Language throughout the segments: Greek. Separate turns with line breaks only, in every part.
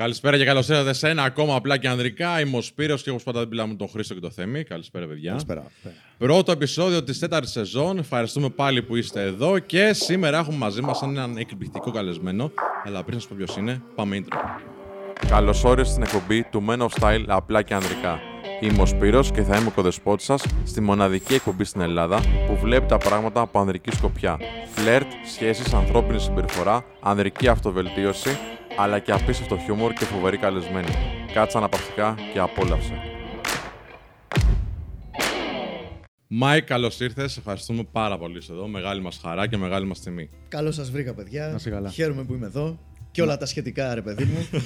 Καλησπέρα και καλώς ήρθατε σε ένα ακόμα απλά και ανδρικά. Είμαι ο Σπύρος και όπω πάντα δεν μου τον Χρήστο και το Θέμη. Καλησπέρα, παιδιά.
Καλησπέρα.
Πρώτο επεισόδιο της τέταρτης σεζόν. Ευχαριστούμε πάλι που είστε εδώ και σήμερα έχουμε μαζί μας έναν εκπληκτικό καλεσμένο. Αλλά πριν σα πω ποιος είναι, πάμε intro. Καλώς όρισες στην εκπομπή του Men of Style απλά και ανδρικά. Είμαι ο Σπύρος και θα είμαι ο κοδεσπότης σας στη μοναδική εκπομπή στην Ελλάδα που βλέπει τα πράγματα από ανδρική σκοπιά. Φλερτ, σχέσεις, ανθρώπινη συμπεριφορά, ανδρική αυτοβελτίωση, αλλά και απίστευτο χιούμορ και φοβερή καλεσμένη. Κάτσε αναπαυτικά και απόλαυσε. Μάικ, καλώς ήρθες. Ευχαριστούμε πάρα πολύ εδώ. Μεγάλη μας χαρά και μεγάλη μας τιμή.
Καλώς σας βρήκα, παιδιά.
Να είσαι καλά.
Χαίρομαι που είμαι εδώ. Και όλα τα σχετικά, ρε παιδί μου.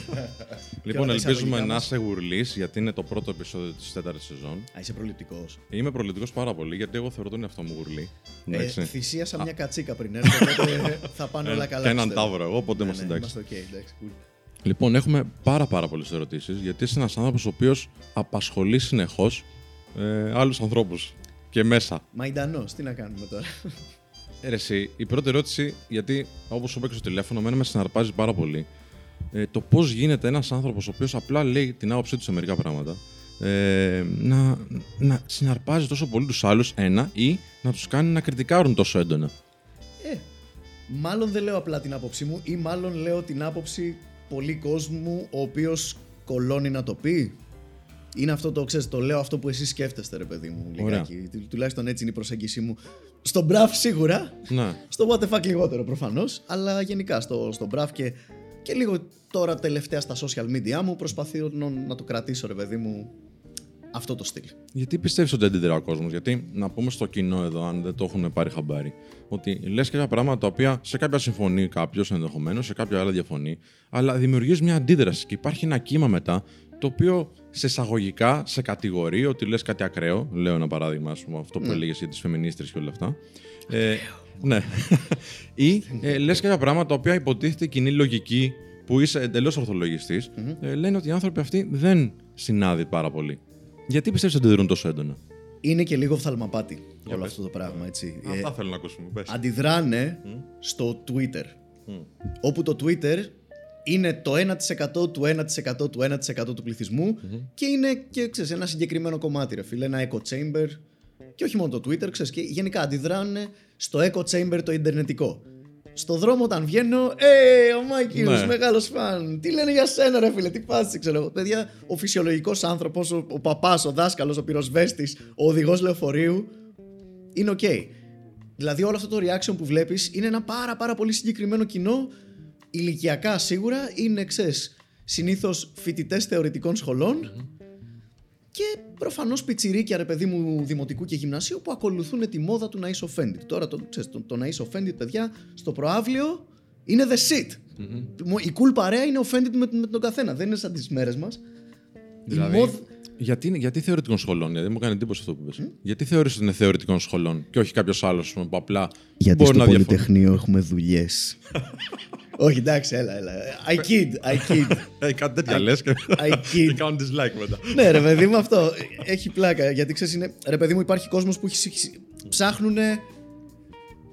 Λοιπόν,
όλα τα
ελπίζουμε
εισαγωγικά
να
μας.
είσαι γουρλή, γιατί είναι το πρώτο επεισόδιο της τέταρτης σεζόν.
Α, είσαι προληπτικός.
Είμαι προληπτικός πάρα πολύ, γιατί εγώ θεωρώ τον εαυτό μου γουρλή.
Ε,
Εντάξει.
θυσίασα μια κατσίκα πριν έρθω, οπότε θα πάνε όλα
Ε,
καλά.
και έναν
πιστεύω.
ταύρο εγώ, οπότε
Ναι,
είμαστε
ναι,
εντάξει.
Είμαστε οκ, εντάξει. cool.
Λοιπόν, έχουμε πάρα πάρα πολλές ερωτήσεις, γιατί είσαι ένας άνθρωπος ο οποίος απασχολεί συνεχώς ε, άλλους ανθρώπους. Και μέσα.
Μαϊντανό, τι να κάνουμε τώρα.
Ε, ρε, εσύ, η πρώτη ερώτηση, γιατί όπως σου είπα και στο τηλέφωνο, εμένα με συναρπάζει πάρα πολύ. Ε, το πώς γίνεται ένας άνθρωπος ο οποίος απλά λέει την άποψή του σε μερικά πράγματα, ε, να, να συναρπάζει τόσο πολύ τους άλλους, ένα, ή να τους κάνει να κριτικάρουν τόσο έντονα;
Ε, μάλλον δεν λέω απλά την άποψή μου ή μάλλον λέω την άποψη πολύ κόσμου ο οποίος κολώνει να το πει. Είναι αυτό το, ξέρεις, το λέω αυτό που εσείς σκέφτεστε, ρε παιδί μου.
Ωραία.
Λιγάκι. Του- Τουλάχιστον έτσι είναι η προσέγγιση μου. Στον μπραφ σίγουρα,
Ναι.
Στο what the fuck λιγότερο προφανώς, αλλά γενικά στο, στο Brav και, και λίγο τώρα τελευταία στα social media μου προσπαθώ να, να το κρατήσω ρε παιδί μου αυτό το στυλ.
Γιατί πιστεύεις ότι αντιδρά ο κόσμος, Γιατί να πούμε στο κοινό εδώ, αν δεν το έχουν πάρει χαμπάρι, ότι λες κάποια πράγματα τα οποία σε κάποια συμφωνεί κάποιος ενδεχομένως, σε κάποια άλλα διαφωνεί, αλλά δημιουργείς μια αντίδραση και υπάρχει ένα κύμα μετά το οποίο σε εισαγωγικά σε κατηγορεί ότι λες κάτι ακραίο. Λέω ένα παράδειγμα, ας πούμε, αυτό που έλεγες για τις φεμινίστρες και όλα αυτά. Ε, ναι. Ή ε, λες κάποια πράγματα τα οποία υποτίθεται κοινή λογική που είσαι εντελώς ε, λένε ότι οι άνθρωποι αυτοί δεν συνάδει πάρα πολύ. Γιατί πιστεύεις ότι αντιδρούν τόσο έντονα;
Είναι και λίγο φθαλμαπάτη όλο
πες.
αυτό το πράγμα έτσι. Ε,
Αυτά θέλω να ακούσουμε. Πες.
αντιδράνε στο Twitter. Όπου το Twitter είναι το 1% του 1% του 1% του πληθυσμου και είναι και ξέρεις, ένα συγκεκριμένο κομμάτι, ρε φίλε, ένα echo chamber. Και όχι μόνο το Twitter, ξέρεις, και γενικά αντιδράνε στο echo chamber το ιντερνετικό. Στο δρόμο όταν βγαίνω, Ε, ο Μάικιους,
Ναι.
μεγάλος φαν. Τι λένε για σένα, ρε φίλε, τι φάση, ξέρω εγώ. Παιδιά, ο φυσιολογικός άνθρωπος, ο, ο παπάς, ο δάσκαλος, ο πυροσβέστης, ο οδηγός λεωφορείου, είναι οκ. Δηλαδή όλο αυτό το reaction που βλέπεις είναι ένα πάρα πάρα πολύ συγκεκριμένο κοινό ηλικιακά σίγουρα είναι ξέρεις συνήθως φοιτητές θεωρητικών σχολών και προφανώς πιτσιρίκια ρε παιδί μου δημοτικού και γυμνασίου που ακολουθούν τη μόδα του να είσαι offended. Τώρα το, ξέρεις, το, το να είσαι offended παιδιά στο προαύλιο είναι the shit. Η cool παρέα είναι offended με, με τον καθένα. Δεν είναι σαν τις μέρες μας.
Δηλαδή,
Η μόδ-
γιατί, γιατί θεωρητικών σχολών, γιατί μου κάνει εντύπωση αυτό που είπες. Γιατί θεωρείς ότι είναι θεωρητικών σχολών και όχι κάποιος άλλος που απλά
Γιατί
μπορεί
στο
να διαφωνεί;
Πολυτεχνείο έχουμε δουλειές. Όχι, εντάξει, έλα, έλα. I kid, I kid.
Ε, κάτι τέτοια λες και,
I kid.
και κάνουν dislike μετά.
ναι, ρε παιδί μου, αυτό έχει πλάκα. Γιατί ξέρεις, είναι. Ρε παιδί μου, υπάρχει κόσμος που έχει, ψάχνουν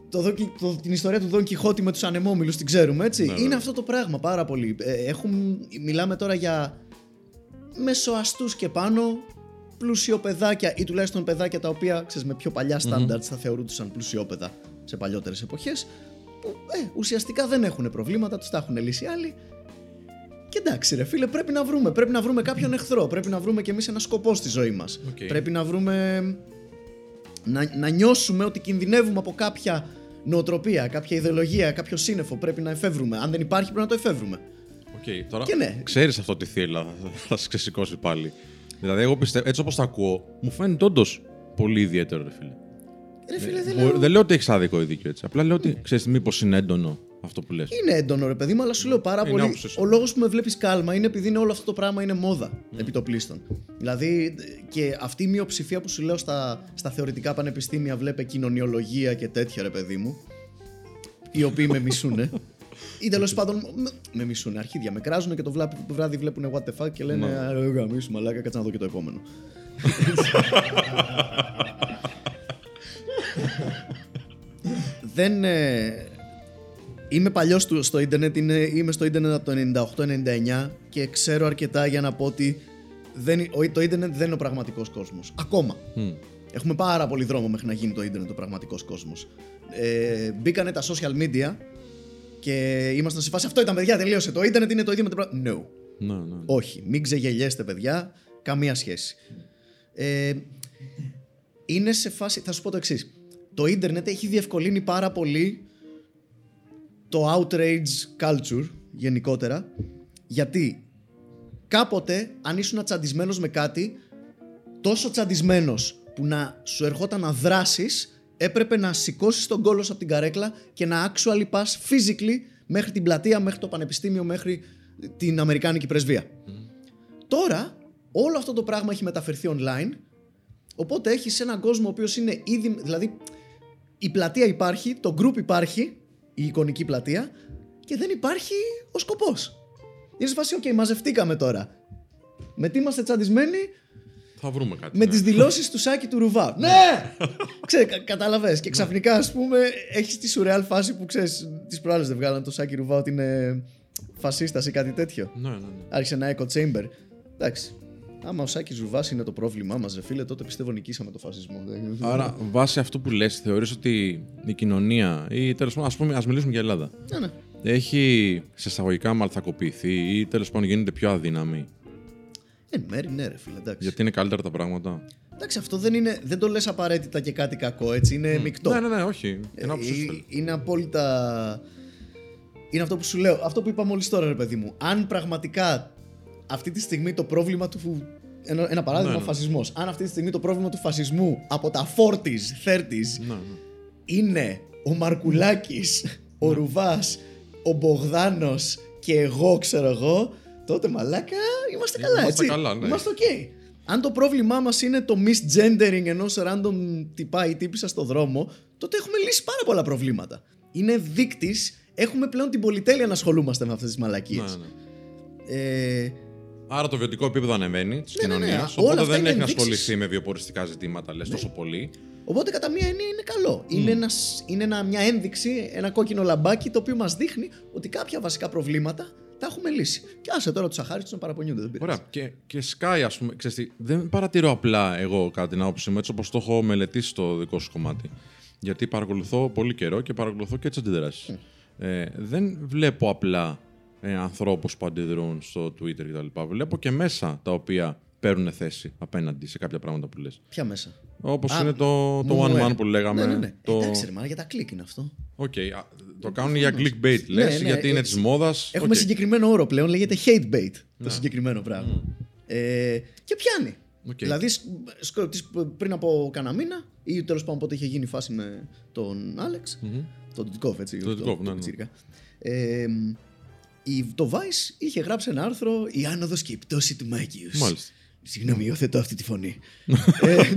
το, Don- το, την ιστορία του Δον Κιχώτη με τους ανεμόμυλους, την ξέρουμε έτσι.
Ναι,
είναι
βέβαια.
αυτό το πράγμα πάρα πολύ. Ε, έχουν, μιλάμε τώρα για μεσοαστούς και πάνω, πλουσιοπαιδάκια ή τουλάχιστον παιδάκια τα οποία ξέρεις, με πιο παλιά standards θα θεωρούνταν πλουσιόπαιδα σε παλιότερες εποχές. Που ε, ουσιαστικά δεν έχουν προβλήματα, τους τα έχουν λύσει άλλοι. Και εντάξει, ρε φίλε, πρέπει να βρούμε. Πρέπει να βρούμε κάποιον εχθρό. Πρέπει να βρούμε κι εμείς ένα σκοπό στη ζωή μας.
Οκ.
Πρέπει να βρούμε. Να, να νιώσουμε ότι κινδυνεύουμε από κάποια νοοτροπία, κάποια ιδεολογία, κάποιο σύννεφο. Πρέπει να εφεύρουμε. Αν δεν υπάρχει, πρέπει να το εφεύρουμε.
Οκ, τώρα
Και ναι.
ξέρεις αυτό τη θύελλα, θα, θα σε ξεσηκώσει πάλι. Δηλαδή, εγώ πιστεύω, έτσι όπως τα ακούω, μου φαίνεται όντως πολύ ιδιαίτερο, ρε φίλε.
Ρε φίλε, δεν
Μπο-
λέω.
δεν λέω ότι έχεις άδικο ή δίκιο έτσι. Απλά λέω ότι ξέρεις μήπως είναι έντονο αυτό που λες.
Είναι έντονο ρε παιδί μου, αλλά σου λέω πάρα
Είναι
πολύ.
άποψη σου.
Ο λόγος που με βλέπεις κάλμα είναι επειδή είναι όλο αυτό το πράγμα είναι μόδα επί το πλήστον. Δηλαδή και αυτή η μειοψηφία που σου λέω στα, στα θεωρητικά πανεπιστήμια βλέπε κοινωνιολογία και τέτοια ρε παιδί μου. Οι οποίοι με μισούνε. Ή τέλος πάντων με, με μισούνε. Αρχίδια με κράζουν και το βλά- το βράδυ βλέπουν what the fuck και λένε
Ναι.
Α, ρε, γαμίσου, μαλάκα, κάτσε να δω και το επόμενο. δεν. ε, Είμαι παλιός στο ίντερνετ, είναι, είμαι στο ίντερνετ από το 98-99 και ξέρω αρκετά για να πω ότι δεν, ο- το ίντερνετ δεν είναι ο πραγματικός κόσμος. Ακόμα.
Μμ.
Έχουμε πάρα πολύ δρόμο μέχρι να γίνει το ίντερνετ ο πραγματικός κόσμος. Ε, μπήκανε τα social media και ήμασταν σε φάση. Αυτό ήταν παιδιά, τελείωσε. Το ίντερνετ είναι το ίδιο με το πράγμα. No.
Ναι, ναι.
Όχι, μην ξεγελιέστε, παιδιά. Καμία σχέση. Ε, είναι σε φάση. Θα σου πω το εξής. Το ίντερνετ έχει διευκολύνει πάρα πολύ το outrage culture γενικότερα. Γιατί κάποτε, αν ήσουν τσαντισμένος με κάτι, τόσο τσαντισμένος που να σου ερχόταν να δράσεις, έπρεπε να σηκώσεις τον κόλος σου από την καρέκλα και να actually pass physically μέχρι την πλατεία, μέχρι το πανεπιστήμιο, μέχρι την Αμερικάνικη πρεσβεία. Τώρα, όλο αυτό το πράγμα έχει μεταφερθεί online, οπότε έχεις έναν κόσμο ο οποίος είναι ήδη, δηλαδή η πλατεία υπάρχει, το group υπάρχει, η εικονική πλατεία και δεν υπάρχει ο σκοπός. Είναι σε φάση, οκ, μαζευτήκαμε τώρα. Με τι είμαστε τσαντισμένοι,
Θα βρούμε κάτι.
με
ναι.
τις δηλώσεις του Σάκη του Ρουβά. ναι! Ξέρε-, κα-, κατάλαβες. Και ξαφνικά, ας πούμε, έχεις τη σουρεάλ φάση που ξέρεις, τις προάλλες δεν βγάλαν το Σάκη Ρουβά ότι είναι φασίστας ή κάτι τέτοιο.
Ναι, ναι, ναι.
Άρχισε ένα echo chamber. Εντάξει. Άμα ο Σάκης Ρουβάς είναι το πρόβλημά μας, ρε φίλε, τότε πιστεύω νικήσαμε το φασισμό. Δεν-
Άρα, βάσει αυτού που λες, θεωρείς ότι η κοινωνία ή τέλος πάντων, ας, πούμε, ας μιλήσουμε για Ελλάδα,
Ναι, ναι.
έχει σε εισαγωγικά μαλθακοποιηθεί ή τέλος πάντων γίνεται πιο αδύναμη.
Εν μέρη, ναι, ρε φίλε, εντάξει.
Γιατί είναι καλύτερα τα πράγματα.
Εντάξει, αυτό δεν, είναι, δεν το λες απαραίτητα και κάτι κακό, έτσι. Είναι μεικτό.
Ναι, ναι, ναι, όχι.
Ε,
Ένα άποψη σου
ε,
θέλω.
είναι απόλυτα. Είναι αυτό που σου λέω. Αυτό που είπα μόλις τώρα, ρε παιδί μου. Αν πραγματικά αυτή τη στιγμή το πρόβλημα του. φου- Ένα, ένα παράδειγμα,
Ναι,
ο
ναι.
φασισμός. Αν αυτή τη στιγμή το πρόβλημα του φασισμού από τα 40s, 30s
Ναι, ναι.
είναι ο Μαρκουλάκης,
Ναι.
ο Ρουβάς, ο Μπογδάνος και εγώ, ξέρω εγώ, τότε μαλάκα είμαστε καλά,
Είμαστε
έτσι.
καλά, ναι.
Είμαστε οκ. Αν το πρόβλημά μας είναι το misgendering ενός random τυπά ή τύπισσα στο δρόμο, τότε έχουμε λύσει πάρα πολλά προβλήματα. Είναι δείκτης, έχουμε πλέον την πολυτέλεια να ασχολούμαστε με αυτές τις μαλακίες.
Ναι, ναι.
Ε,
Άρα το βιωτικό επίπεδο ανεβαίνει της
Ναι, ναι, ναι.
κοινωνίας.
Όλα
Οπότε
αυτά
δεν
είναι
έχει να
ενδείξεις.
ασχοληθεί με βιοποριστικά ζητήματα, λες τόσο πολύ.
Οπότε κατά μία έννοια είναι καλό. Είναι, ένας, είναι ένα, μια ένδειξη, ένα κόκκινο λαμπάκι το οποίο μας δείχνει ότι κάποια βασικά προβλήματα τα έχουμε λύσει. Και άσε τώρα τους αχάριστους να παραπονιούνται. Δεν πειράζει.
Ωραία. Και, και Sky, ας πούμε, ξέρεις τι, δεν παρατηρώ απλά εγώ κατά την άποψή μου, έτσι όπως το έχω μελετήσει στο δικό σου κομμάτι. Γιατί παρακολουθώ πολύ καιρό και παρακολουθώ και τις αντιδράσεις. Ε, δεν βλέπω απλά ε, ανθρώπους που αντιδρούν στο Twitter κτλ. Βλέπω και μέσα τα οποία παίρνουν θέση απέναντι σε κάποια πράγματα που λες.
Ποια μέσα;
Όπως
Α,
είναι το, το
μου,
one
ε.
man που λέγαμε.
Ναι, ναι, ναι.
Το...
Εντάξει, ρε μάνα, για τα κλικ είναι αυτό.
Οκ, α, το κάνουν για clickbait, λες,
Ναι, ναι,
γιατί είναι
έτσι.
της μόδας.
Έχουμε συγκεκριμένο όρο πλέον, λέγεται hate bait το συγκεκριμένο πράγμα. Ε, και πιάνει.
Οκ.
Δηλαδή, σκ- σκ- τις- πριν από κανένα μήνα, ή τέλος πάντων πότε είχε γίνει η φάση με τον Άλεξ, τον Τιτκόφ, έτσι.
Τον Τιτκόφ, ναι, ναι.
πιτσίρικα. Ε, η, το Vice είχε γράψει ένα άρθρο «Η άνοδος και η πτώση του Μάκιους».
Μάλιστα.
Συγγνώμη, υιοθετώ αυτή τη φωνή. ε,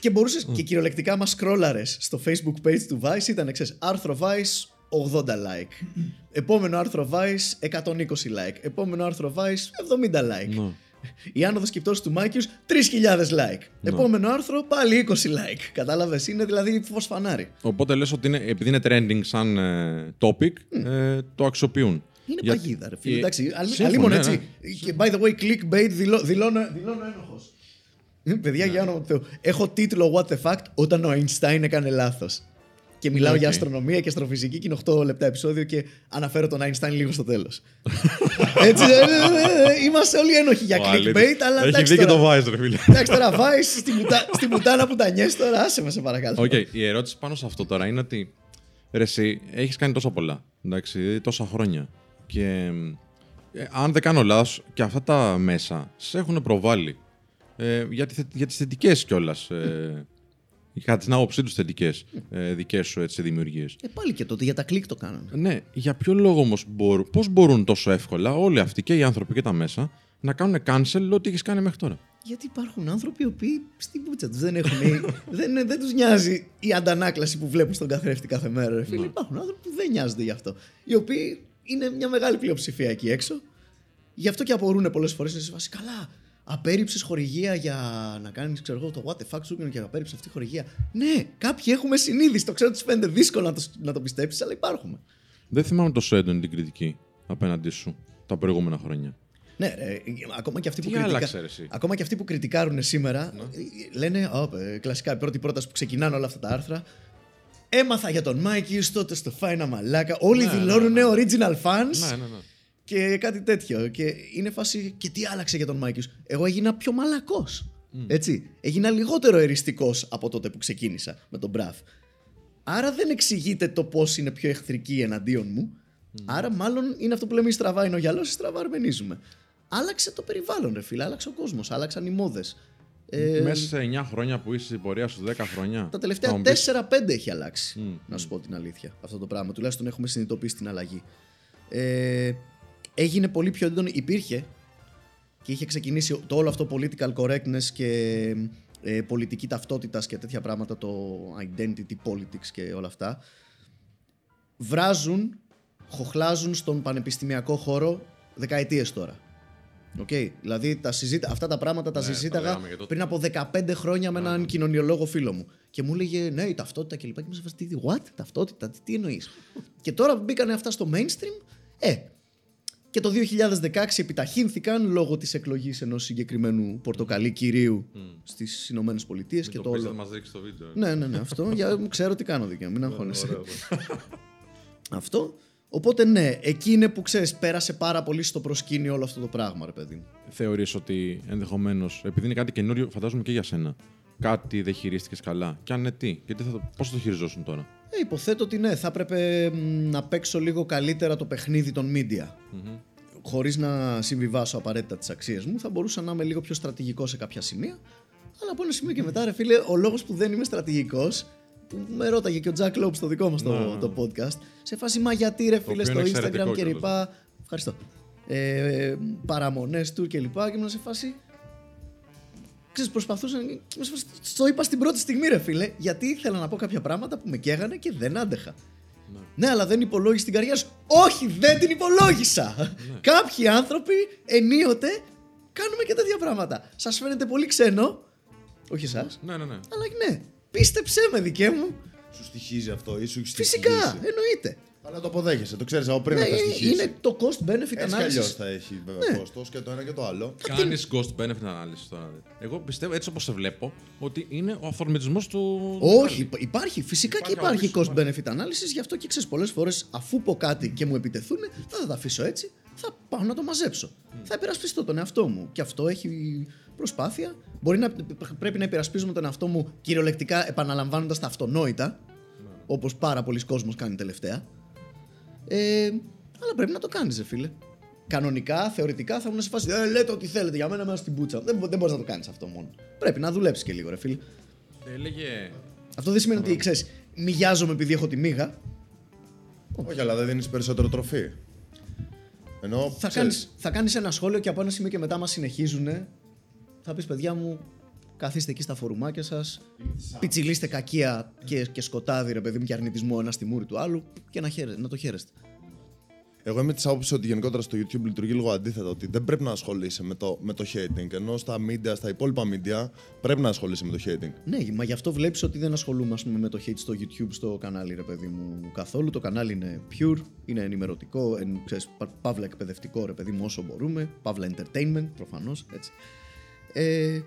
και μπορούσε και κυριολεκτικά μας σκρόλαρες στο facebook page του Vice. Ήταν ξέρεις, άρθρο Vice 80 like. Επόμενο άρθρο Vice 120 like. Επόμενο άρθρο Vice 70 like.
Ναι.
Η άνοδο και η πτώση τους Μάκιους 3.000 like. Επόμενο άρθρο πάλι 20 like. Κατάλαβες. Είναι δηλαδή φως φανάρι.
Οπότε λες ότι είναι, επειδή είναι trending σαν ε, topic, ε, το αξιοποιούν.
Είναι
Για-
παγίδα, ρε φίλε.
Ε,
Εντάξει, αλί-
σύμφωνα,
αλίμονο
ναι,
έτσι.
ναι.
Και by the way, clickbait δηλώ, δηλώνω, δηλώνω ένοχος. Παιδιά, για όνομα του Θεού. Έχω τίτλο What the fuck όταν ο Einstein έκανε λάθος. Και μιλάω
Ναι,
για
οκ.
αστρονομία και αστροφυσική και είναι 8 λεπτά επεισόδιο και αναφέρω τον Einstein λίγο στο τέλος. έτσι. ε, ε, ε, Είμαστε όλοι ένοχοι για
Ο
clickbait,
αλήτης.
αλλά
Έχει
εντάξει
δει και
τώρα.
το Vice, ρε φίλε.
Εντάξει τώρα, άι στην, πουτά-, στην πουτάνα που τα 'νιες τώρα, άσε με σε παρακαλώ.
Οκ, η ερώτηση πάνω σε αυτό τώρα είναι ότι ρε, εσύ έχεις κάνει τόσα πολλά, εντάξει, δηλαδή τόσα χρόνια. Και ε, αν δεν κάνω λάθος, και αυτά τα μέσα σε έχουν προβάλει. Ε, για, τη, θε- για τις θετικές κιόλας. Ε, κατά την άποψή τους θετικές ε, δικές σου έτσι, δημιουργίες.
Ε, πάλι και τότε για τα κλικ το κάνανε.
Ναι, για ποιο λόγο όμως μπορούν, πώς μπορούν τόσο εύκολα όλοι αυτοί και οι άνθρωποι και τα μέσα να κάνουν cancel ό,τι έχεις κάνει μέχρι τώρα;
Γιατί υπάρχουν άνθρωποι οι οποίοι στην πούτσα τους δεν έχουν. δεν, δεν τους νοιάζει η αντανάκλαση που βλέπουν στον καθρέφτη κάθε μέρα. Ρε, φίλε.
Ναι.
Υπάρχουν άνθρωποι που δεν νοιάζονται γι' αυτό. Οι οποίοι είναι μια μεγάλη πλειοψηφία εκεί έξω. Γι' αυτό και απορούν πολλές φορές. Είναι σε φάση καλά. Απέριψε χορηγία για να κάνεις, ξέρω εγώ, το what the fuck σου και απέριψε αυτή τη χορηγία. Ναι, κάποιοι έχουμε συνείδηση. Το ξέρω ότι σου φαίνεται δύσκολο να το, να το πιστέψεις, αλλά υπάρχουμε.
Δεν θυμάμαι τόσο έντονη την κριτική απέναντί σου τα προηγούμενα χρόνια.
Ναι, ρε, ακόμα, και αυτοί
Τι
που
άλλαξε,
κριτικα...
ρε, εσύ;
ακόμα και αυτοί που κριτικάρουν σήμερα
Ναι.
ε, λένε, «Ω, ε, κλασικά η πρώτη πρόταση που ξεκινάνε όλα αυτά τα άρθρα. Έμαθα για τον Μάικη τότε στο Φάινα Μαλάκα. Όλοι
Ναι, ναι,
δηλώνουν
ναι.
original fans
Ναι, ναι, ναι.
Και κάτι τέτοιο. Και είναι φάση, και τι άλλαξε για τον Μάικη. Εγώ έγινα πιο μαλακός. Έτσι. Έγινα λιγότερο εριστικός από τότε που ξεκίνησα με τον Μπραφ. Άρα δεν εξηγείται το πώς είναι πιο εχθρική εναντίον μου. Άρα, μάλλον είναι αυτό που λέμε: η στραβά είναι ο γυαλός, η στραβά αρμενίζουμε. Άλλαξε το περιβάλλον, ρε φίλε, άλλαξε ο κόσμος, άλλαξαν οι μόδες. Ε,
Μέσα σε 9 χρόνια που είσαι στην πορεία σου, 10 χρόνια.
τα τελευταία
θα μου πεις,
4-5 έχει αλλάξει.
Μμ,
να σου πω την αλήθεια. Αυτό το πράγμα. Τουλάχιστον έχουμε συνειδητοποιήσει την αλλαγή. Ε, έγινε πολύ πιο έντονο. Υπήρχε και είχε ξεκινήσει το όλο αυτό political correctness και ε, πολιτική ταυτότητα και τέτοια πράγματα, το identity politics και όλα αυτά. Βράζουν, χοχλάζουν στον πανεπιστημιακό χώρο δεκαετίες τώρα. Οκ, Δηλαδή τα συζήτα... αυτά τα πράγματα τα
Ναι, τα
συζήταγα
λέγαμε και τότε.
πριν από 15 χρόνια με έναν κοινωνιολόγο φίλο μου. Και μου έλεγε ναι, η ταυτότητα κλπ. Και μου σε τι, what, ταυτότητα, τι, τι εννοείς; και τώρα που μπήκαν αυτά στο mainstream, ε. Και το 2016 επιταχύνθηκαν λόγω της εκλογής ενός συγκεκριμένου πορτοκαλί κυρίου στις Ηνωμένες Πολιτείες και
το
το
πεις,
όλο.
θα μας δείξεις το βίντεο.
Ναι, ναι, ναι, αυτό. Για, ξέρω τι κάνω δικαίωμα, μην αγχώνεσαι.
Ωραία, ωραία.
Αυτό. Οπότε ναι, εκεί είναι που ξέρεις, πέρασε πάρα πολύ στο προσκήνιο όλο αυτό το πράγμα, ρε παιδί μου.
Θεωρείς ότι ενδεχομένως, επειδή είναι κάτι καινούριο, φαντάζομαι και για σένα, κάτι δεν χειρίστηκες καλά. Και αν ναι, τι, και τι θα το, πώς θα το χειριζόσουν τώρα;
Ε, υποθέτω ότι ναι, θα έπρεπε μ, να παίξω λίγο καλύτερα το παιχνίδι των media. Χωρίς να συμβιβάσω απαραίτητα τις αξίες μου, θα μπορούσα να είμαι λίγο πιο στρατηγικός σε κάποια σημεία. Αλλά από ένα σημείο και μετά, ρε φίλε, ο λόγος που δεν είμαι στρατηγικός, που με ρώταγε και ο Jack Loeb στο δικό μας το,
Ναι, ναι.
το podcast, σε φάση μα γιατί ρε φίλε
οποίο
στο
είναι
Instagram
εξαιρετικό
και
κιόλας.
λοιπά. Ευχαριστώ. Ε, Παραμονές του και λοιπά. Και ήμουν σε φάση. Ξέρεις, προσπαθούσα. ήμουν σε φάση, Το είπα στην πρώτη στιγμή, ρε φίλε, γιατί ήθελα να πω κάποια πράγματα που με καίγανε και δεν άντεχα. Ναι, αλλά δεν υπολόγισε την καριέρα σου. Όχι, δεν την υπολόγισα.
Ναι.
Κάποιοι άνθρωποι ενίοτε κάνουμε και τέτοια πράγματα. Σας φαίνεται πολύ ξένο. Όχι εσάς.
Ναι, ναι, ναι.
Αλλά ναι, πίστεψέ με, δικέ μου.
Σου στοιχίζει αυτό ή σου έχει
Φυσικά,
στοιχήσει.
εννοείται.
Αλλά το αποδέχεσαι, το ξέρεις από πριν
Ναι,
να τα στοιχίσει.
είναι το cost benefit
Έτσι κι αλλιώς
analysis.
θα έχει βέβαια
Ναι.
κόστος και το ένα και το άλλο.
Κάνεις ghost benefit ανάλυση τώρα. δε. Εγώ πιστεύω, έτσι όπως σε βλέπω, ότι είναι ο αυθορμητισμό του.
Όχι, υπά- υπάρχει. Φυσικά και
Υπάρχει
υπάρχει
από
cost benefit analysis. Γι' αυτό και ξέρεις, πολλές φορές αφού πω κάτι και μου επιτεθούν, δεν θα τα αφήσω έτσι. Θα πάω να το μαζέψω. Θα υπερασπιστώ τον εαυτό μου. Και αυτό έχει προσπάθεια. Μπορεί να πρέπει να υπερασπίζουμε τον εαυτό μου κυριολεκτικά επαναλαμβάνοντας τα αυτονόητα. Όπως πάρα πολλοί κόσμος κάνει τελευταία. Ε, αλλά πρέπει να το κάνεις, ρε φίλε. Κανονικά, θεωρητικά θα ήμουν σε φάση. Ε, λέτε ό,τι θέλετε για μένα μέσα στην πούτσα. Δεν, μπο- δεν μπορείς να το κάνεις αυτό μόνο. Πρέπει να δουλέψεις και λίγο, ρε φίλε.
Έλεγε.
Αυτό δεν σημαίνει ότι ξέρεις, μοιάζομαι επειδή έχω τη μίγα.
Όχι, αλλά δεν δίνεις περισσότερο τροφή. Ενώ
Θα
ξέρεις,
κάνεις, θα κάνεις ένα σχόλιο και από ένα σημείο και μετά μας συνεχίζουν. Θα πεις παιδιά μου, καθίστε εκεί στα φορουμάκια σας, πιτσιλίστε κακία και, και σκοτάδι ρε παιδί μου και αρνητισμό ένα στη μούρη του άλλου και να, χαίρε, να το χαίρεστε.
Εγώ είμαι της άποψης ότι γενικότερα στο YouTube λειτουργεί λίγο αντίθετα. Ότι δεν πρέπει να ασχολείσαι με το, με το hating. Ενώ στα media, στα υπόλοιπα media, πρέπει να ασχολείσαι με το hating.
Ναι, μα γι' αυτό βλέπεις ότι δεν ασχολούμαι ας πούμε, με το hate στο YouTube στο κανάλι ρε παιδί μου καθόλου. Το κανάλι είναι pure, είναι ενημερωτικό, εν, ξέρεις, πα- παύλα εκπαιδευτικό ρε παιδί μου όσο μπορούμε, παύλα entertainment προφανώς έτσι. Ε,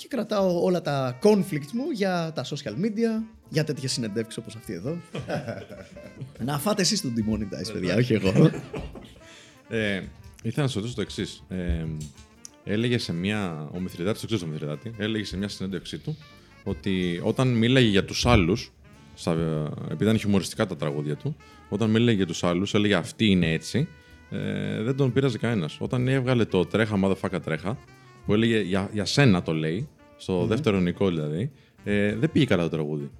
και κρατάω όλα τα conflicts μου για τα social media, για τέτοιες συνεντεύξεις όπως αυτή εδώ. να φάτε εσείς τον demonetize, παιδιά, όχι εγώ.
Ε, ήθελα να σου ρωτήσω το εξής. Ε, έλεγε σε μια. Ο Μηθριδάτης, το ξέρει ο Μηθριδάτη, έλεγε σε μια συνέντευξή του ότι όταν μίλαγε για τους άλλους, επειδή ήταν χιουμοριστικά τα τραγούδια του, όταν μίλαγε για τους άλλους, έλεγε Αυτή είναι έτσι, ε, δεν τον πείραζε κανένας. Όταν έβγαλε το τρέχα, motherfucker τρέχα, που έλεγε για, για σένα το λέει, στο δεύτερο νικό δηλαδή, ε, δεν πήγε καλά το τραγούδι.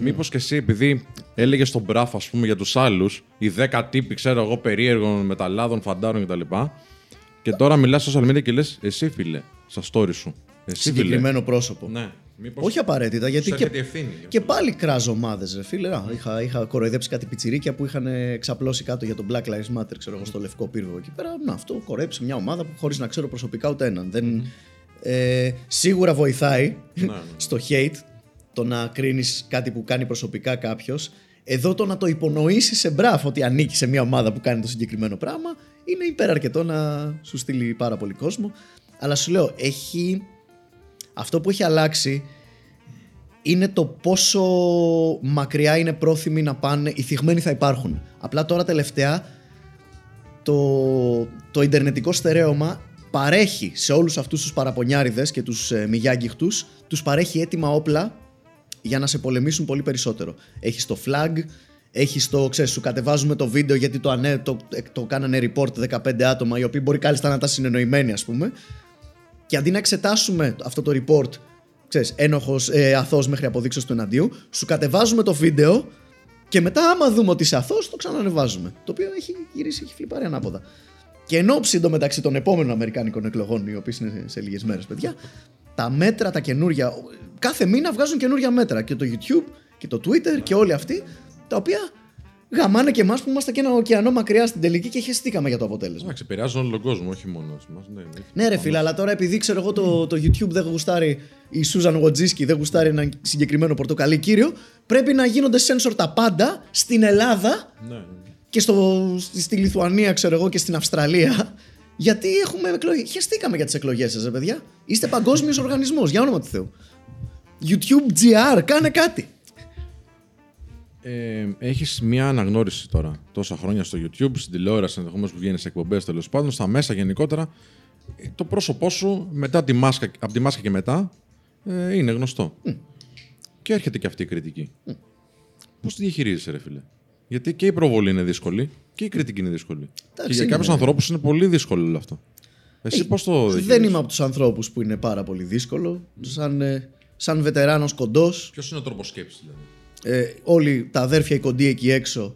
Μήπως και εσύ, επειδή έλεγε στον μπράφ, ας πούμε, για τους άλλους, οι δέκα τύποι, ξέρω εγώ, περίεργων μεταλλάδων, φαντάρων κτλ. Και τώρα μιλάς στο social media και λες, εσύ φίλε, στα story σου. Εσύ
Συγκεκριμένο πρόσωπο.
φίλε. Ναι. Μήπως
Όχι απαραίτητα, γιατί
σου
και,
έρχεται η ευθύνη.
και πάλι κράζω ομάδες, ρε φίλε. Α, είχα, είχα κοροϊδέψει κάτι πιτσιρίκια που είχαν ξαπλώσει κάτω για το Black Lives Matter, ξέρω εγώ, στο λευκό πύργο εκεί πέρα. Να, αυτό κορέψει μια ομάδα που χωρίς να ξέρω προσωπικά ούτε έναν. Δεν, Ε, σίγουρα βοηθάει
ναι.
στο hate το να κρίνεις κάτι που κάνει προσωπικά κάποιος. Εδώ το να το υπονοήσεις σε μπράφ ότι ανήκει σε μια ομάδα που κάνει το συγκεκριμένο πράγμα είναι υπεραρκετό να σου στείλει πάρα πολύ κόσμο. Αλλά σου λέω, έχει. Αυτό που έχει αλλάξει είναι το πόσο μακριά είναι πρόθυμοι να πάνε. Οι θυγμένοι θα υπάρχουν. Απλά τώρα τελευταία το, το ιντερνετικό στερέωμα παρέχει σε όλους αυτούς τους παραπονιάριδες και τους ε, μηγιάγκυχτους τους παρέχει έτοιμα όπλα για να σε πολεμήσουν πολύ περισσότερο. Έχεις το flag, έχεις το, ξέρεις, σου κατεβάζουμε το βίντεο γιατί το, ανέ, το, το κάνανε report 15 άτομα οι οποίοι μπορεί κάλλιστα να τα συνεννοημένοι ας πούμε και αντί να εξετάσουμε αυτό το report ξέρεις, ένοχος, ε, αθώος μέχρι αποδείξεως του εναντίου σου κατεβάζουμε το βίντεο και μετά άμα δούμε ότι είσαι αθώος το ξανανεβάζουμε το οποίο έχει γυρίσει, έχει φλιπάρει ανάποδα και εν ώψη εντωμεταξύ των επόμενων Αμερικάνικων εκλογών, οι οποίε είναι σε λίγες μέρες, παιδιά, τα μέτρα, τα καινούρια. Κάθε μήνα βγάζουν καινούρια μέτρα. Και το YouTube και το Twitter και όλοι αυτοί, τα οποία γαμάνε και εμάς που είμαστε και ένα ωκεανό μακριά στην τελική και χαιστήκαμε για το αποτέλεσμα.
Εντάξει, επηρεάζουν όλο τον κόσμο, όχι μόνο εμά. Ναι, ναι.
Ναι, ρε φίλε, αλλά τώρα επειδή ξέρω εγώ το, το YouTube δεν γουστάρει η Σούζαν Γοτζίσκι, δεν γουστάρει ένα συγκεκριμένο πορτοκαλί κύριο, πρέπει να γίνονται sensor τα πάντα στην Ελλάδα
ναι, ναι.
και στο, στη Λιθουανία, ξέρω εγώ, και στην Αυστραλία. Γιατί έχουμε εκλογές. Χαιστήκαμε για τις εκλογές σας, ρε παιδιά. Είστε παγκόσμιος οργανισμός, για όνομα του Θεού. YouTube GR, κάνε κάτι.
Ε, Έχεις μια αναγνώριση τώρα τόσα χρόνια στο YouTube, στην τηλεόραση ενδεχομένως που βγαίνεις σε εκπομπές τέλος πάντων, στα μέσα γενικότερα. Ε, Το πρόσωπό σου μετά τη μάσκα, από τη μάσκα και μετά ε, είναι γνωστό. Και έρχεται και αυτή η κριτική. Πώς τη διαχειρίζεσαι, ρε φίλε; Γιατί και η προβολή είναι δύσκολη και η κριτική είναι δύσκολη. και για
είναι,
κάποιους
ναι.
ανθρώπους είναι πολύ δύσκολο όλο αυτό. Εσύ πώς το
Δεν
διαχειρίζεσαι.
είμαι από τους ανθρώπους που είναι πάρα πολύ δύσκολο. Σαν, ε, σαν βετεράνος κοντός,
Ποιος είναι ο τρόπος σκέψης, δηλαδή;
Ε, όλοι τα αδέρφια οι κοντοί εκεί έξω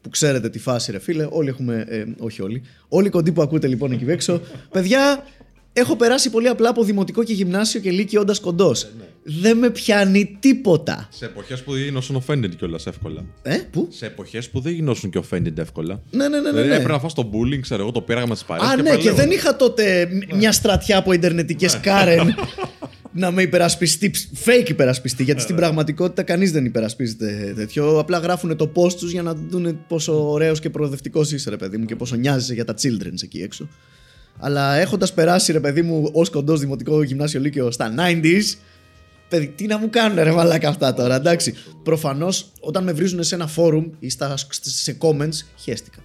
που ξέρετε τη φάση ρε φίλε, όλοι έχουμε, ε, όχι όλοι, όλοι οι κοντοί που ακούτε λοιπόν εκεί έξω, παιδιά, έχω περάσει πολύ απλά από δημοτικό και γυμνάσιο και λύκειο όντας κοντός. Δεν με πιάνει τίποτα.
Σε εποχές που δεν γινώσουν offended κιόλας εύκολα.
Ε, πού;
Σε εποχές που δεν γινώσουν και offended εύκολα.
Ναι, ναι, ναι, ναι.
Δηλαδή
ναι.
έπρεπε να φας το bullying, ξέρω εγώ, το πήραγμα της παρέας.
Α, ναι, και δεν είχα τότε μια στρατιά από ιντερνετικές Κάρεν να με υπερασπιστεί, fake υπερασπιστεί, γιατί στην πραγματικότητα κανείς δεν υπερασπίζεται τέτοιο. Απλά γράφουν το post τους για να δουν πόσο ωραίος και προοδευτικός είσαι, ρε παιδί μου, και πόσο νοιάζεσαι για τα children εκεί έξω. Αλλά έχοντας περάσει, ρε παιδί μου, ως κοντός δημοτικό γυμνάσιο λύκειο στα 90s, παιδί, τι να μου κάνουν ρε μαλάκα αυτά τώρα, εντάξει. Προφανώς όταν με βρίζουν σε ένα forum ή στα, σε comments, χαίστηκα.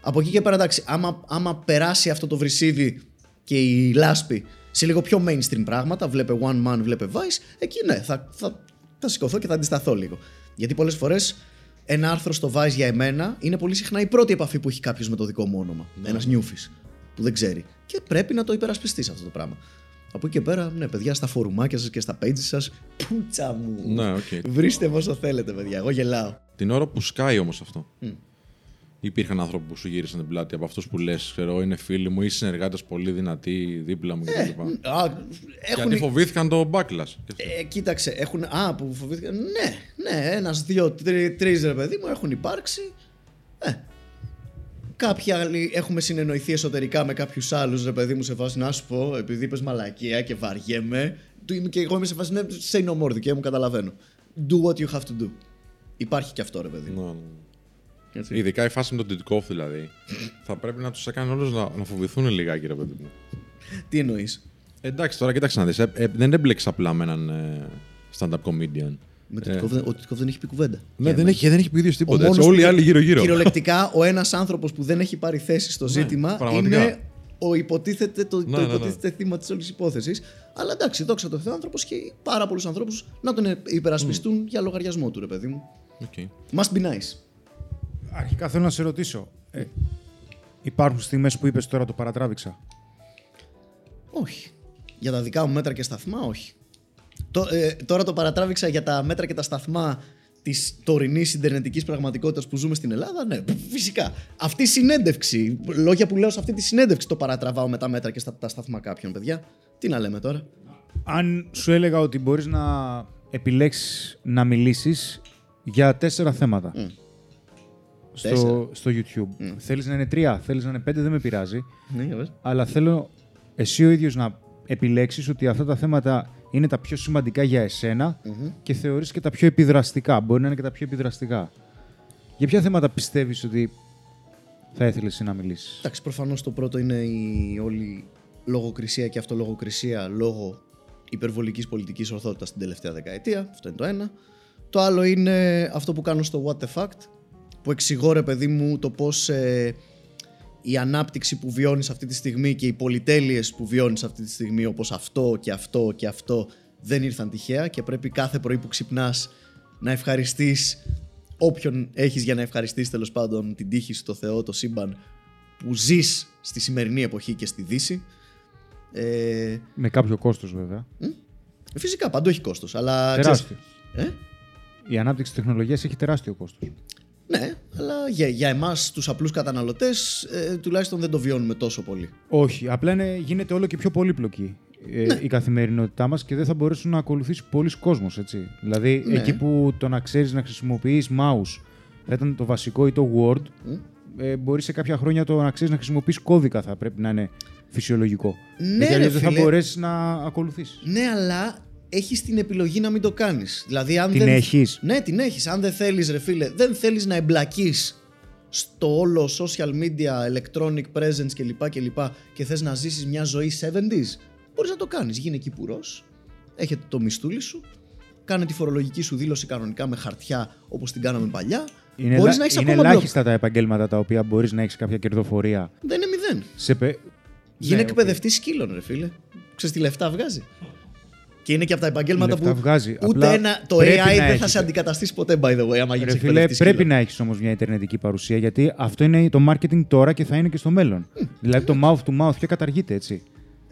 Από εκεί και πέρα, εντάξει, άμα, άμα περάσει αυτό το βρυσίδι και η λάσπη σε λίγο πιο mainstream πράγματα, βλέπε One Man, βλέπε Vice, εκεί ναι, θα, θα, θα σηκωθώ και θα αντισταθώ λίγο. Γιατί πολλές φορές ένα άρθρο στο Vice για εμένα είναι πολύ συχνά η πρώτη επαφή που έχει κάποιος με το δικό μου όνομα. Ένας νιούφης που δεν ξέρει. Και πρέπει να το υπερασπιστείς αυτό το πράγμα. Από εκεί και πέρα, ναι, παιδιά, στα φορουμάκια σας και στα pages σας, πούτσα μου.
Ναι, οκ.
Βρίστε με όσο θέλετε, παιδιά. Εγώ γελάω.
Την ώρα που σκάει όμως αυτό. Υπήρχαν άνθρωποι που σου γύρισαν την πλάτη από αυτούς που λες, ξέρω, είναι φίλοι μου ή συνεργάτες πολύ δυνατοί δίπλα μου κτλ.
Α, έχουν,
Γιατί φοβήθηκαν το backlash.
Ε, κοίταξε, έχουν. Α, που φοβήθηκαν. Ναι, ναι, ένας, δύο, τρει-, τρεις, ρε παιδί μου έχουν υπάρξει. Ε. Κάποιοι άλλοι έχουμε συνεννοηθεί εσωτερικά με κάποιους άλλους, ρε παιδί μου, σε φάση να σου πω, επειδή είπες μαλακία και βαριέμαι. του είμαι Και εγώ είμαι σε φάση, ναι, say no more, δικαίωμα, μου καταλαβαίνω. Do what you have to do. Υπάρχει και αυτό, ρε παιδί μου.
Ναι, ναι.
Έτσι.
Ειδικά η φάση με τον Τιτκόφ δηλαδή. θα πρέπει να τους έκανε όλους να, να φοβηθούν λιγάκι, ρε παιδί μου.
Τι εννοείς;
Εντάξει, τώρα κοίταξε να δεις. δεν έμπλεξε απλά με έναν ε, stand-up comedian.
Με το Τιτκόφ δεν- Ο Τιτκόφ δεν έχει πει κουβέντα.
Ναι, δεν έχει, δεν έχει πει ίδιος
Ο
τίποτα. Έτσι,
μόνος
όλοι οι
που-
άλλοι γύρω-γύρω.
Κυριολεκτικά, ο ένας άνθρωπος που δεν έχει πάρει θέση στο ζήτημα
πραγματικά.
είναι ο υποτίθεται, το,
Ναι,
το
ναι, ναι.
υποτίθεται θύμα της όλης υπόθεσης. Αλλά εντάξει, δόξα τω Θεώ, άνθρωπος και πάρα πολλούς ανθρώπους να τον υπερασπιστούν για λογαριασμό του, ρε παιδί μου.
Οκ.
Must be nice.
Αρχικά θέλω να σε ρωτήσω. Ε, υπάρχουν στιγμές που είπες τώρα το παρατράβηξα;
Όχι. Για τα δικά μου μέτρα και σταθμά, όχι. Το, ε, τώρα το παρατράβηξα για τα μέτρα και τα σταθμά της τωρινής ιντερνετικής πραγματικότητας που ζούμε στην Ελλάδα. Ναι, φυσικά. Αυτή η συνέντευξη, λόγια που λέω σε αυτή τη συνέντευξη, το παρατραβάω με τα μέτρα και στα, τα σταθμά κάποιων, παιδιά. Τι να λέμε τώρα;
Αν σου έλεγα ότι μπορείς να επιλέξεις να μιλήσεις για τέσσερα θέματα στο,
Τέσσερα.
στο YouTube. Θέλεις να είναι τρία, θέλεις να είναι πέντε, δεν με πειράζει.
Ναι, για πες.
Αλλά θέλω εσύ ο ίδιος να επιλέξεις ότι αυτά τα θέματα είναι τα πιο σημαντικά για εσενα και θεωρείς και τα πιο επιδραστικά. Μπορεί να είναι και τα πιο επιδραστικά. Για ποια θέματα πιστεύεις ότι θα ήθελες εσύ να μιλήσεις;
Εντάξει, προφανώς το πρώτο είναι η όλη λογοκρισία και αυτολογοκρισία λόγω υπερβολικής πολιτικής ορθότητας την τελευταία δεκαετία. Αυτό είναι το ένα. Το άλλο είναι αυτό που κάνω στο What the Fact, που εξηγώ ρε παιδί μου το πώς ε, η ανάπτυξη που βιώνεις αυτή τη στιγμή και οι πολυτέλειες που βιώνεις αυτή τη στιγμή όπως αυτό και αυτό και αυτό δεν ήρθαν τυχαία και πρέπει κάθε πρωί που ξυπνάς να ευχαριστείς όποιον έχεις για να ευχαριστείς τέλος πάντων την τύχη σου, το Θεό, το σύμπαν που ζεις στη σημερινή εποχή και στη Δύση. Ε,
Με κάποιο κόστος βέβαια.
φυσικά παντού έχει κόστος, αλλά...
Τεράστιος.
ξέρεις- ε;
Η ανάπτυξη της τεχνολογίας έχει τεράστιο κόστος.
Ναι, αλλά για, για εμάς τους απλούς καταναλωτές ε, τουλάχιστον δεν το βιώνουμε τόσο πολύ.
Όχι, απλά είναι, γίνεται όλο και πιο πολύπλοκη ε,
Ναι.
η καθημερινότητά μας και δεν θα μπορέσουν να ακολουθήσει πολλοί κόσμος, έτσι. Δηλαδή,
Ναι.
εκεί που το να ξέρεις να χρησιμοποιείς mouse θα ήταν το βασικό ή το Word, ε, μπορεί σε κάποια χρόνια το να ξέρεις να χρησιμοποιείς κώδικα θα πρέπει να είναι φυσιολογικό.
Ναι,
Γιατί
ρε
αλλιώς δεν θα
φίλε.
μπορέσεις να ακολουθήσεις.
Ναι, αλλά έχεις την επιλογή να μην το κάνεις. Δηλαδή, αν
Την
δεν...
έχεις;
Ναι, την έχεις. Αν δεν θέλεις, ρε φίλε, δεν θέλεις να εμπλακείς στο όλο social media, electronic presence κλπ. κλπ. και θες να ζήσεις μια ζωή 70s, μπορείς να το κάνεις. Γίνε κυπουρός, έχετε το μιστούλι σου, κάνε τη φορολογική σου δήλωση κανονικά με χαρτιά όπως την κάναμε παλιά.
Είναι,
μπορείς
ελα-
να έχεις
είναι
ακόμα blog.
ελάχιστα τα επαγγέλματα τα οποία μπορείς να έχεις κάποια κερδοφορία.
Δεν είναι μηδέν.
Σε πε...
Γίνε
Ναι,
εκπαιδευτής σκύλων, ρε φίλε. Ξέρεις τι λεφτά βγάζει. Και είναι και από τα επαγγέλματα
Λεφτά
που
βγάζει.
ούτε
Απλά
ένα, το
πρέπει
AI
να
δεν θα
έχετε.
σε αντικαταστήσει ποτέ, by the way, άμα γίνεις
Ρε φίλε,
εκπαιδευτής
πρέπει
σκύλων.
να έχεις όμως μια ιντερνετική παρουσία γιατί αυτό είναι το marketing τώρα και θα είναι και στο μέλλον. δηλαδή το mouth to mouth και καταργείται έτσι.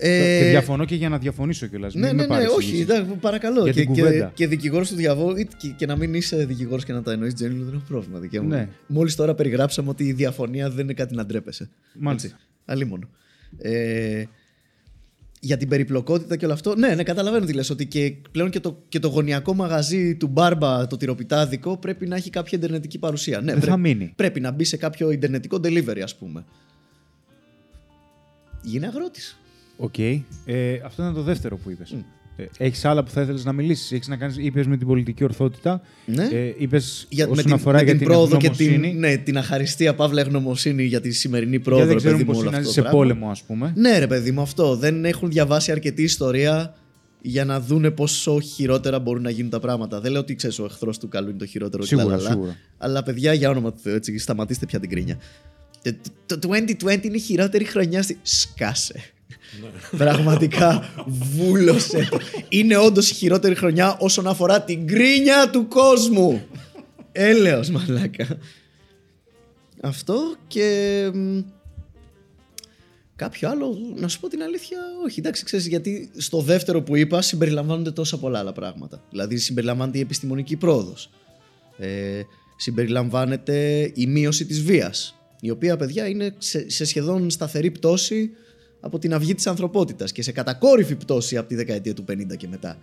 Ε,
Και διαφωνώ και για να διαφωνήσω κιόλας.
Ναι, ναι, ναι, όχι, εντάξει, παρακαλώ.
Για
και,
την
και,
κουβέντα.
και δικηγόρος του διαβόλου, ή και, και να μην είσαι δικηγόρος και να τα εννοείς Τζένιλ, δεν έχω πρόβλημα. Δικαίωμα.
Ναι.
Μόλις τώρα περιγράψαμε ότι η διαφωνία δεν είναι κάτι να ντρέπεσαι.
Μάλιστα.
Έτσι. Αλίμονο. Ε, για την περιπλοκότητα και όλο αυτό. Ναι, ναι, καταλαβαίνω τι λες, ότι και πλέον και το, και το γωνιακό μαγαζί του Μπάρμπα, το τυροπιτάδικο, πρέπει να έχει κάποια ιντερνετική παρουσία. Ναι,
Δεν
πρέ-
θα μείνει.
Πρέπει να μπει σε κάποιο ιντερνετικό delivery, ας πούμε. Γίνε αγρότης.
Οκ. Ε, αυτό ήταν το δεύτερο που είπες. Ε, έχει άλλα που θα ήθελε να μιλήσει. Έχει να κάνει. είπε με την πολιτική ορθότητα.
Ναι.
Ε, είπε
για,
όσον
με την,
αφορά
με
για
την
την
πρόοδο και
ευγνωμοσύνη.
την, ναι, την αχαριστία παύλα ευγνωμοσύνη για τη σημερινή
γιατί
πρόοδο,
δεν
ρε
ξέρουν
παιδί μου,
πώ
όλο
είναι να
αυτό
ζει
το
σε
πράγμα.
πόλεμο, α πούμε.
Ναι, ρε παιδί μου, αυτό. Δεν έχουν διαβάσει αρκετή ιστορία για να δούνε πόσο χειρότερα μπορούν να γίνουν τα πράγματα. Δεν λέω ότι ξέρει, ο εχθρό του καλού είναι το χειρότερο.
Σίγουρα,
λαλαλα.
σίγουρα.
Αλλά παιδιά, για όνομα του Θεού, έτσι, σταματήστε πια την γκρίνια. Ε, Το το 2020 είναι η χειρότερη χρονιά στη. Σκάσε. Πραγματικά βούλωσε το. Είναι όντως η χειρότερη χρονιά όσον αφορά την κρίνια του κόσμου. Έλεος μαλάκα. Αυτό και μ, κάποιο άλλο, να σου πω την αλήθεια, όχι. Εντάξει, ξέρεις, γιατί στο δεύτερο που είπα συμπεριλαμβάνονται τόσα πολλά άλλα πράγματα. Δηλαδή συμπεριλαμβάνεται η επιστημονική πρόοδος. Ε, συμπεριλαμβάνεται η μείωση της βίας, η οποία, παιδιά, είναι σε, σε σχεδόν σταθερή πτώση από την αυγή της ανθρωπότητας και σε κατακόρυφη πτώση από τη δεκαετία του 50 και μετά.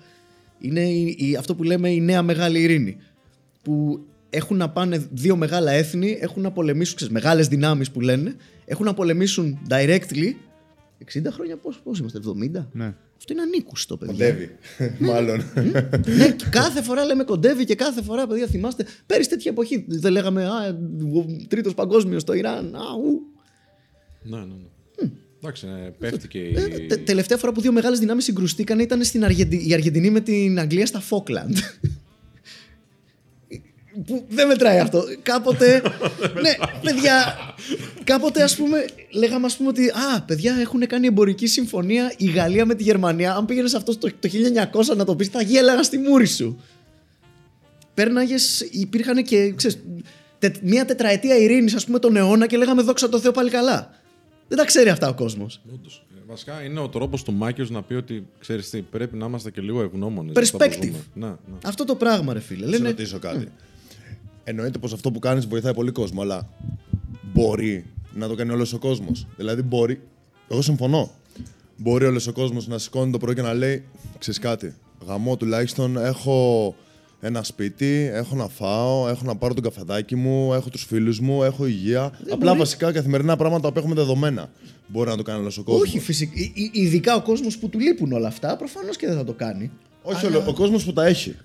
Είναι η, η- αυτό που λέμε η νέα μεγάλη ειρήνη. Που έχουν να πάνε δύο μεγάλα έθνη, έχουν να πολεμήσουν, ξέρεις, μεγάλες δυνάμεις που λένε, έχουν να πολεμήσουν directly 60 χρόνια, πώς, πώς είμαστε, 70?
Ναι.
Αυτό είναι ανήκουστο, παιδιά.
Κοντεύει. Μάλλον.
ναι, και κάθε φορά λέμε κοντεύει και κάθε φορά, παιδιά, θυμάστε. Πέρυσι τέτοια εποχή δεν λέγαμε Α, τρίτος παγκόσμιος στο Ιράν. Α, ου.
Ναι, ναι, ναι. Εντάξει, ε, πέφτει και η.
Ε, τε- τελευταία φορά που δύο μεγάλες δυνάμεις συγκρουστήκαν ήταν στην Αργεντι... η Αργεντινή με την Αγγλία στα Φόκλαντ. που δεν μετράει αυτό. Κάποτε. ναι, παιδιά. Κάποτε, ας πούμε, λέγαμε ας πούμε ότι. Α, παιδιά, έχουν κάνει εμπορική συμφωνία η Γαλλία με τη Γερμανία. Αν πήγαινες αυτό το, το 1900 να το πεις, θα γέλαγα στη μούρη σου. Πέρναγες, υπήρχαν και. Ξέρεις, τε, μία τετραετία ειρήνης, ας πούμε, τον αιώνα και λέγαμε δόξα τω Θεώ πάλι καλά. Δεν τα ξέρει αυτά ο κόσμος.
Όντως. Ε, Βασικά είναι ο τρόπος του Μάκιος να πει ότι ξέρεις τι, πρέπει να είμαστε και λίγο ευγνώμονες.
Perspective.
Ναι, ναι.
Αυτό το πράγμα, ρε φίλε.
Να σε
Λένε,
ρωτήσω κάτι. Εννοείται πως αυτό που κάνεις βοηθάει πολύ κόσμο, αλλά μπορεί να το κάνει όλος ο κόσμος; Δηλαδή, μπορεί. Εγώ συμφωνώ. Μπορεί όλος ο κόσμος να σηκώνει το πρωί και να λέει: Ξέρεις κάτι. Γαμό τουλάχιστον έχω ένα σπίτι, έχω να φάω, έχω να πάρω τον καφεδάκι μου, έχω τους φίλους μου, έχω υγεία. Απλά
μπορεί.
βασικά καθημερινά πράγματα που έχουμε δεδομένα. Μπορεί να το κάνει όλος ο κόσμος.
Όχι, φυσικά. Ειδικά ο κόσμος που του λείπουν όλα αυτά, προφανώς και δεν θα το κάνει.
Όχι όλο- ο κόσμος που τα έχει.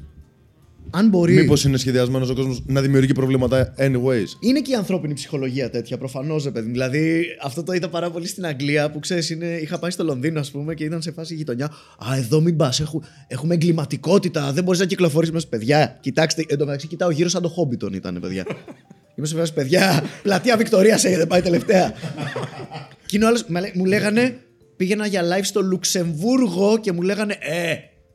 Αν μπορεί.
Μήπως είναι σχεδιασμένος ο κόσμος να δημιουργεί προβλήματα anyways;
Είναι και η ανθρώπινη ψυχολογία τέτοια, προφανώς, ρε παιδί. μου. Δηλαδή, αυτό το είδα πάρα πολύ στην Αγγλία που ξέρεις, είχα πάει στο Λονδίνο, ας πούμε, και ήταν σε φάση γειτονιά. Α, εδώ μην πας, έχουμε εγκληματικότητα, δεν μπορείς να κυκλοφορήσεις μέσα, παιδιά. Κοιτάξτε, εν τω μεταξύ, κοιτάω γύρω σαν το Χόμπιτον ήταν, παιδιά. Είμαι σε φάση, παιδιά, πλατεία Βικτωρίας έχετε πάει τελευταία. και είναι ο άλλος, με λέ- μου λέγανε, πήγαινα για live στο Λουξεμβούργο και μου λέγανε, Ε,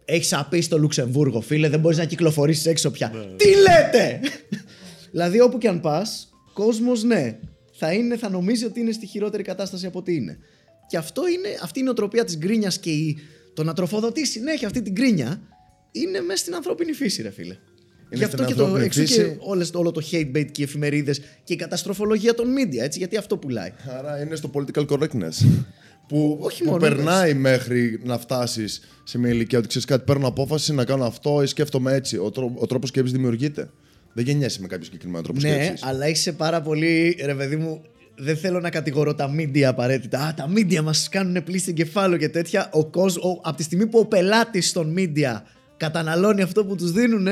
έχεις απεί στο Λουξεμβούργο, φίλε, δεν μπορείς να κυκλοφορήσεις έξω πια. Τι λέτε! δηλαδή, όπου και αν πας, κόσμος ναι, θα, είναι, θα νομίζει ότι είναι στη χειρότερη κατάσταση από ό,τι είναι. Και αυτό είναι, αυτή η νοοτροπία της γκρίνιας και η, το να τροφοδοτεί συνέχεια αυτή την γκρίνια είναι μέσα στην ανθρώπινη φύση, ρε φίλε. Γι' αυτό
στην
και, το,
ανθρώπινη
εξού και
φύση.
όλες, όλο το hate bait και οι εφημερίδες και η καταστροφολογία των media, έτσι, γιατί αυτό πουλάει.
Άρα είναι στο political correctness. Που,
Όχι
που
μόνο,
περνάει μέχρι να φτάσεις σε μια ηλικία ότι ξέρεις κάτι, παίρνω απόφαση να κάνω αυτό ή σκέφτομαι έτσι. Ο, τρό, ο τρόπος σκέψης δημιουργείται. Δεν γεννιέσαι με κάποιο συγκεκριμένο τρόπο
Ναι,
σκέψης.
αλλά είσαι πάρα πολύ, ρε παιδί μου, δεν θέλω να κατηγορώ τα media απαραίτητα. Α, τα media μας κάνουν πλήση εγκεφάλου και τέτοια. Ο κόσμος, ο, από τη στιγμή που ο πελάτης των media καταναλώνει αυτό που τους δίνουν,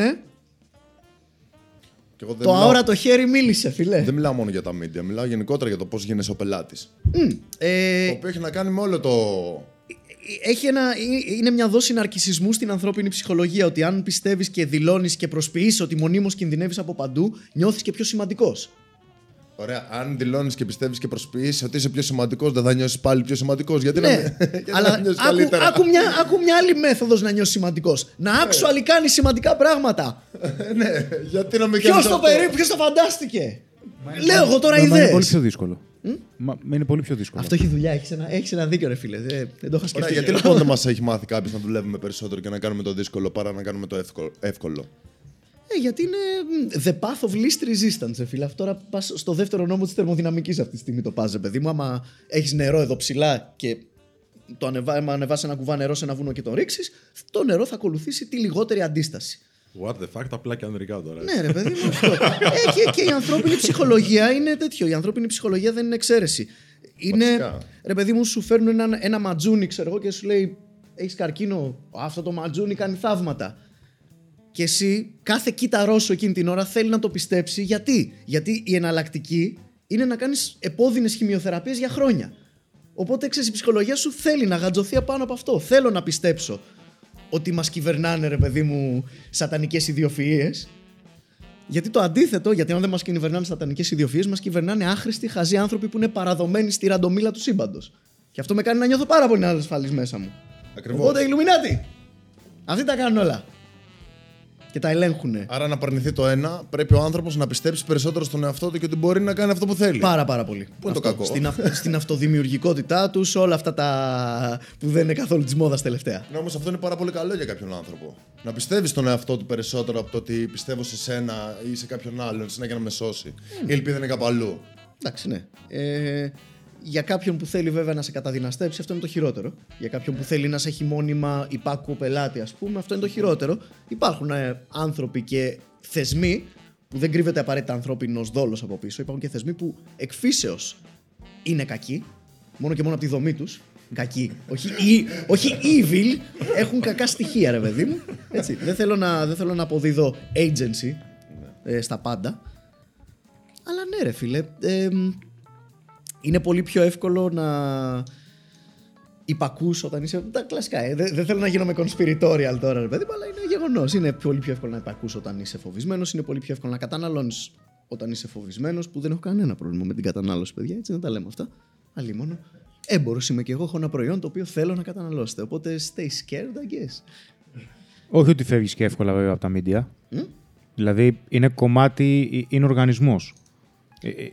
Και εγώ δεν
το
μιλάω-
αόρατο χέρι μίλησε, φιλέ.
Δεν μιλάω μόνο για τα media, μιλάω γενικότερα για το πώς γίνεσαι ο πελάτης.
Ε,
Το οποίο έχει να κάνει με όλο το.
έχει ένα, ε- είναι μια δόση ναρκισισμού στην ανθρώπινη ψυχολογία ότι αν πιστεύεις και δηλώνεις και προσποιείς ότι μονίμως κινδυνεύεις από παντού, νιώθεις και πιο σημαντικός.
Ωραία, αν δηλώνεις και πιστεύεις και προσποιείς ότι είσαι πιο σημαντικός, δεν θα νιώσεις πάλι πιο σημαντικός. Γιατί να,
Ναι,
μην- γιατί να
αλλά
μην νιώσεις
άκου,
καλύτερα;
άκου, μια, άκου μια άλλη μέθοδος να νιώσεις σημαντικός. Να actually κάνεις σημαντικά πράγματα.
ναι, γιατί να μην
Ποιος
κάνεις
το
αυτό;
περί, ποιος το φαντάστηκε; Λέω εγώ τώρα
Μα- μα Είναι
ιδέες.
πολύ πιο δύσκολο. Μα, μα είναι πολύ πιο δύσκολο.
Αυτό έχει δουλειά, έχεις ένα, έχεις ένα δίκιο ρε φίλε. Δεν, δεν το είχα σκεφτεί.
Ωραία, γιατί λοιπόν δεν μας έχει μάθει κάποιος να δουλεύουμε περισσότερο και να κάνουμε το δύσκολο παρά να κάνουμε το εύκολο; Εύκολο.
Ε, γιατί είναι μ, the path of least resistance, ρε φίλε. Αυτό τώρα πας στο δεύτερο νόμο της θερμοδυναμικής αυτή τη στιγμή το πας, ρε παιδί μου. Άμα έχεις νερό εδώ ψηλά και το ανεβά, άμα ανεβάσει ένα κουβά νερό σε ένα βουνό και το ρίξεις, το νερό θα ακολουθήσει τη λιγότερη αντίσταση.
What the fuck, απλά και ανδρικά τώρα.
Ναι, ρε παιδί μου, αυτό. ε, και, και η ανθρώπινη ψυχολογία είναι τέτοιο. Η ανθρώπινη ψυχολογία δεν είναι εξαίρεση. Είναι,
Βασικά.
ρε παιδί μου, σου φέρνουν ένα, ένα ματζούνι, ξέρω εγώ, και σου λέει: Έχεις καρκίνο. Αυτό το ματζούνι κάνει θαύματα. Και εσύ, κάθε κύτταρό σου εκείνη την ώρα θέλει να το πιστέψει. Γιατί, Γιατί η εναλλακτική είναι να κάνεις επώδυνες χημειοθεραπείες για χρόνια. Οπότε ξέρεις, η ψυχολογία σου θέλει να γατζωθεί απάνω από αυτό. Θέλω να πιστέψω ότι μας κυβερνάνε, ρε παιδί μου, σατανικές ιδιοφυΐες. Γιατί το αντίθετο, γιατί αν δεν μας κυβερνάνε σατανικές ιδιοφυΐες, μας κυβερνάνε άχρηστοι, χαζοί άνθρωποι που είναι παραδομένοι στη ραντομήλα του σύμπαντος. Και αυτό με κάνει να νιώθω πάρα πολύ ανασφαλή μέσα μου.
Ακριβώς.
Οπότε Ιλουμινάτι! Αυτοί τα κάνουν όλα. Και τα ελέγχουν.
Άρα να παρνηθεί το ένα, πρέπει ο άνθρωπος να πιστέψει περισσότερο στον εαυτό του και ότι μπορεί να κάνει αυτό που θέλει.
Πάρα πάρα πολύ.
Πού είναι το κακό;
Στην, αυ- στην αυτοδημιουργικότητά τους, όλα αυτά τα που δεν είναι καθόλου της μόδας τελευταία.
Ναι, όμως αυτό είναι πάρα πολύ καλό για κάποιον άνθρωπο. Να πιστεύεις στον εαυτό του περισσότερο από το ότι πιστεύω σε σένα ή σε κάποιον άλλον, σε ένα για να με σώσει. Η ελπίδα είναι κάπου αλλού.
Εντάξει, ναι. Ε, για κάποιον που θέλει βέβαια να σε καταδυναστέψει, αυτό είναι το χειρότερο. Για κάποιον που θέλει να σε έχει μόνιμα υπάκουο πελάτη, ας πούμε, αυτό είναι το χειρότερο. Υπάρχουν ε, άνθρωποι και θεσμοί που δεν κρύβεται απαραίτητα ανθρώπινος δόλος από πίσω. Υπάρχουν και θεσμοί που εκφύσεω είναι κακοί, μόνο και μόνο από τη δομή τους. Κακοί. όχι, ή, όχι evil, έχουν κακά στοιχεία, ρε παιδί μου. Έτσι. Δεν, θέλω να, δεν θέλω να αποδίδω agency ε, στα πάντα. Αλλά ναι, ρε φίλε. εμ, είναι πολύ πιο εύκολο να υπακούς όταν είσαι. Τα κλασικά. Ε. Δεν, δεν θέλω να γίνω με conspiratorial τώρα, ρε παιδί μου, αλλά είναι γεγονός. Είναι πολύ πιο εύκολο να υπακούς όταν είσαι φοβισμένος. Είναι πολύ πιο εύκολο να καταναλώνεις όταν είσαι φοβισμένος. Που δεν έχω κανένα πρόβλημα με την κατανάλωση, παιδιά. Έτσι δεν τα λέμε αυτά. Αλλή μόνο. Έμπορος είμαι και εγώ. Έχω ένα προϊόν το οποίο θέλω να καταναλώσετε. Οπότε stay scared, I guess.
Όχι ότι φεύγεις και εύκολα βέβαια από τα media. Δηλαδή είναι κομμάτι, ε, είναι οργανισμός.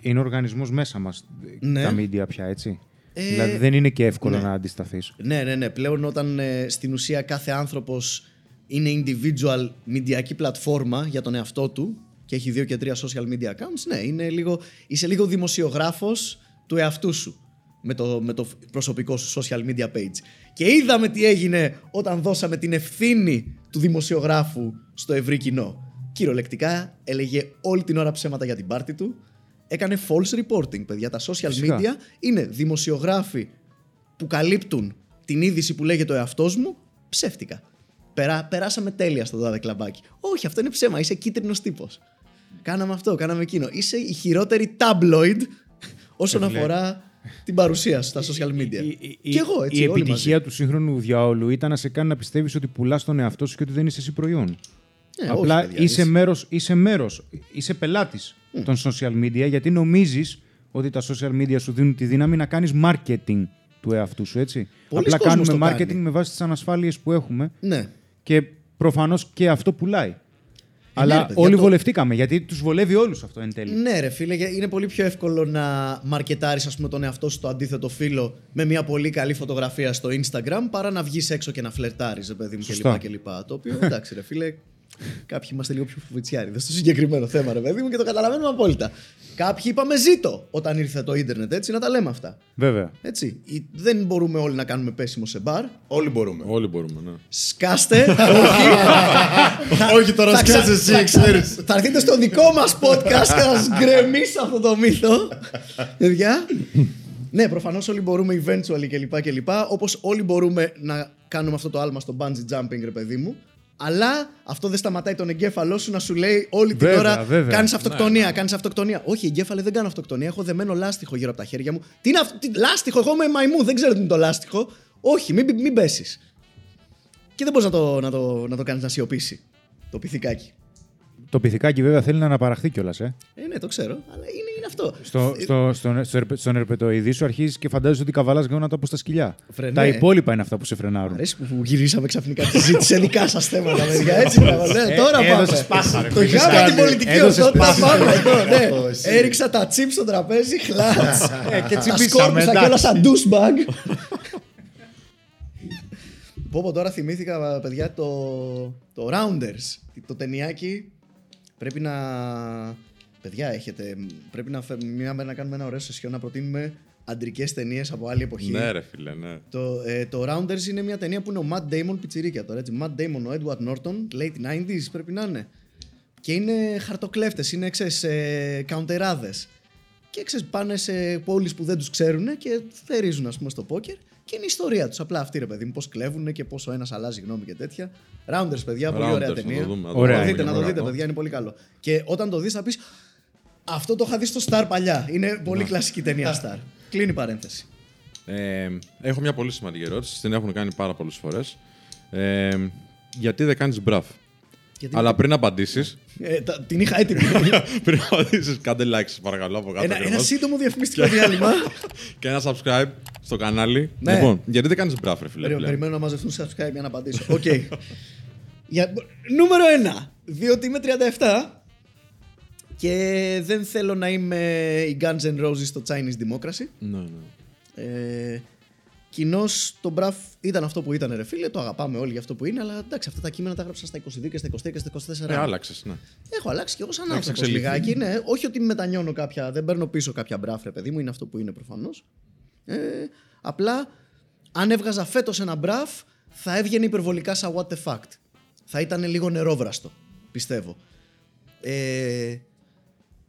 Είναι οργανισμός μέσα μας
Ναι.
τα media πια, έτσι.
Ε,
δηλαδή δεν είναι και εύκολο
ναι.
να αντισταθείς.
Ναι, ναι, ναι. Πλέον όταν ε, στην ουσία κάθε άνθρωπος είναι individual μηντιακή πλατφόρμα για τον εαυτό του και έχει δύο και τρία social media accounts, ναι, είναι λίγο, είσαι λίγο δημοσιογράφος του εαυτού σου. με το, με το προσωπικό σου social media page. Και είδαμε τι έγινε όταν δώσαμε την ευθύνη του δημοσιογράφου στο ευρύ κοινό. Κυριολεκτικά έλεγε όλη την ώρα ψέματα για την πάρτη του. Έκανε false reporting, παιδιά. Τα social
Φυσικά.
media είναι δημοσιογράφοι που καλύπτουν την είδηση που λέγεται ο εαυτός μου ψεύτικα. Περά, περάσαμε τέλεια στο δάδε κλαμπάκι. Όχι, αυτό είναι ψέμα. Είσαι κίτρινος τύπος. Κάναμε αυτό, κάναμε εκείνο. Είσαι η χειρότερη tabloid όσον
Ε, φίλε.
αφορά την παρουσία σου στα social media.
Η- η-
και εγώ, έτσι,
η
όλοι
επιτυχία
μαζί.
του σύγχρονου διαόλου ήταν να σε κάνει να πιστεύεις ότι πουλάς τον εαυτό σου και ότι δεν είσαι εσύ προϊόν.
Ε,
Απλά
όχι, παιδιά,
είσαι μέρος, είσαι μέρος, είσαι πελάτης των social media γιατί νομίζεις ότι τα social media σου δίνουν τη δύναμη να κάνεις marketing του εαυτού σου, έτσι.
Πολλοί
Απλά
κόσμος
κάνουμε
το
marketing
κάνει.
με βάση τις ανασφάλειες που έχουμε
Ναι.
και προφανώς και αυτό πουλάει. Αλλά
ναι, ρε παιδιά,
όλοι
το-
βολευτήκαμε γιατί τους βολεύει όλους αυτό εν τέλει.
Ναι, ρε φίλε, για- είναι πολύ πιο εύκολο να μαρκετάρεις ας πούμε τον εαυτό σου στο αντίθετο φύλλο με μια πολύ καλή φωτογραφία στο Instagram παρά να βγεις έξω και να φλερτάρεις, ρε παιδί μου
Σωστά.
κλπ. κλπ. Το οποίο εντάξει, ρε φίλε, κάποιοι είμαστε λίγο πιο φουβιτσιάριδες στο συγκεκριμένο θέμα, ρε παιδί μου, και το καταλαβαίνουμε απόλυτα. Κάποιοι είπαμε ζήτω όταν ήρθε το ίντερνετ, έτσι, να τα λέμε αυτά.
Βέβαια.
Έτσι. Η- Δεν μπορούμε όλοι να κάνουμε πέσιμο σε μπαρ.
Όλοι μπορούμε.
Όλοι μπορούμε, ναι.
Σκάστε, όχι.
Όχι τώρα
Θα ξα-
σκέφτεσαι εσύ,
θα ξα-
ξέρεις.
Θα έρθετε στο δικό μας podcast και θα σας γκρεμίσω αυτό το μύθο. Παιδιά. ναι, προφανώς όλοι μπορούμε eventually κλπ. κλπ. Όπως όλοι μπορούμε να κάνουμε αυτό το άλμα στο bungee jumping, ρε παιδί μου. Αλλά αυτό δεν σταματάει τον εγκέφαλό σου να σου λέει όλη την
Βέβαια,
ώρα
βέβαια.
κάνεις αυτοκτονία, κάνεις αυτοκτονία. Όχι, εγκέφαλε δεν κάνω αυτοκτονία. Έχω δεμένο λάστιχο γύρω από τα χέρια μου. Τι είναι αυτό, τι, λάστιχο, εγώ είμαι μαϊμού, δεν ξέρω τι είναι το λάστιχο. Όχι, μην, μην πέσεις. Και δεν μπορείς να το, να το, να το κάνεις να σιωπήσει το πυθικάκι.
Το πυθικάκι βέβαια θέλει να αναπαραχθεί κιόλας. Ε.
Ε, ναι, το ξέρω, αλλά είναι, είναι αυτό.
Στο, στο, στον, στο, ερπε- στον ερπετοειδή σου αρχίζει και φαντάζεσαι ότι καβαλάς γόνατα από τα σκυλιά.
Φρενέ.
Τα υπόλοιπα είναι αυτά που σε φρενάρουν.
Μ' αρέσει που, που γυρίσαμε ξαφνικά τη συζήτηση σε δικά σας θέματα, παιδιά. Έτσι, μπράβο, ναι, τώρα πάμε.
έδωσες πάσα, ρε,
Το
φίλε.
είχαμε την πολιτική
Έδωσες
ορθότητα.
πάσα.
Πάμε εδώ, ναι.
Αυτό, εσύ.
Έριξα τα τσίπ στο τραπέζι, χλάτς.
και
Τα
τσιμπήσαμε,
σκόρπισα
εντάξει.
κιόλας σαν douchebag. Πω πω τώρα θυμήθηκα, παιδιά, το, το Rounders. Το ταινιάκι πρέπει να... Παιδιά, έχετε... Πρέπει να, φε- μια μέρα να κάνουμε ένα ωραίο σεσιό να προτείνουμε αντρικές ταινίες από άλλη εποχή.
Ναι, ρε φίλε, ναι.
Το, ε, το Rounders είναι μια ταινία που είναι ο Matt Damon πιτσιρίκια τώρα. Έτσι. Matt Damon, ο Edward Norton, late 90s πρέπει να είναι. Και είναι χαρτοκλέφτες, είναι ξέρεις, ε, καουντεράδες. Και ξέρεις, πάνε σε πόλεις που δεν τους ξέρουν και θερίζουν ας πούμε στο πόκερ και είναι η ιστορία τους. Απλά αυτή ρε παιδί μου, πώς κλέβουν και πώς ο ένας αλλάζει γνώμη και τέτοια. Rounders παιδιά, πολύ
Rounders,
ωραία
να το
ταινία.
δούμε, να το
Ωραία.
Να το
είναι,
δείτε, να το
ωραίο.
δείτε παιδιά, είναι πολύ καλό. Και όταν το δεις θα πεις αυτό το είχα δει στο Star παλιά. Είναι πολύ κλασική ταινία Star. Κλείνει η παρένθεση.
Ε, έχω μια πολύ σημαντική ερώτηση. Την έχουν κάνει πάρα πολλές φορές. Ε, γιατί δεν κάνεις μπραφ;
Γιατί-
Αλλά πριν απαντήσεις,
Ε, τα- την είχα έτοιμη.
πριν απαντήσεις, κάντε like, σας παρακαλώ από κάτω.
ένα, ένα
ακριβώς.
σύντομο διαφημιστικό διάλειμμα.
Και ένα subscribe στο κανάλι.
Ναι.
Λοιπόν, γιατί δεν κάνεις Μπραφ, ρε φίλε.
Περι-
πλέον;
Περιμένω να μαζευτούν subscribe για να απαντήσω. Οκ. Για... Νούμερο 1. Διότι είμαι 37 και δεν θέλω να είμαι η Guns N' Roses στο Chinese Democracy.
Ναι, ναι.
Ε, Κοίτα το Μπραφ ήταν αυτό που ήταν, ρε φίλε. Το αγαπάμε όλοι για αυτό που είναι, αλλά εντάξει, αυτά τα κείμενα τα έγραψα στα 22 και στα 23 και στα 24.
Ε, άλλαξες, ναι.
Έχω αλλάξει κι εγώ σαν
Έχεις
άνθρωπος
εξελιχθεί.
λιγάκι. Ναι, όχι ότι μετανιώνω κάποια, δεν παίρνω πίσω κάποια μπραφ, ρε παιδί μου, είναι αυτό που είναι προφανώς. Ε, απλά, αν έβγαζα φέτος ένα μπραφ, θα έβγαινε υπερβολικά σαν What the Fact. Θα ήταν λίγο νερόβραστο, πιστεύω. Ε,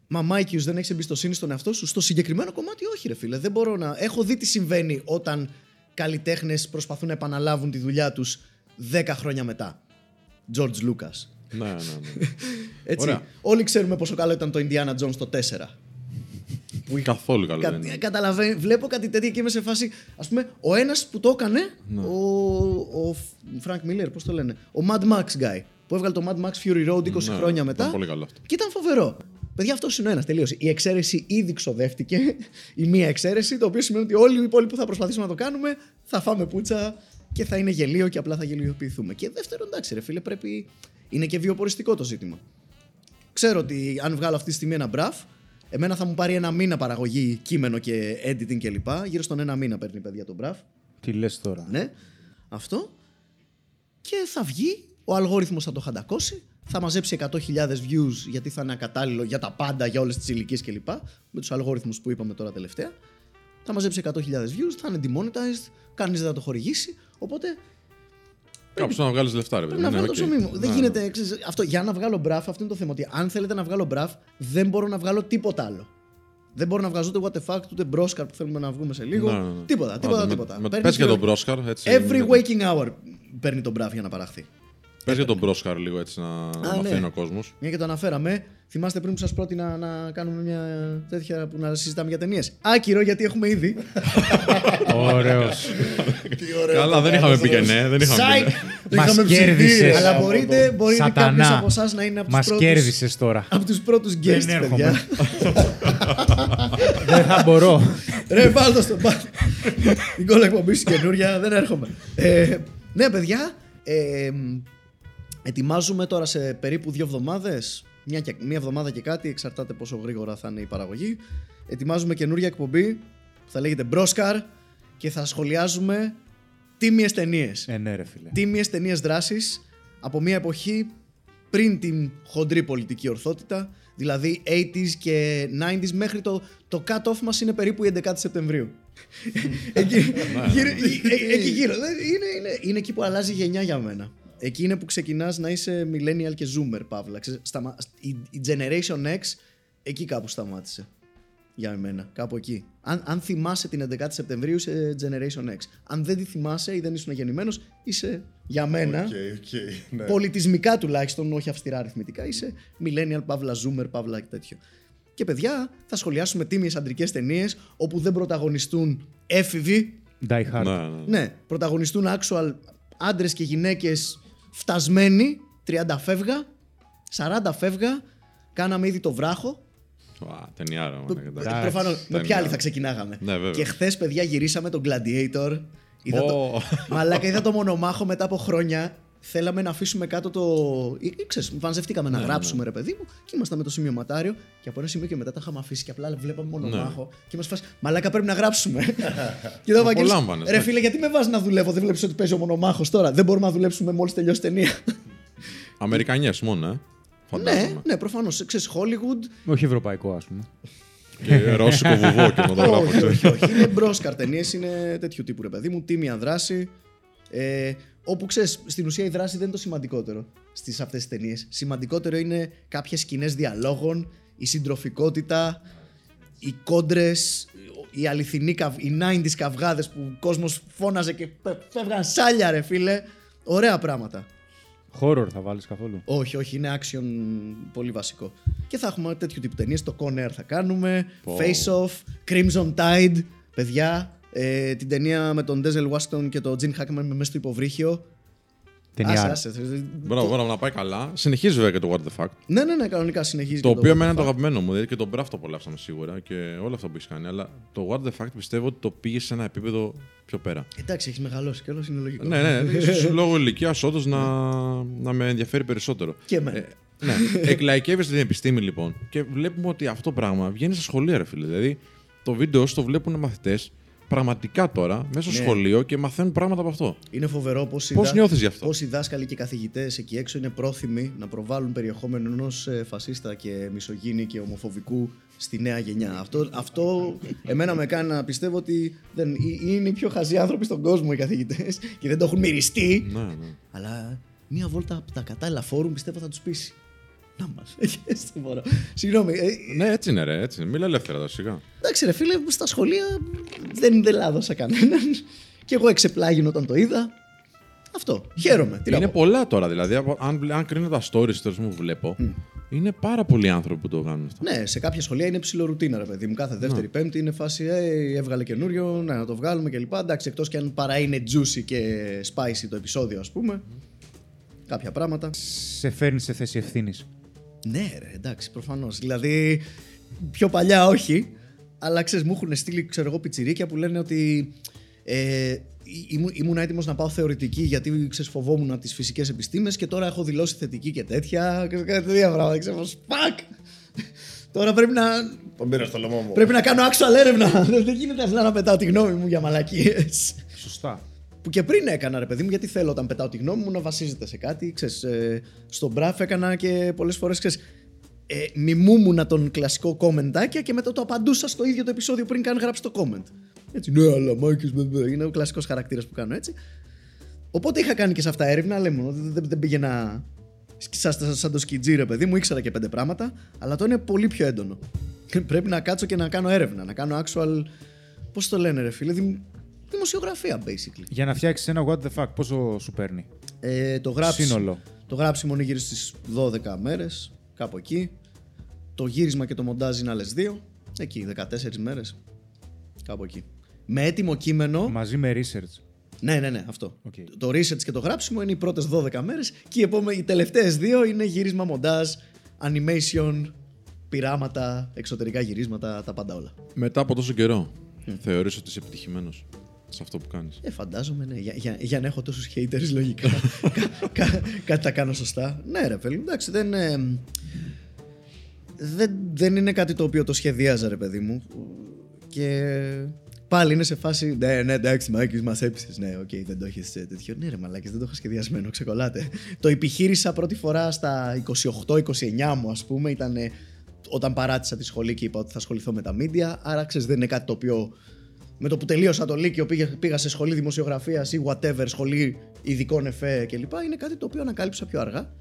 Μα Μάικιου, δεν έχεις εμπιστοσύνη στον εαυτό σου; Στο συγκεκριμένο κομμάτι, όχι, ρε φίλε. Δεν μπορώ να. Έχω δει τι συμβαίνει όταν καλλιτέχνες προσπαθούν να επαναλάβουν τη δουλειά τους 10 χρόνια μετά. George Lucas.
ναι, ναι, ναι.
Έτσι.
Ωραία.
Όλοι ξέρουμε πόσο καλό ήταν το Indiana Jones το 4. Που είχα-
Καθόλου καλό
Κα-
δεν είναι.
καταλαβαίνω, βλέπω κάτι τέτοιο και είμαι σε φάση. Α πούμε, ο ένας που το έκανε,
Ναι.
ο, ο Frank Miller, πώς το λένε, ο Mad Max guy, που έβγαλε το Mad Max Fury Road 20
Ναι,
χρόνια
ήταν
μετά.
πολύ καλό αυτό.
Και ήταν φοβερό. Παιδιά, αυτός είναι ο ένας. Τελείωσε. Η εξαίρεση ήδη ξοδεύτηκε. Η μία εξαίρεση, το οποίο σημαίνει ότι όλοι οι υπόλοιποι που θα προσπαθήσουμε να το κάνουμε θα φάμε πούτσα και θα είναι γελίο και απλά θα γελιοποιηθούμε. Και δεύτερον, εντάξει, ρε φίλε, πρέπει. Είναι και βιοποριστικό το ζήτημα. Ξέρω ότι αν βγάλω αυτή τη στιγμή ένα μπραφ, εμένα θα μου πάρει ένα μήνα παραγωγή, κείμενο και editing κλπ. Γύρω στον ένα μήνα παίρνει παιδιά το μπραφ.
Τι λες τώρα;
Ναι, αυτό. Και θα βγει, ο αλγόριθμος θα το χαντακώσει, θα μαζέψει 100.000 views γιατί θα είναι ακατάλληλο για τα πάντα, για όλες τις ηλικίες κλπ. Με τους αλγόριθμους που είπαμε τώρα τελευταία. θα μαζέψει 100.000 views, θα είναι demonetized, κανείς δεν θα το χορηγήσει. Οπότε
Κάπου να βγάλεις λεφτά, ρε παιδί.
πρέπει να
Ναι,
βγάλω το
οκ.
ψωμί μου. Δεν
Ναι,
γίνεται. ξέρεις, αυτό, για να βγάλω μπραφ, αυτό είναι το θέμα. Ότι αν θέλετε να βγάλω μπραφ, δεν μπορώ να βγάλω τίποτα άλλο. Δεν μπορώ να βγάζω ούτε what the fuck, ούτε Μπρόσκαρ που θέλουμε να βγούμε σε λίγο.
Ναι, ναι, ναι.
Τίποτα, τίποτα,
Άντε, με-
τίποτα.
με-
Παίρνεις
Πες για
και-
τον Μπρόσκαρ, έτσι.
Every
με-
waking hour παίρνει τον μπραφ για να παραχθεί.
Πες για τον Μπρόσκαρ λίγο έτσι να
ναι.
μαθαίνει ο κόσμος.
Μια και το αναφέραμε, θυμάστε πριν που σας πρότεινα να κάνουμε μια τέτοια που να συζητάμε για ταινίες. Άκυρο γιατί έχουμε ήδη.
Ωραίος.
Τι ωραίο
Καλά,
το
δεν είχαμε πει και
κάνεις,
ναι, δεν είχαμε
Σάικ!
πει. ναι.
Μας
Είχαμε
κέρδισες.
ψηφίσει.
Αλλά
από
μπορείτε,
το-
μπορείτε
Σατανά.
κάποιος από εσάς να είναι από τους
Μας
πρώτου.
κέρδισες τώρα.
Από τους πρώτους guests,
Δεν έρχομαι.
παιδιά.
Δεν θα μπορώ.
Ρε, βάλτε στο μπάτι. Η κόλλα εκπομπή σου καινούρια, δεν έρχομαι. Ε, ναι, παιδιά. Ε, ετοιμάζουμε τώρα σε περίπου δύο εβδομάδες. Μια, και- μία εβδομάδα και κάτι, εξαρτάται πόσο γρήγορα θα είναι η παραγωγή. Ετοιμάζουμε καινούρια εκπομπή που θα λέγεται Μπρόσκαρ και θα σχολιάζουμε τίμιες ταινίες.
Ε, ναι, ρε φίλε.
Τίμιες ταινίες δράσης από μια εποχή πριν την χοντρή πολιτική ορθότητα, δηλαδή 80s και 90s μέχρι το, το cut-off μας είναι περίπου η 11η Σεπτεμβρίου. εκεί, γύρω, ε, ε, εκεί γύρω. Δεν- Είναι, είναι, είναι εκεί που αλλάζει η γενιά για μένα. Εκεί είναι που ξεκινάς να είσαι millennial και zoomer, Παύλα. Ξέρεις, σταμα- η, η Generation X εκεί κάπου σταμάτησε. Για εμένα, κάπου εκεί. Αν, αν θυμάσαι την 11η Σεπτεμβρίου, είσαι Generation X. Αν δεν τη θυμάσαι ή δεν ήσουν γεννημένος, είσαι για μένα
Οκ, οκ, ναι.
πολιτισμικά τουλάχιστον, όχι αυστηρά αριθμητικά, είσαι millennial, παύλα zoomer, παύλα και τέτοιο. Και παιδιά, θα σχολιάσουμε τίμιες αντρικές ταινίες όπου δεν πρωταγωνιστούν έφηβοι,
Die Hard.
Ναι, ναι.
ναι, πρωταγωνιστούν actual άντρες και γυναίκες φτασμένοι, 30 φεύγα, 40 φεύγα, κάναμε ήδη το βράχο.
Α, Ταινιάρα. μάνα, εντάξει.
Προφανώς, με
Ταινία.
ποια άλλη θα ξεκινάγαμε.
Ναι, βέβαια.
και χθες, παιδιά, γυρίσαμε τον Gladiator. Είδα το...
Ω.
Μαλάκα, είδα το μονομάχο μετά από χρόνια. Θέλαμε να αφήσουμε κάτω το. ή- ή ξέρεις, βανζευτήκαμε
Ναι,
να γράψουμε, ρε παιδί μου, και ήμασταν με το σημειωματάριο. Και από ένα σημείο και μετά τα είχαμε αφήσει και απλά βλέπαμε μονομάχο. Και μας φάσει. Μαλάκα, πρέπει να γράψουμε. και εδώ Βαγγέλης,
Απολάμβανες,
Ρε
ναι.
φίλε, γιατί με βάζεις να δουλεύω, δεν βλέπεις ότι παίζει ο μονομάχο τώρα. Δεν μπορούμε να δουλέψουμε μόλις τελειώσει η ταινία.
Αμερικανιές μόνο, ε.
ναι,
Φαντάζομαι.
ναι, προφανώς. Ξέρεις, Hollywood.
Όχι ευρωπαϊκό, ας πούμε.
Και ρώσικο βουβό και να το γράφω.
όχι, όχι, όχι. Είναι μπρόσκαρ ταινίε, είναι τέτοιου τύπου ρε παιδί μου. Τίμια δράση. Ε, όπου ξέρεις, στην ουσία η δράση δεν είναι το σημαντικότερο στις αυτές τις ταινίες. Σημαντικότερο είναι κάποιες σκηνές διαλόγων, η συντροφικότητα, οι κόντρες, οι αληθινοί καυ... οι 90s καυγάδες που ο κόσμος φώναζε και πε- φεύγαν σάλια, ρε φίλε. Ωραία πράγματα.
Horror θα βάλεις καθόλου;
Όχι, όχι, είναι action πολύ βασικό. Και θα έχουμε τέτοιου τύπου ταινίες. Το Con Air θα κάνουμε.
Πω.
Face Off, Crimson Tide, παιδιά. Ε, την ταινία με τον Denzel Washington και τον Gene Hackman μέσα στο υποβρύχιο.
Ταινιά.
Άσε, άσε.
Μπράβο, μπράβο, να πάει καλά. Συνεχίζει βέβαια και το What the Fuck.
Ναι, ναι, ναι, κανονικά συνεχίζει.
Το
και
οποίο εμένα είναι το αγαπημένο μου. Δηλαδή και τον Μπράφ το απολαύσαμε σίγουρα και όλα αυτά που έχεις κάνει. Αλλά το What the Fuck πιστεύω ότι το πήγες σε ένα επίπεδο πιο πέρα.
Εντάξει, έχεις μεγαλώσει κιόλας, είναι λογικό.
ναι, ναι, ίσως λόγω ηλικίας όντως να, να με ενδιαφέρει περισσότερο.
Και εμένα.
ναι. Εκλαϊκεύεσαι την επιστήμη λοιπόν και βλέπουμε ότι αυτό το πράγμα βγαίνει στα σχολεία, ρε φίλε. Δηλαδή το βίντεο σου το βλέπουν μαθητές πραγματικά τώρα μέσα στο
Ναι.
σχολείο και μαθαίνουν πράγματα από αυτό.
Είναι φοβερό πώς οι,
Πώς
δα-
νιώθεις γι' αυτό;
πώς οι δάσκαλοι και καθηγητές εκεί έξω είναι πρόθυμοι να προβάλλουν περιεχόμενο ενός φασίστα και μισογίνη και ομοφοβικού στη νέα γενιά. Αυτό, αυτό εμένα με κάνει να πιστεύω ότι δεν, ε- είναι οι πιο χαζοί άνθρωποι στον κόσμο οι καθηγητές και δεν το έχουν μυριστεί.
Ναι, ναι.
Αλλά μία βόλτα από τα κατάλληλα φόρουμ πιστεύω θα τους πείσει. Να μας. δεν μπορώ. Συγγνώμη. ε,
ναι, έτσι είναι, ρε. Έτσι. είναι. Μίλα ελεύθερα τώρα, σιγά.
Εντάξει, ρε φίλε, στα σχολεία δεν, δεν λάδωσα κανέναν. Και εγώ εξεπλάγινο όταν το είδα. Αυτό. Χαίρομαι. Τι να
είναι
πω.
πολλά τώρα. Δηλαδή, από- αν, αν κρίνω τα stories τέλος μου που βλέπω, είναι πάρα πολλοί άνθρωποι που το κάνουν αυτό.
Ναι, σε κάποια σχολεία είναι ψηλορουτίνα, ρε παιδί μου. Κάθε δεύτερη Πέμπτη είναι φάση, ε, έβγαλε καινούριο, ναι, να το βγάλουμε κλπ. Εντάξει, εκτός και αν παρά είναι juicy και spicy το επεισόδιο, ας πούμε. Κάποια πράγματα.
Σε φέρνει σε θέση ευθύνης.
Ναι, ρε, εντάξει, προφανώς. Δηλαδή, πιο παλιά όχι, αλλά ξέρεις, μου έχουν στείλει, ξέρω εγώ, πιτσιρίκια που λένε ότι ε, ήμουν, ήμουν έτοιμος να πάω θεωρητική γιατί ξέρεις, φοβόμουν τις φυσικές επιστήμες και τώρα έχω δηλώσει θετική και τέτοια. Και κάτι τέτοια πράγματα. Ξέρω, fuck! Τώρα πρέπει να,
Τον πήρα στο λαιμό μου.
πρέπει να κάνω actual έρευνα. Δεν δεν γίνεται απλά να πετάω τη γνώμη μου για μαλακίες.
Σωστά.
Που και πριν έκανα, ρε παιδί μου, γιατί θέλω όταν πετάω τη γνώμη μου να βασίζεται σε κάτι. Ξέρεις, ε, στον μπραφ έκανα και πολλές φορές ξέρεις, ε, μιμούμουνα τον κλασικό κομμεντάκια και μετά το απαντούσα στο ίδιο το επεισόδιο πριν καν γράψει το comment. Έτσι, ναι, αλλά Μάκης, είναι ο κλασικός χαρακτήρας που κάνω έτσι. Οπότε είχα κάνει και σε αυτά έρευνα, λέμε, δεν, δεν, δεν πήγαινα σαν, σαν, σαν το σκιτζί, ρε παιδί μου, ήξερα και πέντε πράγματα, αλλά το είναι πολύ πιο έντονο. Πρέπει να κάτσω και να κάνω έρευνα, να κάνω actual. Πώς το λένε, ρε φίλε, δημ- δημοσιογραφία basically.
Για να φτιάξεις ένα what the fuck, πόσο σου παίρνει;
Ε, το, γράψιμο,
Σύνολο.
το γράψιμο είναι γύρω στις 12 μέρες, κάπου εκεί. Το γύρισμα και το μοντάζ είναι άλλες 2. Εκεί, 14 μέρες. Κάπου εκεί. Με έτοιμο κείμενο.
Μαζί με research.
Ναι, ναι, ναι, αυτό.
Οκ.
Το research και το γράψιμο είναι οι πρώτες 12 μέρες και οι, επόμε... οι τελευταίες δύο είναι γύρισμα, μοντάζ, animation, πειράματα, εξωτερικά γυρίσματα, τα πάντα όλα.
Μετά από τόσο καιρό, θεωρείς ότι είσαι επιτυχημένος; Σε αυτό που κάνεις.
Ε, φαντάζομαι, ναι. Για, για, για να έχω τόσους haters, λογικά. κα, κα, κάτι τα κάνω σωστά. Ναι, ρε παιδί μου, εντάξει, δεν. ε, δεν, δεν είναι κάτι το οποίο το σχεδίαζα, ρε παιδί μου. Και πάλι είναι σε φάση. Ναι, ναι, εντάξει, Μάικιους, μας έπεισες. Ναι, οκ, δεν το έχεις τέτοιο. Ναι, ρε μαλάκα, δεν το έχω σχεδιασμένο, ξεκολλάτε. το επιχείρησα πρώτη φορά στα 28-29 μου, ας πούμε. Ήταν όταν παράτησα τη σχολή και είπα ότι θα ασχοληθώ με τα media. Άρα ξέρεις, δεν είναι κάτι το οποίο με το που τελείωσα το Λύκειο πήγα, πήγα σε σχολή δημοσιογραφίας ή whatever, σχολή ειδικών εφέ κλπ. Είναι κάτι το οποίο ανακάλυψα πιο αργά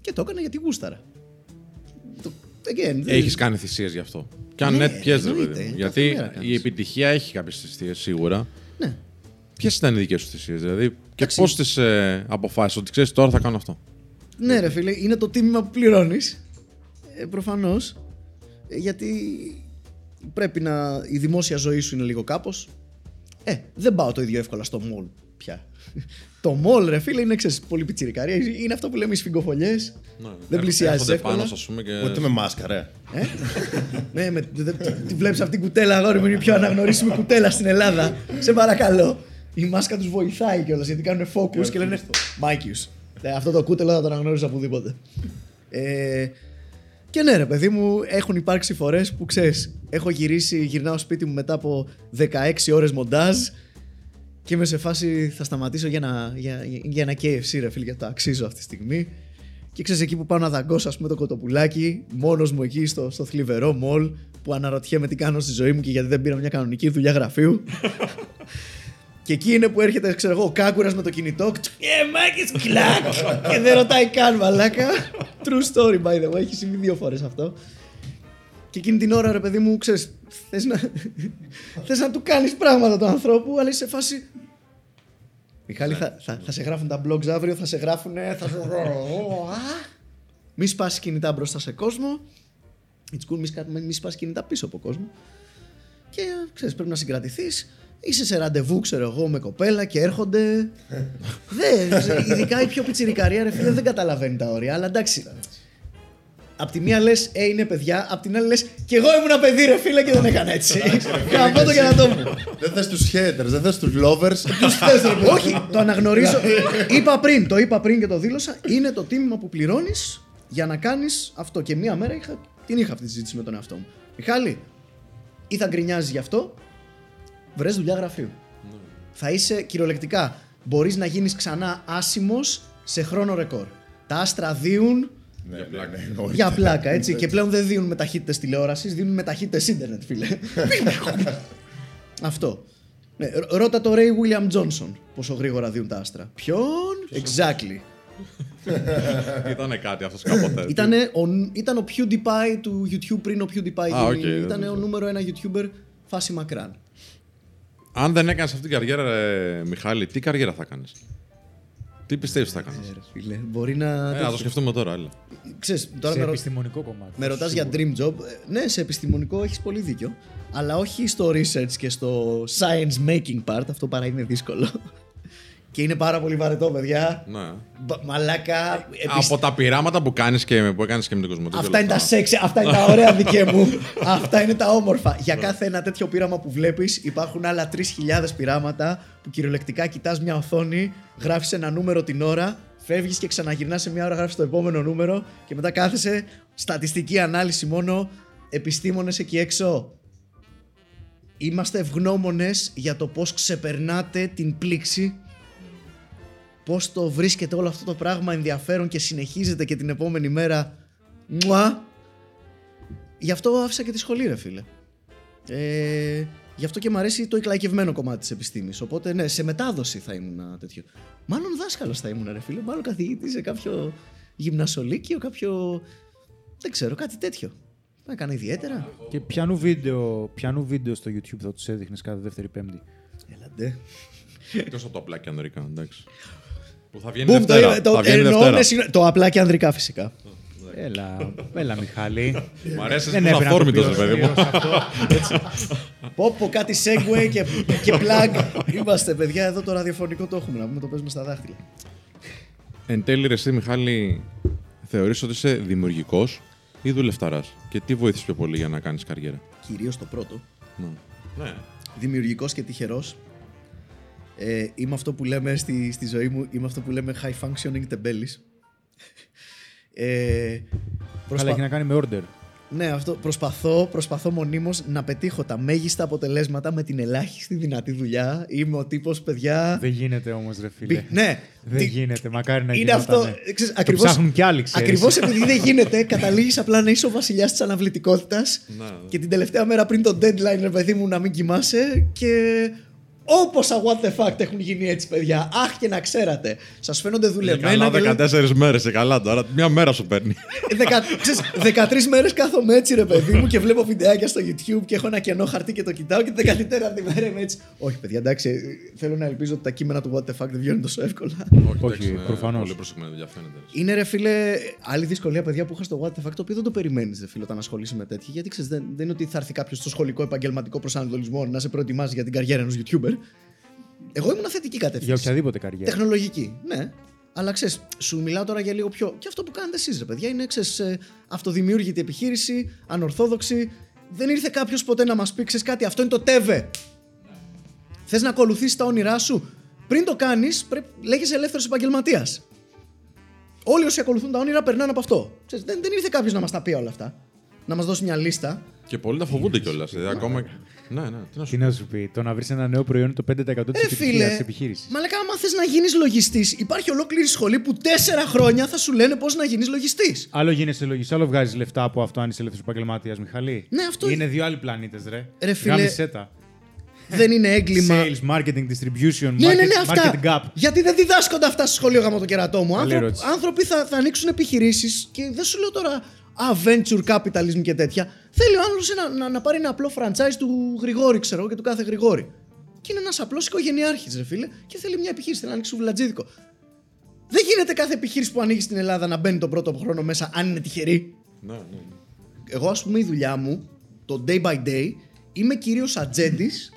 και το έκανα γιατί γούσταρα. Το, again, δεν-
Έχεις κάνει θυσίες γι' αυτό. Και αν
Ναι,
ναι, ποιες, ρε
εννοείται.
παιδί μου.
Κάθε
Γιατί
μέρα κάνεις.
η επιτυχία έχει κάποιες θυσίες σίγουρα.
Ναι.
Ποιες ήταν οι δικές σου θυσίες, δηλαδή, και
Εντάξει.
πώς τις ε, αποφάσισες ότι ξέρεις τώρα θα κάνω αυτό;
ναι, ρε φίλε, είναι το τίμημα που πληρώνεις. Ε, Προφανώς. γιατί πρέπει να. η δημόσια ζωή σου είναι λίγο κάπως. Ε, δεν πάω το ίδιο εύκολα στο μολ πια. το μολ, ρε φίλε, είναι ξέρεις, πολύ πιτσιρικαρία. Είναι αυτό που λέμε οι σφιγγοφολιές. δεν πλησιάζεις
Έρχονται
εύκολα.
πάνω, ας πούμε, και...
Ούτε με μάσκα, ρε.
Ε; ναι, με, δε- δε- τη βλέπεις αυτή την κούτελα, αγόρι μου, είναι η πιο αναγνωρίσιμη κούτελα στην Ελλάδα. Σε παρακαλώ. Η μάσκα τους βοηθάει κιόλας γιατί κάνουν focus και λένε Μάικιους. αυτό το κούτελο θα το αναγνώριζα οπουδήποτε. Ε, και ναι, ρε παιδί μου, έχουν υπάρξει φορές που ξέρεις, έχω γυρίσει, γυρνάω σπίτι μου μετά από 16 ώρες μοντάζ και είμαι σε φάση θα σταματήσω για ένα, για, για ένα KFC, ρε φίλε, γιατί το αξίζω αυτή τη στιγμή. Και ξέρεις εκεί που πάω να δαγκώσω, ας πούμε, το κοτοπουλάκι, μόνος μου εκεί στο, στο θλιβερό μολ, που αναρωτιέμαι τι κάνω στη ζωή μου και γιατί δεν πήρα μια κανονική δουλειά γραφείου. Και εκεί είναι που έρχεται, ξέρω εγώ, ο κάκουρας με το κινητό. Ε, μάκης, κλακ! και δεν ρωτάει καν, μαλάκα. True story, by the way, έχει συμβεί δύο φορές αυτό. Και εκείνη την ώρα, ρε παιδί μου, ξέρεις, θες να, θες να του κάνεις πράγματα του ανθρώπου, αλλά είσαι σε φάση. Μιχάλη, θα, θα, θα σε γράφουν τα blogs αύριο, θα σε γράφουν. Θα σε... Α, μη σπάσει κινητά μπροστά σε κόσμο. It's cool, μη, σκα- μη σπάσει κινητά πίσω από κόσμο. Και ξέρεις, πρέπει να συγκρατηθείς. Είσαι σε ραντεβού, ξέρω εγώ, με κοπέλα και έρχονται. δεν, ειδικά η πιο πιτσιρικαρία, ρε φίλε, δεν καταλαβαίνει τα όρια. Αλλά εντάξει. Απ' τη μία λες, Ε, είναι παιδιά. Απ' την άλλη λες, Κι εγώ ήμουν παιδί, ρε φίλε, και δεν έκανα έτσι. Καμπό το για να το μου.
Δεν θες τους haters, δεν θες τους lovers. Τους
Θες, ρε παιδί. Όχι, το αναγνωρίζω. είπα πριν, το είπα πριν και το δήλωσα. Είναι το τίμημα που πληρώνεις για να κάνεις αυτό. Και μία μέρα είχα, την είχα αυτή τη συζήτηση με τον εαυτό μου. Μιχάλη, ή θα γκρινιάζεις γι' αυτό, βρες δουλειά γραφείου. Θα είσαι κυριολεκτικά. Μπορείς να γίνεις ξανά άσημος σε χρόνο ρεκόρ. Τα άστρα δίουν
Ναι, ναι, ναι, εννοείται.
για πλάκα, έτσι. και πλέον δεν δίνουν με ταχύτητες τηλεόρασης, δίνουν με ταχύτητες ίντερνετ, φίλε. Αυτό. Ναι, ρ- ρώτα το Ray William Johnson πόσο γρήγορα δίνουν τα άστρα. Ποιον; Exactly.
Ήταν κάτι αυτός κάποτε.
Ήτανε ο, ήταν ο PewDiePie του YouTube πριν ο PewDiePie
Α,
γίνει.
οκ,
ήταν
δεν
ο νούμερο ένα YouTuber φάση μακράν.
Αν δεν έκανες αυτή την καριέρα, ρε, Μιχάλη, τι καριέρα θα κάνεις; Τι πιστεύεις θα κάνεις;
Ε, ρε φίλε, μπορεί να.
Ε, να το σκεφτούμε τώρα, έλα.
Ξέρεις, τώρα
σε
με, ρω-
επιστημονικό κομμάτι.
με ρωτάς για
Σίγουρα.
dream job. Ε, Ναι, σε επιστημονικό έχεις πολύ δίκιο. Αλλά όχι στο research και στο science making part. Αυτό παρά είναι δύσκολο. Και είναι πάρα πολύ βαρετό, παιδιά.
Ναι.
Μπα- Μαλάκα. επισ-
Από τα πειράματα που κάνεις και που έκανες και με τον κοσμοτέ.
Αυτά είναι τα σεξ, αυτά είναι τα ωραία δικέ μου. αυτά είναι τα όμορφα. Για κάθε ένα τέτοιο πείραμα που βλέπεις, υπάρχουν άλλα 3.000 πειράματα που κυριολεκτικά κοιτάς μια οθόνη, γράφεις ένα νούμερο την ώρα, φεύγεις και ξαναγυρνάς σε μια ώρα, γράφεις το επόμενο νούμερο και μετά κάθεσαι στατιστική ανάλυση μόνο. Επιστήμονες εκεί έξω. Είμαστε ευγνώμονες για το πώς ξεπερνάτε την πλήξη πώς το βρίσκεται όλο αυτό το πράγμα ενδιαφέρον και συνεχίζεται και την επόμενη μέρα μουά. Γι' αυτό άφησα και τη σχολή ρε φίλε. Ε, Γι' αυτό και μου αρέσει το εκλαϊκευμένο κομμάτι της επιστήμης. Οπότε ναι, σε μετάδοση θα ήμουν ένα τέτοιο. Μάλλον δάσκαλος θα ήμουν, ρε φίλε. Μάλλον καθηγητή σε κάποιο γυμνασολίκιο, κάποιο. Δεν ξέρω, κάτι τέτοιο. Να έκανα ιδιαίτερα.
Και πιανού βίντεο, πιανού βίντεο στο YouTube θα τους έδειχνες κάθε δεύτερη Πέμπτη;
Έλαντε.
Εκτός από το απλά και ανδρικά, εντάξει. Που θα βγαίνει
Μπουμ,
Δευτέρα.
το, το,
θα βγαίνει
εννοώ,
Δευτέρα.
ναι, συγγνώμη, το απλά και ανδρικά φυσικά.
Έλα, έλα Μιχάλη.
Μ' αρέσει
Δεν
που
έπρεπε να το
αφόρμητος, ρε
πεις
παιδί μου.
αυτό.
Πω πω κάτι segue και, και plug. Είμαστε παιδιά, εδώ το ραδιοφωνικό το έχουμε, να πούμε το παίζουμε στα δάχτυλα.
Εν τέλει, ρε, εσύ, Μιχάλη, θεωρείς ότι είσαι δημιουργικός ή δουλευταράς; Και τι βοήθησες πιο πολύ για να κάνεις καριέρα;
Κυρίως το πρώτο.
Ναι. ναι.
Δημιουργικός και τυχερός. Ε, είμαι αυτό που λέμε στη, στη ζωή μου, είμαι αυτό που λέμε high functioning τεμπέλης. Ε, προσπα-
Αλλά έχει να κάνει με order.
Ναι, αυτό. Προσπαθώ, προσπαθώ μονίμως να πετύχω τα μέγιστα αποτελέσματα με την ελάχιστη δυνατή δουλειά. Είμαι ο τύπος, παιδιά...
Δεν γίνεται όμως, ρε φίλε.
Μπι- Ναι,
Δεν
τι-
γίνεται. Μακάρι να
Είναι
γινότανε.
αυτό. Ξέρεις,
Το
ακριβώς,
ψάχνουν κι άλλοι, ξέρεις.
ακριβώς επειδή δεν γίνεται, καταλήγεις απλά να είσαι ο βασιλιάς της αναβλητικότητας
Ναι, ναι.
και την τελευταία μέρα πριν το deadline, ρε παιδί μου, να μην κοιμάσαι και όποσα what the fuck έχουν γίνει έτσι, παιδιά. Αχ και να ξέρατε. Σας φαίνονται δουλεμένα. και λέτε,
14 μέρες, καλά τώρα. Μια μέρα σου παίρνει.
Δεκα- ξέρεις, 13 μέρες κάθομαι έτσι, ρε παιδί μου, και βλέπω βιντεάκια στο YouTube και έχω ένα κενό χαρτί και το κοιτάω και την 13η μέρα είμαι έτσι. Όχι, παιδιά, εντάξει, θέλω να ελπίζω ότι τα κείμενα του What the fuck δεν βγαίνουν τόσο εύκολα.
εντάξει, είναι
προφανώς.
Πολύ προσεκμένη δουλειά φαίνεται.
Είναι ρε φίλε, άλλη δυσκολία, παιδιά που είχα στο What the fuck, το οποίο δεν το περιμένεις, ρε φίλε, όταν ασχολείσαι με τέτοια. Γιατί ξέρεις, δεν, δεν είναι ότι θα έρθει κάποιος στο σχολικό επαγγελματικό προσανατολισμό να σε προετοιμάζει για την καριέρα ενός YouTuber. Εγώ ήμουν θετική
Για
κατεύθυνση.
οποιαδήποτε καριέρα.
Τεχνολογική, ναι. Αλλά ξέρεις, σου μιλάω τώρα για λίγο πιο. Και αυτό που κάνετε εσείς, ρε παιδιά, είναι ξέρεις, ε, αυτοδημιούργητη επιχείρηση, ανορθόδοξη. Δεν ήρθε κάποιος ποτέ να μας πει, ξέρεις κάτι, αυτό είναι το ΤΕΒΕ. Θες να ακολουθήσεις τα όνειρά σου. Πριν το κάνεις, λέγεσαι ελεύθερος επαγγελματίας. Όλοι όσοι ακολουθούν τα όνειρα περνάνε από αυτό. Ξέρεις, δεν, δεν ήρθε κάποιος να μας τα πει όλα αυτά. Να μας δώσει μια λίστα.
Και πολλοί τα φοβούνται κιόλας. Ακόμα. Ναι, ναι, τι να σου
Τι να σου πει, το να βρεις ένα νέο προϊόν είναι το 5% της
Ε,
επιτυχία
φίλε,
της επιχείρησης.
μα λέγα, άμα θες να γίνεις λογιστής, υπάρχει ολόκληρη σχολή που τέσσερα χρόνια θα σου λένε πώς να γίνεις λογιστής.
Άλλο γίνεσαι λογιστής, άλλο βγάζεις λεφτά από αυτό αν είσαι ελεύθερος επαγγελματίας, Μιχαλή.
Ναι, αυτό
Είναι δύο άλλοι πλανήτες, ρε.
Ρε, φίλε,
Γάμισέ τα.
Δεν είναι έγκλημα.
Sales, marketing, distribution,
Ναι, ναι, ναι,
market,
αυτά.
marketing gap.
Γιατί δεν διδάσκονται αυτά στο σχολείο γάμο το κερατό μου.
Καλή
Άνθρωπ-
ερώτηση.
άνθρωποι θα, θα ανοίξουν επιχειρήσεις και δεν σου λέω τώρα adventure capitalism και τέτοια. Θέλει ο άνθρωπο να, να, να πάρει ένα απλό franchise του Γρηγόρη, ξέρω εγώ, και του κάθε Γρηγόρη. Και είναι ένας απλός οικογενειάρχης, ρε φίλε, και θέλει μια επιχείρηση, θέλει να ανοίξει σουβλατζίδικο. Δεν γίνεται κάθε επιχείρηση που ανοίγεις στην Ελλάδα να μπαίνει τον πρώτο χρόνο μέσα, αν είναι τυχερή.
Ναι, ναι. ναι.
Εγώ, ας πούμε, η δουλειά μου, το day by day, είμαι κυρίως ατζέντης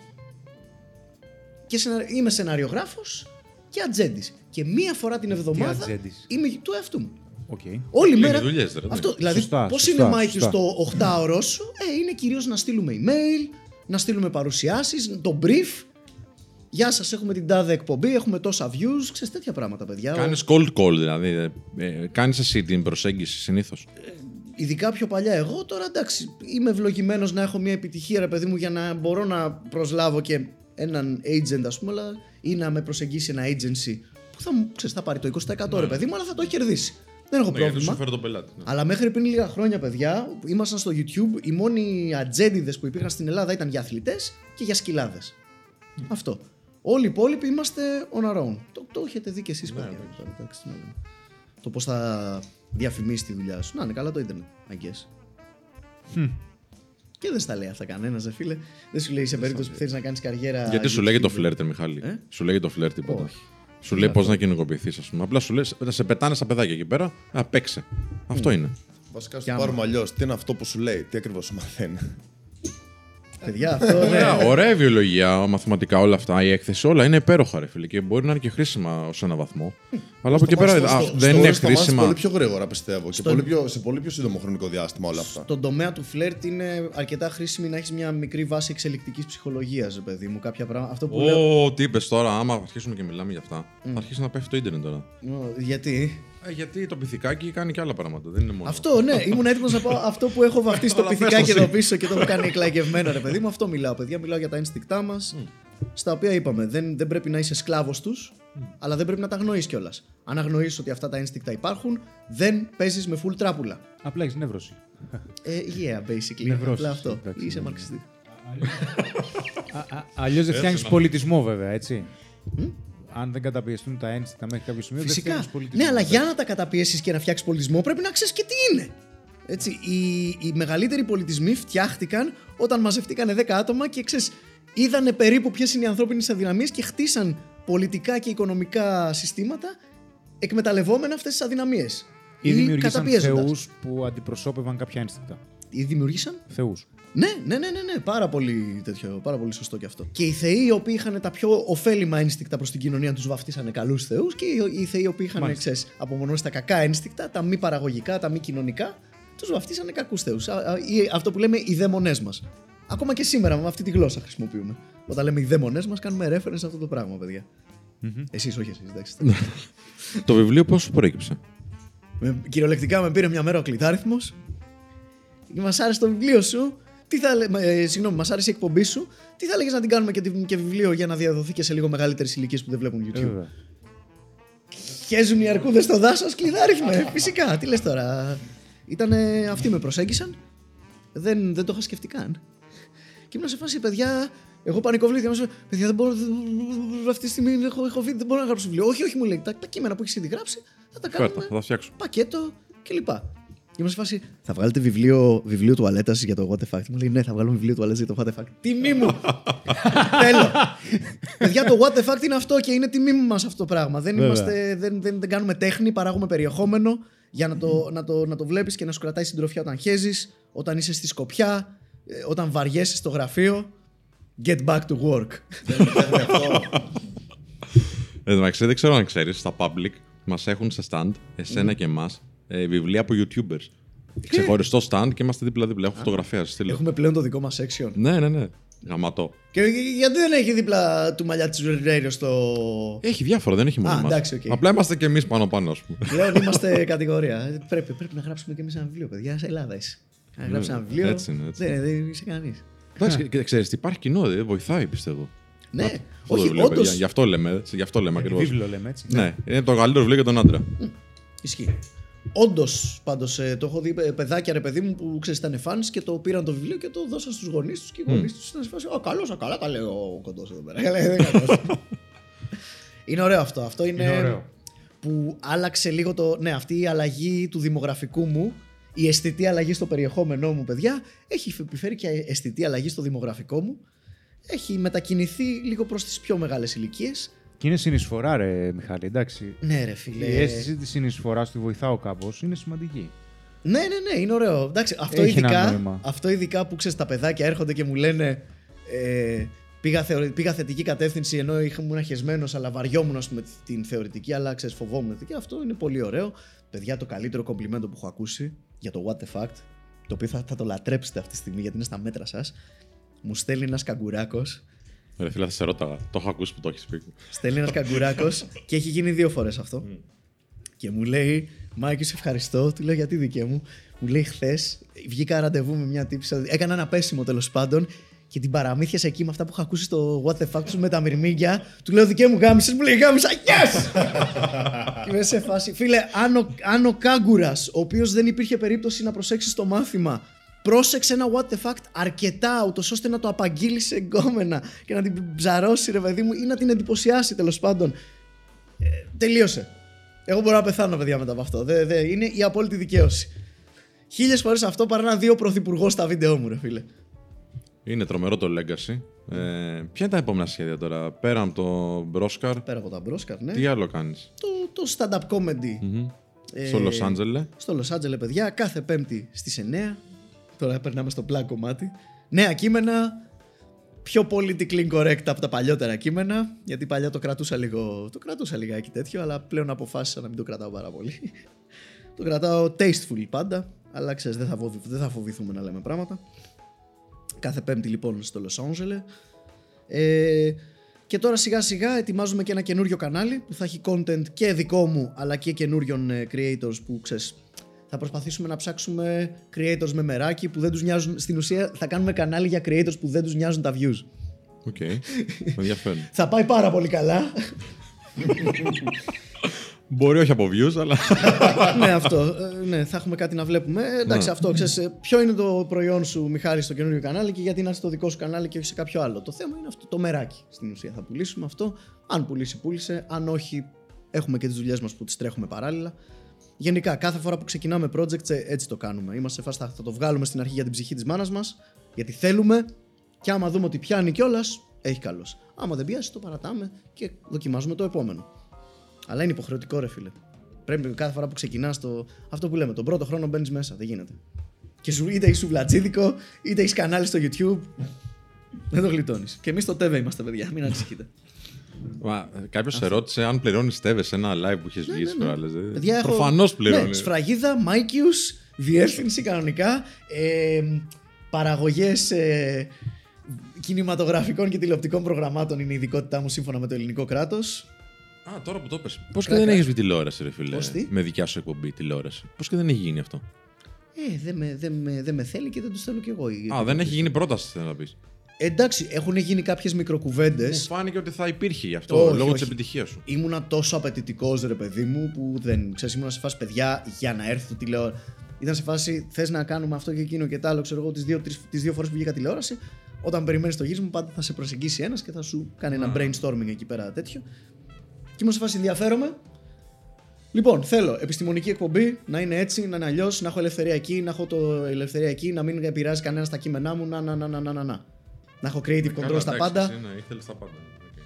και σενα... είμαι σεναριογράφος και ατζέντης. Και μία φορά την εβδομάδα
ατζέντης;
είμαι του εαυτού μου.
Οκ.
Όλη
Είναι
μέρα.
δουλειές, ρε,
Αυτό,
ναι.
δηλαδή,
Σωστά,
πώς
σωστά,
είναι, Μάικιους,
σωστά.
στο 8ωρο σου, ε, είναι κυρίως να στείλουμε email, να στείλουμε παρουσιάσεις, το brief. Γεια σας, έχουμε την τάδε εκπομπή, έχουμε τόσα views, ξέρεις τέτοια πράγματα, παιδιά.
Κάνεις cold call δηλαδή. Ε, ε, Κάνεις εσύ την προσέγγιση συνήθως;
ειδικά πιο παλιά εγώ, τώρα εντάξει, είμαι ευλογημένος να έχω μια επιτυχία ρε παιδί μου για να μπορώ να προσλάβω και έναν agent ας πούμε, αλλά, ή να με προσεγγίσει ένα agency που θα μου, ξέρεις, θα πάρει το 20% ρε παιδί μου, αλλά θα το έχει κερδίσει. Δεν έχω
Ναι, γιατί
πρόβλημα.
σου φέρει τον πελάτη. ναι.
Αλλά μέχρι πριν λίγα χρόνια, παιδιά, που ήμασταν στο YouTube, οι μόνοι ατζέντιδες που υπήρχαν στην Ελλάδα ήταν για αθλητές και για σκυλάδες. Αυτό. Όλοι οι υπόλοιποι είμαστε on our own. Το, το έχετε δει κι εσείς, παιδιά. τώρα, εντάξει, τι να λέμε. Το πώς θα διαφημίσει τη δουλειά σου. Να είναι καλά το Ιντερνετ, I guess. Και δεν στα λέει αυτά κανένας, δε φίλε. Δεν σου λέει σε περίπτωση που θέλεις να κάνεις καριέρα.
Γιατί σου λέγει το
YouTuber.
φλερτ, Μιχάλη.
Ε;
Σου λέγει το φλερτ τίποτα.
Όχι.
Σου λέει πώς να κοινωνικοποιηθεί, ας πούμε. Απλά σου λέει, σε πετάνε στα παιδάκια εκεί πέρα. Α, παίξε. Αυτό είναι.
Βασικά,
Κι
στο
άμα.
πάρουμε αλλιώς. Τι είναι αυτό που σου λέει, τι ακριβώς σου μαθαίνει.
Παιδιά, αυτό ναι.
Ωραία, ωραία η βιολογία, μαθηματικά όλα αυτά, η έκθεση, όλα είναι υπέροχα, ρε φίλε. Και μπορεί να είναι και χρήσιμα ω ένα βαθμό. Αλλά από εκεί πέρα
Στο-
α,
στο-
δεν
στο-
είναι
στο μάθεις
χρήσιμα.
πολύ πιο γρήγορα πιστεύω. Και
Στο-
πολύ πιο, σε πολύ πιο σύντομο χρονικό διάστημα όλα αυτά.
Στον τομέα του φλερτ είναι αρκετά χρήσιμη να έχεις μια μικρή βάση εξελικτικής ψυχολογίας, παιδί μου. Κάποια πράγματα. Αυτό που λέω.
Ω, τι είπες τώρα, άμα αρχίσουμε και μιλάμε για αυτά, θα αρχίσει να πέφτει το ίντερνετ τώρα.
Ω, Γιατί;
Ε, γιατί το πυθικάκι κάνει και άλλα πράγματα. Δεν είναι μόνο.
Αυτό, ναι, ήμουν έτοιμος να πω αυτό που έχω βαφτίσει στο
Αλλά πες
πυθικάκι
το
εδώ
εσύ.
πίσω και το έχω κάνει εκλαγευμένο, ρε παιδί μου. Αυτό μιλάω, παιδιά. Μιλάω για τα ένστικτά μας. Στα οποία είπαμε, δεν, δεν πρέπει να είσαι σκλάβος τους, αλλά δεν πρέπει να τα αγνοείς κιόλας. Αν αγνοείς ότι αυτά τα ένστικτα υπάρχουν, δεν παίζεις με full τράπουλα.
Απλά έχεις νεύρωση.
Ε, yeah, basically.
Νευρώσεις,
Απλά αυτό.
εντάξει,
Είσαι
ναι.
μαρξιστή.
Αλλιώς δεν φτιάχνεις πολιτισμό, βέβαια, έτσι. Αν δεν καταπιεστούν τα ένστικτα μέχρι κάποιο σημείο, δεν
Φυσικά.
φτιάχνεις πολιτισμό.
Ναι, αλλά για να τα καταπιέσεις και να φτιάξεις πολιτισμό πρέπει να ξέρεις και τι είναι. Έτσι, οι, οι μεγαλύτεροι πολιτισμοί φτιάχτηκαν όταν μαζευτήκανε 10 άτομα και ξέρεις, είδανε περίπου ποιες είναι οι ανθρώπινες αδυναμίες και χτίσαν πολιτικά και οικονομικά συστήματα εκμεταλλευόμενα αυτές τις αδυναμίες.
Ή δημιουργήσαν θεούς που αντιπροσώπευαν κάποια ένστικτα.
Ή δημιουργήσαν.
Θεούς.
Ναι, ναι, ναι, ναι, ναι. Πάρα, πολύ τέτοιο, πάρα πολύ σωστό και αυτό. Και οι θεοί οι οποίοι είχαν τα πιο ωφέλιμα ένστικτα προς την κοινωνία τους βαφτίσανε καλούς θεούς και οι, οι θεοί οι οποίοι είχαν
Μάλιστα.
ξέρεις, απομονώσει τα κακά ένστικτα, τα μη παραγωγικά, τα μη κοινωνικά, τους βαφτίσανε κακούς θεούς. Ή αυτό που λέμε οι δαίμονές μας. Ακόμα και σήμερα με αυτή τη γλώσσα χρησιμοποιούμε. Όταν λέμε οι δαίμονές μας, κάνουμε reference σε αυτό το πράγμα, παιδιά. Εσείς, όχι εσείς, εντάξει.
Το βιβλίο πώς σου προέκυψε;
με, κυριολεκτικά με πήρε μια μέρα ο κλητάριθμο και μας άρεσε το βιβλίο σου. Τι θα, λέ- ε, συγγνώμη, μας άρεσε η εκπομπή σου. Τι θα έλεγε να την κάνουμε και, τη- και βιβλίο για να διαδοθεί και σε λίγο μεγαλύτερες ηλικίες που δεν βλέπουν
Ε,
YouTube.
βέβαια.
Χέζουν οι αρκούδες στο δάσος, κλειδάριθμε. Φυσικά, τι λες τώρα. Ήτανε, αυτοί με προσέγγισαν. Δεν, δεν το είχα σκεφτεί καν. Και ήμουν σε φάση, παιδιά, εγώ πανικοβλήθηκα. Μέσα, παιδιά, δεν μπορώ. δεν- αυτή τη στιγμή έχω, έχω βίντεο, δεν μπορώ να γράψω βιβλίο. Όχι, όχι, μου λέει. Τα, τα κείμενα που έχεις ήδη γράψει θα τα κάνουμε
Φέρτα, θα τα φτιάξω.
πακέτο κλπ. Και είμαστε σε φάση, θα βγάλετε βιβλίο, βιβλίο τουαλέτας για το What the Fact. Μου λέει, Ναι, θα βγάλουμε βιβλίο τουαλέτας για το What the Fact. Τιμή μου! Τέλο. Παιδιά, το What the Fact είναι αυτό και είναι τιμή μας αυτό το πράγμα. Δεν,
Βέβαια.
είμαστε, δεν, δεν, δεν κάνουμε τέχνη, παράγουμε περιεχόμενο για να το, να το, να το βλέπεις και να σου κρατάει συντροφιά όταν χέζεις, όταν είσαι στη σκοπιά, ε, όταν βαριέσαι στο γραφείο. Get back to work.
Δεν παίρνει αυτό.
Εν τω μεταξύ, δεν ξέρω αν ξέρεις, στα Public μας έχουν σε stand, εσένα και εμάς, ε, βιβλία από YouTubers. Ξεχωριστό stand και είμαστε δίπλα-δίπλα. Έχω φωτογραφία, σας στείλω.
Έχουμε πλέον το δικό μας section.
Ναι, ναι, ναι. Γαμάτο.
Και γιατί δεν έχει δίπλα του μαλλιά της Radio στο.
Έχει διάφορα, δεν έχει μόνο
Α,
εμάς.
εντάξει, οκ.
Απλά είμαστε και εμείς πάνω-πάνω, ας πούμε.
Πλέον είμαστε κατηγορία. Ε, Πρέπει, πρέπει να γράψουμε και εμείς ένα βιβλίο, παιδιά. Σε Ελλάδα είσαι. Να γράψεις ένα βιβλίο.
έτσι είναι, έτσι
Δεν, δεν είσαι κανείς.
Εντάξει, και- και ξέρεις, υπάρχει κοινό, δεν βοηθάει πιστεύω.
Ναι,
Αυτό το
όχι,
βιβλίο,
όντως.
παιδιά, Γι' αυτό λέμε, έτσι, γι' αυτό λέμε ακριβώς.
Βίβλο λέμε έτσι.
Ναι, είναι το καλύτερο βιβλίο για τον άντρα.
Ισχύει. Όντως, πάντως, το έχω δει ε, παιδάκια ρε παιδί μου που ξέρεις ήταν fans και το πήραν το βιβλίο και το δώσαν στους γονείς τους και οι γονείς τους ήταν σε φάση. Α, καλό, α, καλά τα λέει ο κοντός εδώ πέρα. Λέει, «Δεν καλός». είναι ωραίο αυτό. Αυτό είναι,
Είναι ωραίο.
που άλλαξε λίγο το. Ναι, αυτή η αλλαγή του δημογραφικού μου, η αισθητή αλλαγή στο περιεχόμενό μου, παιδιά, έχει επιφέρει και αισθητή αλλαγή στο δημογραφικό μου. Έχει μετακινηθεί λίγο προς τις πιο μεγάλες ηλικίες.
Και είναι συνεισφορά, ρε Μιχάλη, εντάξει.
Ναι, ρε φίλε.
Η αίσθηση τη συνεισφοράς του βοηθάω κάπως είναι σημαντική.
Ναι, ναι, ναι, είναι ωραίο. Εντάξει, αυτό,
Έχει ένα
ειδικά,
νόημα.
αυτό ειδικά που ξέρεις, τα παιδάκια έρχονται και μου λένε. Ε, πήγα, θεωρη- πήγα θετική κατεύθυνση ενώ ήμουν χεσμένο, αλλά βαριόμουν ας πούμε, την θεωρητική, αλλά ξέρεις, φοβόμουν. Και αυτό είναι πολύ ωραίο. Παιδιά, το καλύτερο κομπλιμέντο που έχω ακούσει για το What the Fact, το οποίο θα, θα το λατρέψετε αυτή τη στιγμή γιατί είναι στα μέτρα σας. Μου στέλνει ένας καγκουράκος.
Ρε φίλε, θα σε ρώταγα. Το έχω ακούσει που το έχεις πει.
Στέλνει ένα καγκουράκος και έχει γίνει δύο φορές αυτό. Και μου λέει, Μάικη, σε ευχαριστώ. Του λέω γιατί δικαί μου. Μου λέει, χθες βγήκα ραντεβού με μια τύψη. Έκανα ένα πέσιμο τέλος πάντων και την παραμύθια εκεί με αυτά που είχα ακούσει στο What the fuck τους με τα μυρμήγκια. Του λέω δικαί μου γάμισες, μου λέει γάμισα. Yes! και είμαι σε φάση. Φίλε, αν ο, αν ο κάγκουρας, ο οποίος δεν υπήρχε περίπτωση να προσέξει το μάθημα, πρόσεξε ένα what the fact αρκετά, ούτως ώστε να το απαγγείλεις σε εγκόμενα και να την ψαρώσει, ρε παιδί μου, ή να την εντυπωσιάσει τέλος πάντων. Ε, τελείωσε. Εγώ μπορώ να πεθάνω, παιδιά, μετά από αυτό. Δε, δε, είναι η απόλυτη δικαίωση. Χίλιες φορές αυτό παρά να δει ο πρωθυπουργός στα βίντεο μου, ρε φίλε.
Είναι τρομερό το Legacy. Ε, ποια είναι τα επόμενα σχέδια τώρα, πέρα από το Μπρόσκαρ,
Πέρα από τα μπρόσκαρ, ναι.
τι άλλο κάνεις;
Το, το stand-up comedy ε,
Στο Λος Άντζελε.
στο Λος Άντζελε, παιδιά, κάθε Πέμπτη στις 9. Τώρα περνάμε στο πλάκ κομμάτι. Νέα κείμενα, πιο politically correct από τα παλιότερα κείμενα, γιατί παλιά το κρατούσα λίγο, το κρατούσα λιγάκι τέτοιο, αλλά πλέον αποφάσισα να μην το κρατάω πάρα πολύ. το κρατάω tasteful πάντα, αλλά ξέρεις, δεν θα, φοβη- δεν θα φοβηθούμε να λέμε πράγματα. Κάθε Πέμπτη λοιπόν στο Λος Άντζελε. Ε, και τώρα σιγά σιγά ετοιμάζουμε και ένα καινούριο κανάλι που θα έχει content και δικό μου αλλά και καινούριων ε, creators που ξέρεις θα προσπαθήσουμε να ψάξουμε creators με μεράκι που δεν τους νοιάζουν στην ουσία θα κάνουμε κανάλι για creators που δεν τους νοιάζουν τα views
Οκ. Με ενδιαφέρον.
θα πάει πάρα πολύ καλά
Μπορεί όχι από views, αλλά.
ναι, αυτό. Ε, ναι, θα έχουμε κάτι να βλέπουμε. Ε, εντάξει,
Ναι.
αυτό. Ξέρεις, ε, ποιο είναι το προϊόν σου, Μιχάλη, στο καινούριο κανάλι και γιατί να είσαι στο δικό σου κανάλι και όχι σε κάποιο άλλο. Το θέμα είναι αυτό το μεράκι. Στην ουσία θα πουλήσουμε αυτό. Αν πουλήσει, πούλησε. Αν όχι, έχουμε και τις δουλειές μας που τις τρέχουμε παράλληλα. Γενικά, κάθε φορά που ξεκινάμε projects, ε, έτσι το κάνουμε. Είμαστε σε φάση, θα θα το βγάλουμε στην αρχή για την ψυχή της μάνας μας, γιατί θέλουμε. Και άμα δούμε ότι πιάνει κιόλας, έχει καλώ. Άμα δεν πιάσει, το παρατάμε και δοκιμάζουμε το επόμενο. Αλλά είναι υποχρεωτικό, ρε φίλε. Πρέπει κάθε φορά που ξεκινάς το. Αυτό που λέμε, τον πρώτο χρόνο μπαίνεις μέσα. Δεν γίνεται. Και σου, είτε έχεις σουβλατζίδικο, είτε έχεις κανάλι στο YouTube. Δεν το γλιτώνεις. Και εμείς στο TV είμαστε, παιδιά. Μην ανησυχείτε.
Κάποιος σε ρώτησε αν πληρώνεις ΤΕΒΕ σε ένα live που είχες βγει
ναι,
τι
ναι.
προάλλες.
Παιδιά, έχω-
Προφανώς πληρώνεις.
Ναι, σφραγίδα, Μάικιους, διεύθυνση κανονικά. Ε, Παραγωγές ε, κινηματογραφικών και τηλεοπτικών προγραμμάτων είναι η ειδικότητά μου σύμφωνα με το ελληνικό κράτος.
Α, τώρα που το πες. Πώς και
Κράκα.
δεν έχεις βγει τηλεόραση, ρε φίλε.
Πώς τι;
Με δικιά σου εκπομπή τηλεόραση. Πώς και δεν έχει γίνει αυτό;
Ε, δεν με, δεν, με, δεν με θέλει και δεν τους θέλω κι εγώ.
Α, δεν έχει γίνει πρόταση, θέλω να πεις.
Εντάξει, έχουν γίνει κάποιες μικροκουβέντες.
Μου φάνηκε ότι θα υπήρχε γι' αυτό
Όχι,
λόγω
όχι.
τη επιτυχίας σου.
Ήμουνα τόσο απαιτητικός, ρε παιδί μου, που δεν ξέρεις, ήμουνα σε φάση παιδιά για να έρθω τηλεόραση. Ήταν σε φάση θες να κάνουμε αυτό και εκείνο και τ' άλλο, ξέρω εγώ, τις δύο, τρεις, τις δύο φορές που βγήκα τηλεόραση. Όταν περιμένεις το γύρισμα, πάντα θα σε προσεγγίσει ένας και θα σου κάνει ένα brainstorming εκεί πέρα τέτοιο. Και ήμουν σε φάση ενδιαφέρομαι. Λοιπόν, θέλω επιστημονική εκπομπή να είναι έτσι, να είναι αλλιώς, να έχω ελευθερία εκεί, να έχω το ελευθερία εκεί, να μην επηρεάζει κανένας στα κείμενά μου, να, να, να, να, να, να, να. Να έχω creative control στα πάντα.
Ναι, ήθελε τα πάντα. Οκ.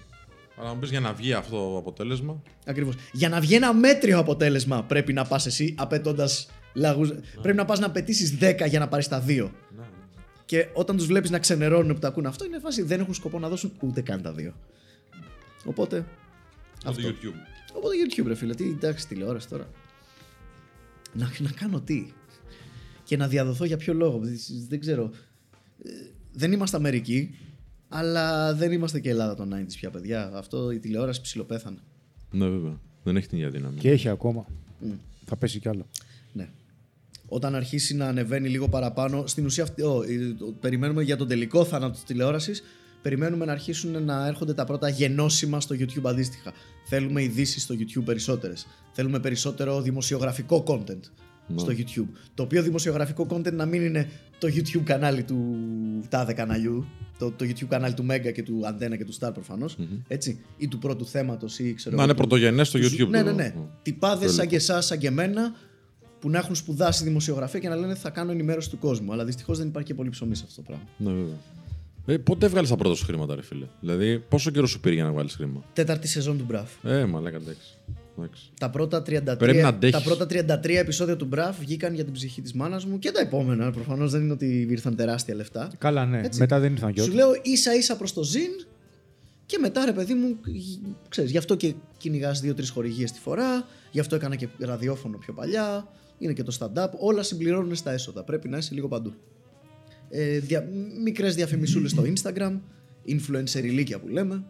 Αλλά μου πεις για να βγει αυτό το αποτέλεσμα.
Ακριβώς. Για να βγει ένα μέτριο αποτέλεσμα πρέπει να πας εσύ απαιτώντας λαγούς. Πρέπει να πας να απαιτήσεις 10 για να πάρεις τα 2.
Ναι, ναι.
Και όταν τους βλέπεις να ξενερώνουν που τα ακούν αυτό, είναι φάση δεν έχουν σκοπό να δώσουν ούτε καν τα 2. Οπότε.
Από το YouTube.
Οπότε YouTube, ρε φίλε. Τι εντάξει, τηλεόραση τώρα. Να, να κάνω τι; Και να διαδοθώ για ποιο λόγο. Δεν ξέρω. Ε, Δεν είμαστε Αμερική, αλλά δεν είμαστε και Ελλάδα των 90s πια, παιδιά. Αυτό η τηλεόραση ψιλοπέθανε.
Ναι, βέβαια. Δεν έχει την ίδια δύναμη.
Και έχει ακόμα.
Μμ.
Θα πέσει κι άλλο.
Ναι. Όταν αρχίσει να ανεβαίνει λίγο παραπάνω, στην ουσία αυτή, ο, η- το- περιμένουμε για τον τελικό θάνατο της τηλεόρασης, περιμένουμε να αρχίσουν να έρχονται τα πρώτα γενώσιμα στο YouTube αντίστοιχα. Θέλουμε ειδήσεις στο YouTube περισσότερες. Θέλουμε περισσότερο δημοσιογραφικό content
Ναι.
Στο YouTube. Το οποίο δημοσιογραφικό content να μην είναι το YouTube κανάλι του τάδε καναλιού, το, το YouTube κανάλι του Mega και του Antenna και του Star προφανως έτσι, ή του πρώτου θέματος ή ξέρω
Να
εγώ,
είναι
του-
πρωτογενές στο
τους-
YouTube.
Ναι, ναι,
το-
ναι. Τυπάδες σαν και εσάς, σαν και εμένα, που να έχουν σπουδάσει δημοσιογραφία και να λένε θα κάνω ενημέρωση του κόσμου. Αλλά δυστυχώς δεν υπάρχει και πολύ ψωμί σε αυτό το πράγμα.
Ναι, βέβαια. Ε, πότε έβγαλε τα πρώτα σου χρήματα, ρε φίλε; Δηλαδή, πόσο καιρό σου πήρε για να βγάλεις χρήμα;
Τέταρτη σεζόν του Μπραφ.
Ε, μαλάκα, εντάξει. εντάξει.
Τα πρώτα 33,
Πρέπει να αντέχεις.
τα πρώτα 33 επεισόδια του Μπραφ βγήκαν για την ψυχή της μάνας μου και τα επόμενα. Προφανώς δεν είναι ότι ήρθαν τεράστια λεφτά.
Καλά, ναι.
Έτσι.
Μετά δεν ήρθαν κι
Σου
όλα.
λέω ίσα ίσα προς το ζήν και μετά ρε παιδί μου, ξέρεις, γι' αυτό και κυνηγάς δύο-τρεις χορηγίες τη φορά, γι' αυτό έκανα και ραδιόφωνο πιο παλιά, είναι και το stand-up. Όλα συμπληρώνουν στα έσοδα. Πρέπει να είσαι λίγο παντού. Ε, δια, μικρές διαφημισούλες στο Instagram, influencer ηλίκια που λέμε.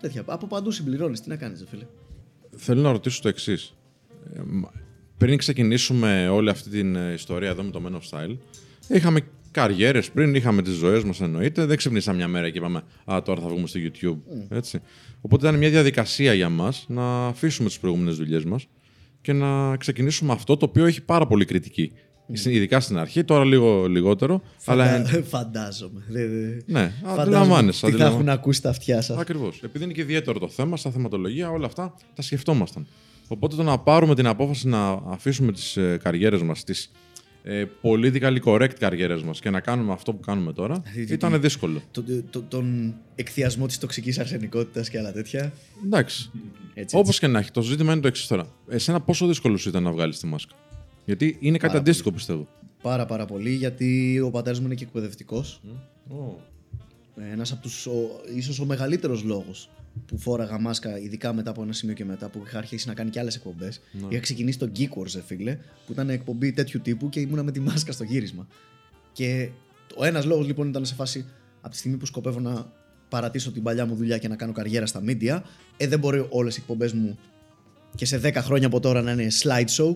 Τέτοια. Από παντού συμπληρώνεις. Τι να κάνεις, φίλε.
Θέλω να ρωτήσω το εξής. πριν ξεκινήσουμε όλη αυτή την ε, ιστορία εδώ με το Men of Style, είχαμε καριέρες πριν, είχαμε τις ζωές μας εννοείται. Δεν ξυπνήσαμε μια μέρα και είπαμε Α, τώρα θα βγούμε στο YouTube. Έτσι. Οπότε ήταν μια διαδικασία για μας να αφήσουμε τις προηγούμενες δουλειές μας και να ξεκινήσουμε αυτό το οποίο έχει πάρα πολύ κριτική. Ειδικά στην αρχή, τώρα λίγο λιγότερο. Αλλά.
Φαντα... Φαντάζομαι. Δε- δε-
Ναι,
Φαντάζομαι
αντιλαμβάνεσαι.
Τι θα έχουν ακούσει τα αυτιά σας.
Ακριβώς. Επειδή είναι και ιδιαίτερο το θέμα, στα θεματολογία, όλα αυτά τα σκεφτόμασταν. Οπότε το να πάρουμε την απόφαση να αφήσουμε τις ε, καριέρες μας, τις ε, politically correct καριέρες μας και να κάνουμε αυτό που κάνουμε τώρα,
τι-
ήταν δύσκολο.
Το, το- τον εκθιασμό της τοξικής αρσενικότητας και άλλα τέτοια.
Εντάξει.
Έτσι,
Όπως και να έχει, το ζήτημα είναι το εξής τώρα. Εσένα πόσο δύσκολος σου ήταν να βγάλεις τη μάσκα; Γιατί είναι κάτι
Πάρα
αντίστοιχο, πιστεύω.
Πάρα πάρα πολύ γιατί ο πατέρας μου είναι και εκπαιδευτικός.
Ω.
Ένας από τους ίσως ο μεγαλύτερος λόγος που φόραγα μάσκα, ειδικά μετά από ένα σημείο και μετά που είχα αρχίσει να κάνει και άλλες εκπομπές. Είχα ξεκινήσει το Geek Wars, ε, φίλε, που ήταν εκπομπή τέτοιου τύπου και ήμουνα με τη μάσκα στο γύρισμα. Και ο ένας λόγος λοιπόν ήταν σε φάση από τη στιγμή που σκοπεύω να παρατήσω την παλιά μου δουλειά και να κάνω καριέρα στα media, ε, δεν μπορεί όλες οι εκπομπές μου και σε 10 χρόνια από τώρα να είναι slideshow.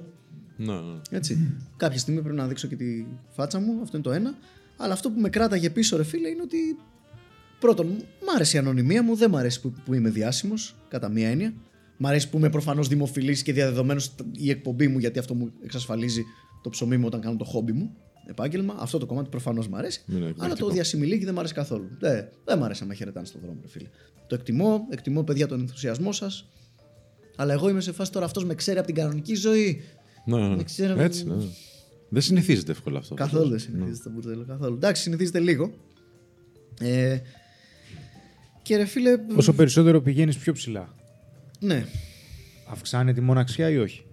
Ναι, ναι.
Έτσι. Κάποια στιγμή πρέπει να δείξω και τη φάτσα μου, αυτό είναι το ένα. Αλλά αυτό που με κράταγε πίσω, ρε φίλε, είναι ότι πρώτον, μ' άρεσε η ανωνυμία μου, δεν μ' αρέσει που, που είμαι διάσημος, κατά μία έννοια. Μ' Μ' αρέσει που είμαι προφανώς δημοφιλής και διαδεδομένος η εκπομπή μου, γιατί αυτό μου εξασφαλίζει το ψωμί μου όταν κάνω το χόμπι μου. Επάγγελμα. Αυτό το κομμάτι προφανώς μ' αρέσει.
Είναι
αλλά
εκπληκτικό.
το διασημιλίκι δεν μ' αρέσει καθόλου. Δεν, δεν μ' αρέσει να με χαιρετάνε στον δρόμο, ρε φίλε. Το εκτιμώ, εκτιμώ παιδιά τον ενθουσιασμό σας. Αλλά εγώ είμαι σε φάση τώρα αυτός με ξέρει από την κανονική ζωή.
Ναι, ναι, ναι.
Δεν ξέρω-
Έτσι, ναι. Δεν συνηθίζεται εύκολα αυτό.
Καθόλου δεν
Ναι.
συνηθίζεται το μπουρδέλο. Καθόλου. Εντάξει, συνηθίζεται λίγο. Ε, και ρε φίλε.
Όσο περισσότερο πηγαίνεις πιο ψηλά,
Ναι.
αυξάνεται η μοναξιά ή όχι;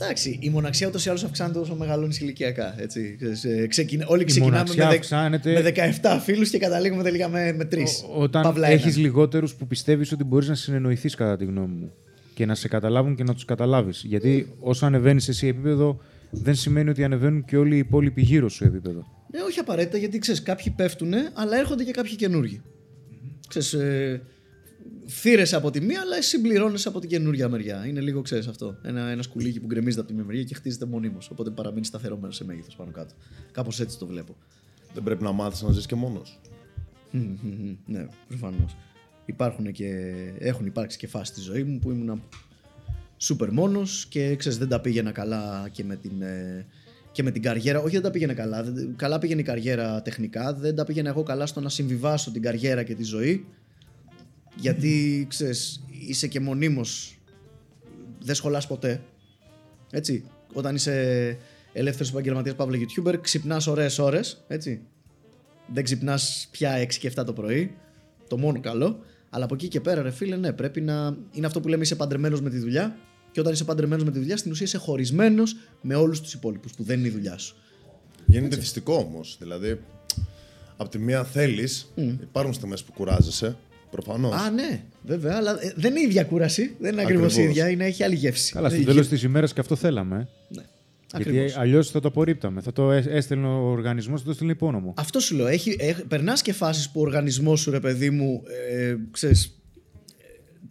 Εντάξει, η μοναξιά ούτως ή άλλως αυξάνεται όσο μεγαλώνεις ηλικιακά. Έτσι. Ξέρεις, ε, ξεκινά- όλοι
Η
ξεκινάμε
μοναξιά
με, δε-
αυξάνεται-
με 17 φίλους και καταλήγουμε τελικά με, με 3.
Ο- Όταν έχεις λιγότερους που πιστεύεις ότι μπορείς να συνεννοηθείς, κατά τη γνώμη μου, και να σε καταλάβουν και να τους καταλάβεις. Γιατί όσο ανεβαίνεις εσύ επίπεδο, δεν σημαίνει ότι ανεβαίνουν και όλοι οι υπόλοιποι γύρω σου επίπεδο.
Ναι, όχι απαραίτητα γιατί ξέρεις, κάποιοι πέφτουν, αλλά έρχονται και κάποιοι καινούργοι. Ξέρεις, ε, θύρεσαι από τη μία, αλλά συμπληρώνει από την καινούργια μεριά. Είναι λίγο, ξέρεις αυτό. Ένα, ένα σκουλίκι που γκρεμίζεται από τη μία μεριά και χτίζεται μονίμως. Οπότε παραμένεις σταθερωμένο σε μέγεθος πάνω κάτω. Κάπως έτσι το βλέπω.
Δεν πρέπει να μάθεις να ζεις και μόνος.
Μμμ, μμμ, μμμ. Ναι, προφανώς. Υπάρχουν και έχουν υπάρξει και φάσεις στη ζωή μου που ήμουν σούπερ μόνος και ξέρεις, δεν τα πήγαινα καλά και με την, ε, και με την καριέρα. Όχι, δεν τα πήγαινε καλά. Δεν- Καλά πήγαινε η καριέρα τεχνικά. Δεν τα πήγαινα εγώ καλά στο να συμβιβάσω την καριέρα και τη ζωή. Γιατί ξέρεις, είσαι και μονίμως δεν σχολάς ποτέ. Έτσι. Όταν είσαι ελεύθερος επαγγελματίας παύλα YouTuber, ξυπνάς ωραίες ώρες. Έτσι. Δεν ξυπνάς πια 6 και 7 το πρωί. Το μόνο καλό. Αλλά από εκεί και πέρα, ρε φίλε, ναι, πρέπει να. Είναι αυτό που λέμε είσαι παντρεμένος με τη δουλειά. Και όταν είσαι παντρεμένος με τη δουλειά, στην ουσία είσαι χωρισμένος με όλους τους υπόλοιπους που δεν είναι η δουλειά σου.
Γίνεται θυστικό όμως. Δηλαδή, από τη μία θέλεις, υπάρχουν στιγμές που κουράζεσαι. Προφανώς.
Α, ναι, βέβαια, αλλά ε, δεν είναι η ίδια κούραση. Δεν είναι ακριβώς
Ακριβώς.
ίδια, είναι, έχει άλλη γεύση.
Καλά, στο
Έχει-
τέλος της ημέρας και αυτό θέλαμε. Ε.
Ναι.
Γιατί
Ακριβώς.
αλλιώς θα το απορρίπταμε. Θα το έ- έστελνε ο οργανισμός, θα το έστελνε υπόνομο.
Αυτό σου λέω. Έχει, έχ, περνάς και φάσεις που ο οργανισμός σου, ρε παιδί μου, ε, ξέρεις, ε,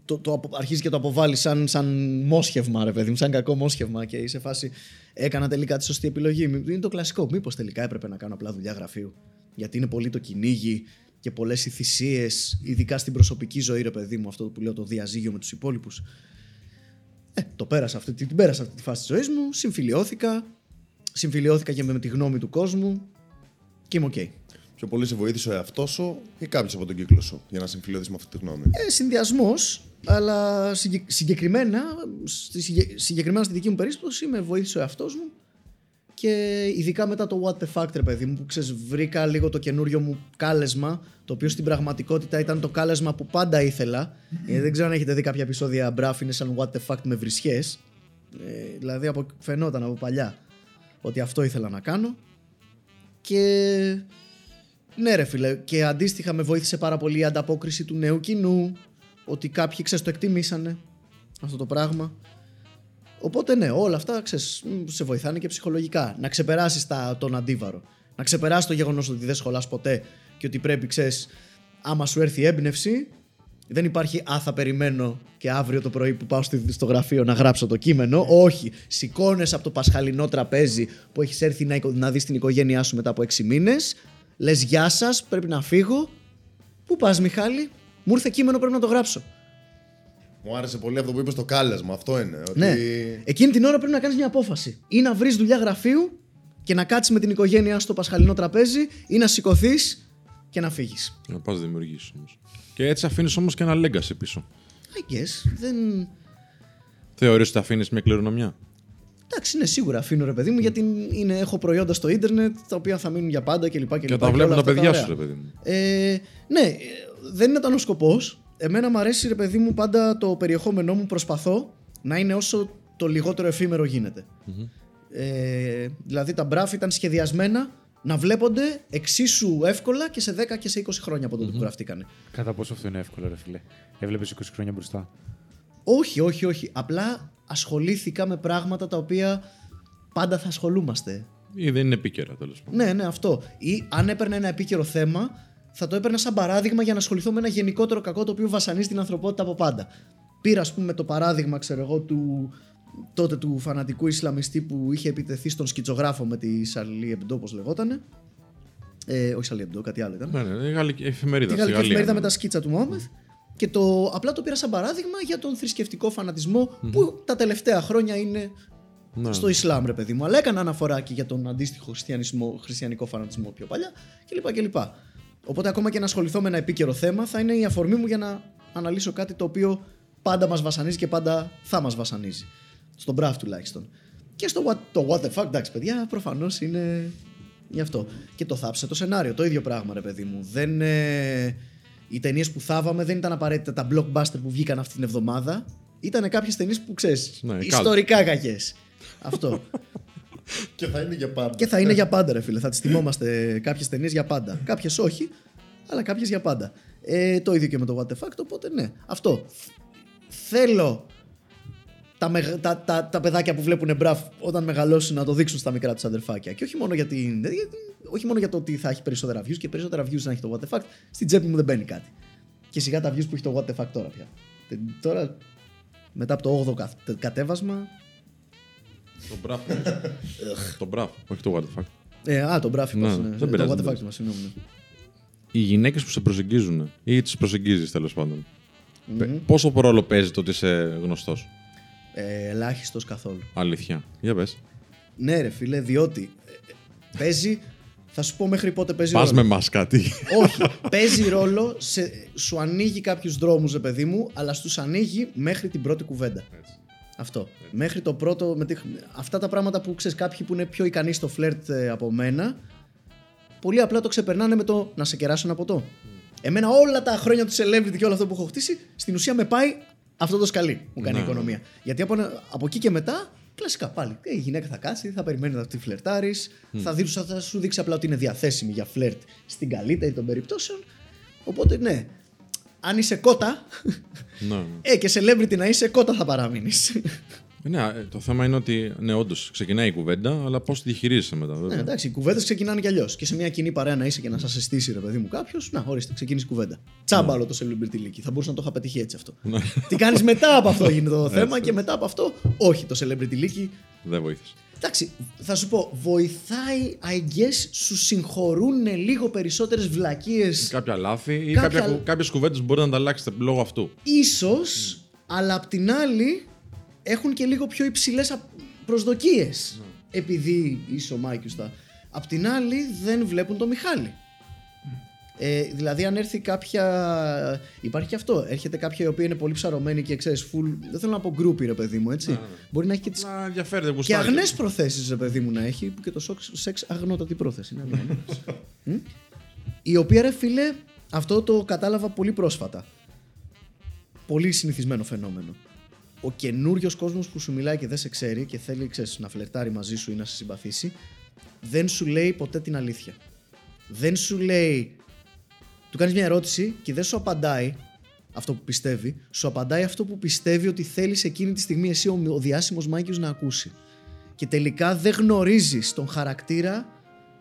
το, το απο- αρχίζει και το αποβάλλει σαν, σαν μόσχευμα, ρε παιδί μου, σαν κακό μόσχευμα και είσαι φάση έκανα τελικά τη σωστή επιλογή. Μη- Είναι το κλασικό. Μήπως τελικά έπρεπε να κάνω απλά δουλειά γραφείου. Γιατί είναι πολύ το κυνήγι και πολλές οι θυσίες, ειδικά στην προσωπική ζωή, ρε παιδί μου, αυτό που λέω το διαζύγιο με τους υπόλοιπους. Ε, το πέρασα αυτή, την πέρασα αυτή τη φάση της ζωής μου, συμφιλιώθηκα. Συμφιλιώθηκα και με, με τη γνώμη του κόσμου και είμαι οκ.
Πιο πολύ σε βοήθησε ο εαυτός σου ή κάποιος από τον κύκλο σου για να συμφιλιωθείς με αυτή τη γνώμη;
Ε, Συνδυασμός, αλλά συγκε- συγκεκριμένα, στη, συγκε- συγκεκριμένα στη δική μου περίπτωση με βοήθησε ο εαυτός μου και ειδικά μετά το What the fuck, ρε παιδί μου, που ξέρεις, βρήκα λίγο το καινούριο μου κάλεσμα, το οποίο στην πραγματικότητα ήταν το κάλεσμα που πάντα ήθελα. Ε, δεν ξέρω αν έχετε δει κάποια επεισόδια μπράφ, είναι σαν What the fuck με βρισιές. Ε, δηλαδή από, φαινόταν από παλιά ότι αυτό ήθελα να κάνω. Και ναι, ρε φίλε. Και αντίστοιχα με βοήθησε πάρα πολύ η ανταπόκριση του νέου κοινού. Ότι κάποιοι ξέρεις, το εκτιμήσανε αυτό το πράγμα. Οπότε ναι, όλα αυτά ξέρεις, μ, σε βοηθάνε και ψυχολογικά. Να ξεπεράσεις τα, τον αντίβαρο. Να ξεπεράσεις το γεγονός ότι δεν σχολάς ποτέ και ότι πρέπει, ξέρεις, άμα σου έρθει η έμπνευση, δεν υπάρχει «Α, θα περιμένω και αύριο το πρωί που πάω στη- στο γραφείο να γράψω το κείμενο». Όχι. Σηκώνεσαι από το πασχαλινό τραπέζι που έχεις έρθει να, οικο- να δεις την οικογένειά σου μετά από έξι μήνες. Λες «Γεια σας, πρέπει να φύγω». Πού πας Μιχάλη; Μου ήρθε κείμενο, πρέπει να το γράψω.
Μου άρεσε πολύ αυτό που είπες στο κάλεσμα. Αυτό είναι. Ότι...
Ναι. Εκείνη την ώρα πρέπει να κάνεις μια απόφαση. Ή να βρεις δουλειά γραφείου και να κάτσεις με την οικογένειά στο πασχαλινό τραπέζι, ή να σηκωθείς και να φύγεις.
Να πας δημιουργήσεις όμως. Και έτσι αφήνεις όμως και ένα legacy πίσω.
I guess. Δεν.
Θεωρείς ότι αφήνεις μια κληρονομιά;
Εντάξει, ναι, σίγουρα αφήνω ρε παιδί μου, γιατί είναι, έχω προϊόντα στο ίντερνετ τα οποία θα μείνουν για πάντα κλπ.
Και τα βλέπουν τα παιδιά σου, ρε παιδί μου.
Ε, ναι, ε, δεν ήταν ο σκοπός. Εμένα μου αρέσει, ρε παιδί μου, πάντα το περιεχόμενό μου προσπαθώ να είναι όσο το λιγότερο εφήμερο γίνεται. Ε, δηλαδή τα μπράφ ήταν σχεδιασμένα να βλέπονται εξίσου εύκολα και σε 10 και σε 20 χρόνια από τότε που γραφτήκανε.
Κατά πόσο αυτό είναι εύκολο, ρε φίλε; Έβλεπες 20 χρόνια μπροστά;
Όχι, όχι, όχι. Απλά ασχολήθηκα με πράγματα τα οποία πάντα θα ασχολούμαστε.
Ή δεν είναι επίκαιρα τέλος πάντων.
Ναι, ναι, αυτό. Ή αν έπαιρνα ένα επίκαιρο θέμα, θα το έπαιρνα σαν παράδειγμα για να ασχοληθώ με ένα γενικότερο κακό το οποίο βασανίζει την ανθρωπότητα από πάντα. Πήρα, ας πούμε, το παράδειγμα, ξέρω εγώ, του τότε του φανατικού Ισλαμιστή που είχε επιτεθεί στον σκητσογράφο με τη Σαλή Εμπντό, όπως λεγότανε. Ε, όχι Σαλή Εμπντό, κάτι άλλο ήταν.
Ναι, ναι, η γαλλική εφημερίδα.
Τη
στη
γαλλική
Γαλλία,
εφημερίδα
ναι.
με τα σκίτσα του Μόχαμεθ. Και το, απλά το πήρα σαν παράδειγμα για τον θρησκευτικό φανατισμό που τα τελευταία χρόνια είναι
Ναι.
στο Ισλάμ, ρε παιδί μου. Αλλά έκανα αναφορά και για τον αντίστοιχο χριστιανισμό, χριστιανικό φανατισμό πιο παλιά κλπ. κλπ. Οπότε, ακόμα και να ασχοληθώ με ένα επίκαιρο θέμα, θα είναι η αφορμή μου για να αναλύσω κάτι το οποίο πάντα μας βασανίζει και πάντα θα μας βασανίζει. Στον μπραφ τουλάχιστον. Και στο what, το what the fuck, εντάξει, παιδιά, προφανώς είναι γι' αυτό. Και το θάψε το σενάριο. Το ίδιο πράγμα, ρε παιδί μου. Δεν, ε, οι ταινίες που θάβαμε δεν ήταν απαραίτητα τα blockbuster που βγήκαν αυτή την εβδομάδα. Ήταν κάποιες ταινίες που ξέρεις.
Ναι, cult.
ιστορικά κακέ. Αυτό.
Και θα είναι για πάντα.
Και θα είναι για πάντα, ρε φίλε. Θα τις θυμόμαστε κάποιες ταινίες για πάντα. Κάποιες όχι, αλλά κάποιες για πάντα. Ε, το ίδιο και με το What the Fact, οπότε ναι. Αυτό. Θέλω τα, μεγα- τα, τα, τα παιδάκια που βλέπουν μπραφ όταν μεγαλώσουν να το δείξουν στα μικρά τους αδερφάκια. Και όχι μόνο, για την, γιατί- όχι μόνο για το ότι θα έχει περισσότερα views και περισσότερα views να έχει το What the Fact. Στην τσέπη μου δεν μπαίνει κάτι. Και σιγά τα views που έχει το What the Fact τώρα πια. Τε- Τώρα, μετά από το 8ο καθ- κατέβασμα.
Το μπραφ. Το μπραφ, όχι το what the fuck.
Ε, α, το μπράφ
Ναι,
ναι,
δεν
Το
πειράζει,
What
δεν
the Fact
πειράζει.
μας, συγγνώμη. ναι.
Οι γυναίκες που σε προσεγγίζουν ή τις προσεγγίζεις τέλος πάντων. Πε- Πόσο ρόλο παίζει το ότι είσαι γνωστός;
Ε, Ελάχιστος καθόλου.
Αλήθεια. Για πες.
Ναι, ρε φίλε, διότι ε, ε, παίζει. Θα σου πω μέχρι πότε παίζει
Πας
ρόλο.
με μας κάτι.
Όχι. παίζει ρόλο. Σε, σου ανοίγει κάποιους δρόμους, ρε παιδί μου, αλλά στους ανοίγει μέχρι την πρώτη κουβέντα. Αυτό. Μέχρι το πρώτο. Με τη- αυτά τα πράγματα που ξέρεις, κάποιοι που είναι πιο ικανοί στο φλερτ ε, από μένα, πολύ απλά το ξεπερνάνε με το να σε κεράσω ένα ποτό. Εμένα όλα τα χρόνια του celebrity και όλο αυτό που έχω χτίσει, στην ουσία με πάει αυτό το σκαλί. Μου κάνει
Ναι.
η οικονομία. Γιατί από, από εκεί και μετά, κλασικά πάλι. Ε, η γυναίκα θα κάτσει, θα περιμένει να τη φλερτάρεις, θα, δείξει- θα σου δείξει απλά ότι είναι διαθέσιμη για φλερτ στην καλύτερη των περιπτώσεων. Οπότε ναι. Αν είσαι κότα,
ναι. ναι.
ε, και celebrity να είσαι, κότα θα παραμείνεις.
Ναι, ε, το θέμα είναι ότι ναι, όντως ξεκινάει η κουβέντα, αλλά πώς τη διαχειρίζεσαι μετά.
Ναι,
Βέβαια.
εντάξει, οι κουβέντες ξεκινάνε κι αλλιώς. Και σε μια κοινή παρέα να είσαι και να σας αισθήσει, ρε παιδί μου, κάποιος, να ορίστε, ξεκίνησε η κουβέντα. Τσάμπα όλο το celebrity leaky. Θα μπορούσα να το είχα πετύχει έτσι αυτό. Τι κάνεις μετά από αυτό γίνεται το θέμα και μετά από αυτό, όχι το celebrity λίκι.
Δεν βοήθησε.
Εντάξει, θα σου πω, βοηθάει, I guess, σου συγχωρούν λίγο περισσότερες βλακείες.
Κάποια λάθη ή
Κάποια-
κάποια... κάποιες κουβέντες που μπορεί να τα αλλάξετε λόγω αυτού.
Ίσως, αλλά απ' την άλλη έχουν και λίγο πιο υψηλές α- προσδοκίες. Επειδή είσαι ο Μάικιους τα... Απ' την άλλη δεν βλέπουν τον Μιχάλη. Ε, δηλαδή αν έρθει κάποια... Υπάρχει και αυτό. Έρχεται κάποια η οποία είναι πολύ ψαρωμένη και ξέρεις full... Δεν θέλω να πω γκρούπι ρε παιδί μου έτσι. Μπορεί να έχει και τις...
Να ενδιαφέρεται
Και
γουστάρει.
αγνές προθέσεις ρε παιδί μου να έχει που και το σοξ- σεξ αγνότατη πρόθεση. είναι αλήθεια. Μμ. η οποία ρε φίλε αυτό το κατάλαβα πολύ πρόσφατα. Πολύ συνηθισμένο φαινόμενο. Ο καινούριος κόσμος που σου μιλάει και δεν σε ξέρει και θέλει ξέρεις, να φλερτάρει μαζί σου ή να σε συμπαθήσει, δεν σου λέει ποτέ την αλήθεια. Δεν σου λέει. Του κάνεις μια ερώτηση και δεν σου απαντάει αυτό που πιστεύει, σου απαντάει αυτό που πιστεύει ότι θέλεις εκείνη τη στιγμή εσύ ο, ο διάσημος Μάικιος να ακούσει. Και τελικά δεν γνωρίζεις τον χαρακτήρα.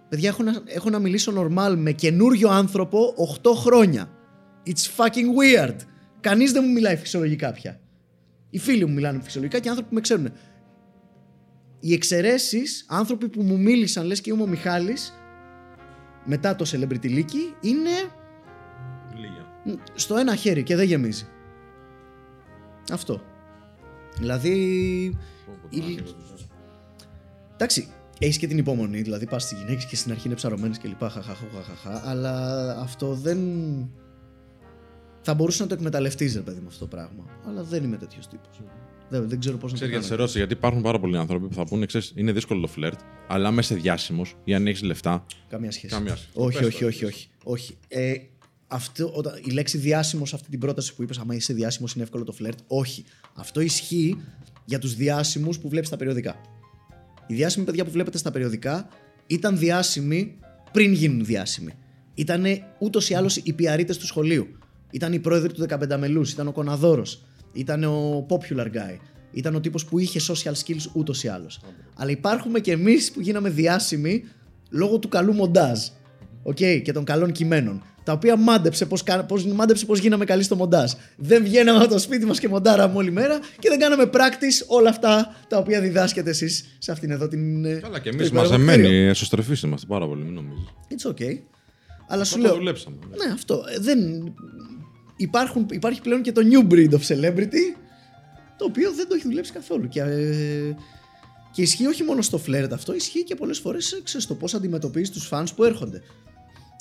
Παιδιά, έχω να, έχω να μιλήσω normal με καινούριο άνθρωπο 8 χρόνια. It's fucking weird. Κανείς δεν μου μιλάει φυσιολογικά πια. Οι φίλοι μου μιλάνε φυσιολογικά και άνθρωποι που με ξέρουν. Οι εξαιρέσεις, άνθρωποι που μου μίλησαν, λες και είμαι ο Μιχάλης, μετά το celebrity leaky, είναι
Λίγα.
Στο ένα χέρι και δεν γεμίζει. Αυτό. Δηλαδή. η- Εντάξει, έχεις και την υπομονή, δηλαδή πας στις γυναίκες και στην αρχή είναι ψαρωμένες και λοιπά. Χαχαχαχαχαχα, αλλά αυτό δεν. Θα μπορούσε να το εκμεταλλευτείς, ρε παιδί μου, αυτό το πράγμα. Αλλά δεν είμαι τέτοιος τύπος. Δεν, δεν ξέρω πώς να το
Ξέρεις γιατί σε
κάνω.
ρώτησα, γιατί υπάρχουν πάρα πολλοί άνθρωποι που θα πούνε, ξέρεις, είναι δύσκολο το φλερτ, αλλά άμα είσαι διάσημος ή αν έχεις λεφτά.
Καμία σχέση.
Καμία σχέση.
Όχι,
Πες
όχι,
το,
όχι,
πες.
όχι. όχι. Ε, αυτό, όταν, η λέξη διάσημος σε αυτή την πρόταση που είπες, άμα είσαι διάσημος είναι εύκολο το φλερτ. Όχι. Αυτό ισχύει για τους διάσημους που βλέπεις στα περιοδικά. Οι διάσημοι παιδιά που βλέπετε στα περιοδικά ήταν διάσημοι πριν γίνουν διάσημοι. Ήταν ούτως ή άλλως οι πιαρίτες του σχολείου. Ήταν οι πρόεδροι του 15μελούς, ήταν ο Κοναδόρος, ήταν ο popular guy. Ήταν ο τύπος που είχε social skills ούτως ή άλλως. Αλλά υπάρχουμε κι εμείς που γίναμε διάσημοι λόγω του καλού μοντάζ. Οκ, και των καλών κειμένων. Τα οποία μάντεψε πώς πώς, μάντεψε πώς γίναμε καλοί στο μοντάζ. Δεν βγαίναμε από το σπίτι μας και μοντάραμε όλη μέρα και δεν κάναμε practice όλα αυτά τα οποία διδάσκετε εσείς σε αυτήν εδώ την. ε,
Καλά, και
το
εμείς
υπέροχο
μαζεμένοι,
κτίριο.
εσωστρεφείς είμαστε πάρα πολύ, μην νομίζεις.
It's okay. Αλλά σου
Αυτό
λέω.
δουλέψαμε.
Ναι, αυτό. ε, Δεν... υπάρχουν, υπάρχει πλέον και το new breed of celebrity, το οποίο δεν το έχει δουλέψει καθόλου. Και, ε, και ισχύει όχι μόνο στο φλερτ αυτό, ισχύει και πολλές φορές ξέρεις, στο πώς αντιμετωπίζεις τους fans που έρχονται.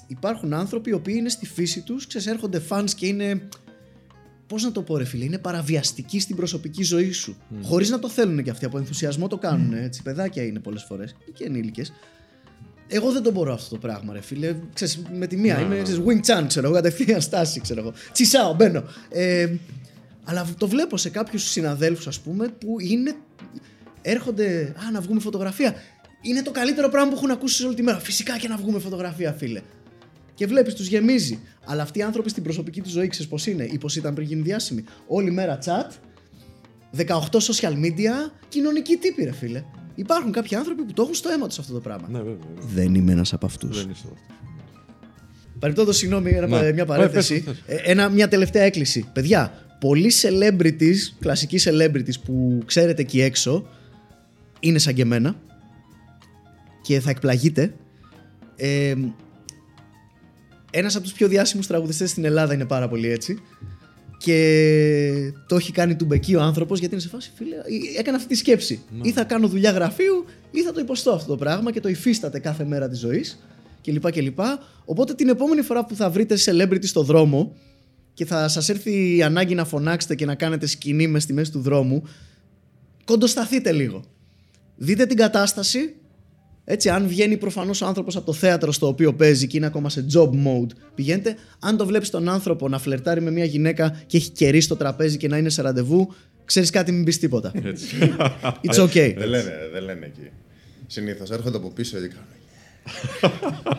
Υπάρχουν άνθρωποι οι οποίοι είναι στη φύση τους, ξέρεις, έρχονται fans και είναι Πώς να το πω, ρε φίλε, είναι παραβιαστικοί στην προσωπική ζωή σου. Mm. Χωρίς να το θέλουν και αυτοί. Από ενθουσιασμό το κάνουν. Έτσι, παιδάκια είναι πολλές φορές. Και ενήλικες. Εγώ δεν το μπορώ αυτό το πράγμα, ρε φίλε. Ξέρεις, με τη μία είμαι ξέρεις, wing chan, ξέρω εγώ, κατευθείαν στάση, ξέρω εγώ. Τσισάω, μπαίνω. Ε, αλλά το βλέπω σε κάποιους συναδέλφους, ας πούμε, που είναι. Έρχονται. Α, να βγούμε φωτογραφία. Είναι το καλύτερο πράγμα που έχουν ακούσει όλη τη μέρα. Φυσικά και να βγούμε φωτογραφία, φίλε. Και βλέπεις, τους γεμίζει. Αλλά αυτοί οι άνθρωποι στην προσωπική τους ζωή, ξέρεις πώς είναι ή πώς ήταν πριν γίνει διάσημοι. Όλη μέρα chat, 18 social media, κοινωνική τύπη, ρε φίλε. Υπάρχουν κάποιοι άνθρωποι που το έχουν στο αίμα τους αυτό το πράγμα.
Ναι, βέβαια. βέβαια.
Δεν είμαι ένας από αυτούς.
Δεν είσαι αυτός.
Παρεπτόντω, συγγνώμη, ένα-
Ναι.
μια παρένθεση.
Ε, πες, πες.
Ε, Ένα, μια τελευταία έκκληση. Παιδιά, πολλοί celebrities, κλασικοί celebrities που ξέρετε εκεί έξω, είναι σαν και εμένα και θα εκπλαγείτε. Ε, ένας από τους πιο διάσημους τραγουδιστές στην Ελλάδα είναι πάρα πολύ έτσι και το έχει κάνει του μπεκί ο άνθρωπος γιατί είναι σε φάση φίλε, ε, έκανε αυτή τη σκέψη ή θα κάνω δουλειά γραφείου ή θα το υποστώ αυτό το πράγμα και το υφίσταται κάθε μέρα της ζωής κλπ. κλπ. Οπότε την επόμενη φορά που θα βρείτε celebrity στο δρόμο και θα σας έρθει η ανάγκη να φωνάξετε και να κάνετε σκηνή μες στη μέση του δρόμου κοντοσταθείτε λίγο. Δείτε την κατάσταση. Έτσι, αν βγαίνει προφανώς ο άνθρωπος από το θέατρο στο οποίο παίζει και είναι ακόμα σε job mode, πηγαίνετε. Αν το βλέπεις τον άνθρωπο να φλερτάρει με μια γυναίκα και έχει κερί στο τραπέζι και να είναι σε ραντεβού, ξέρεις κάτι, μην πεις τίποτα.
Έτσι.
It's okay.
Δεν λένε, δεν λένε εκεί. Συνήθως έρχονται από πίσω και κάνουν.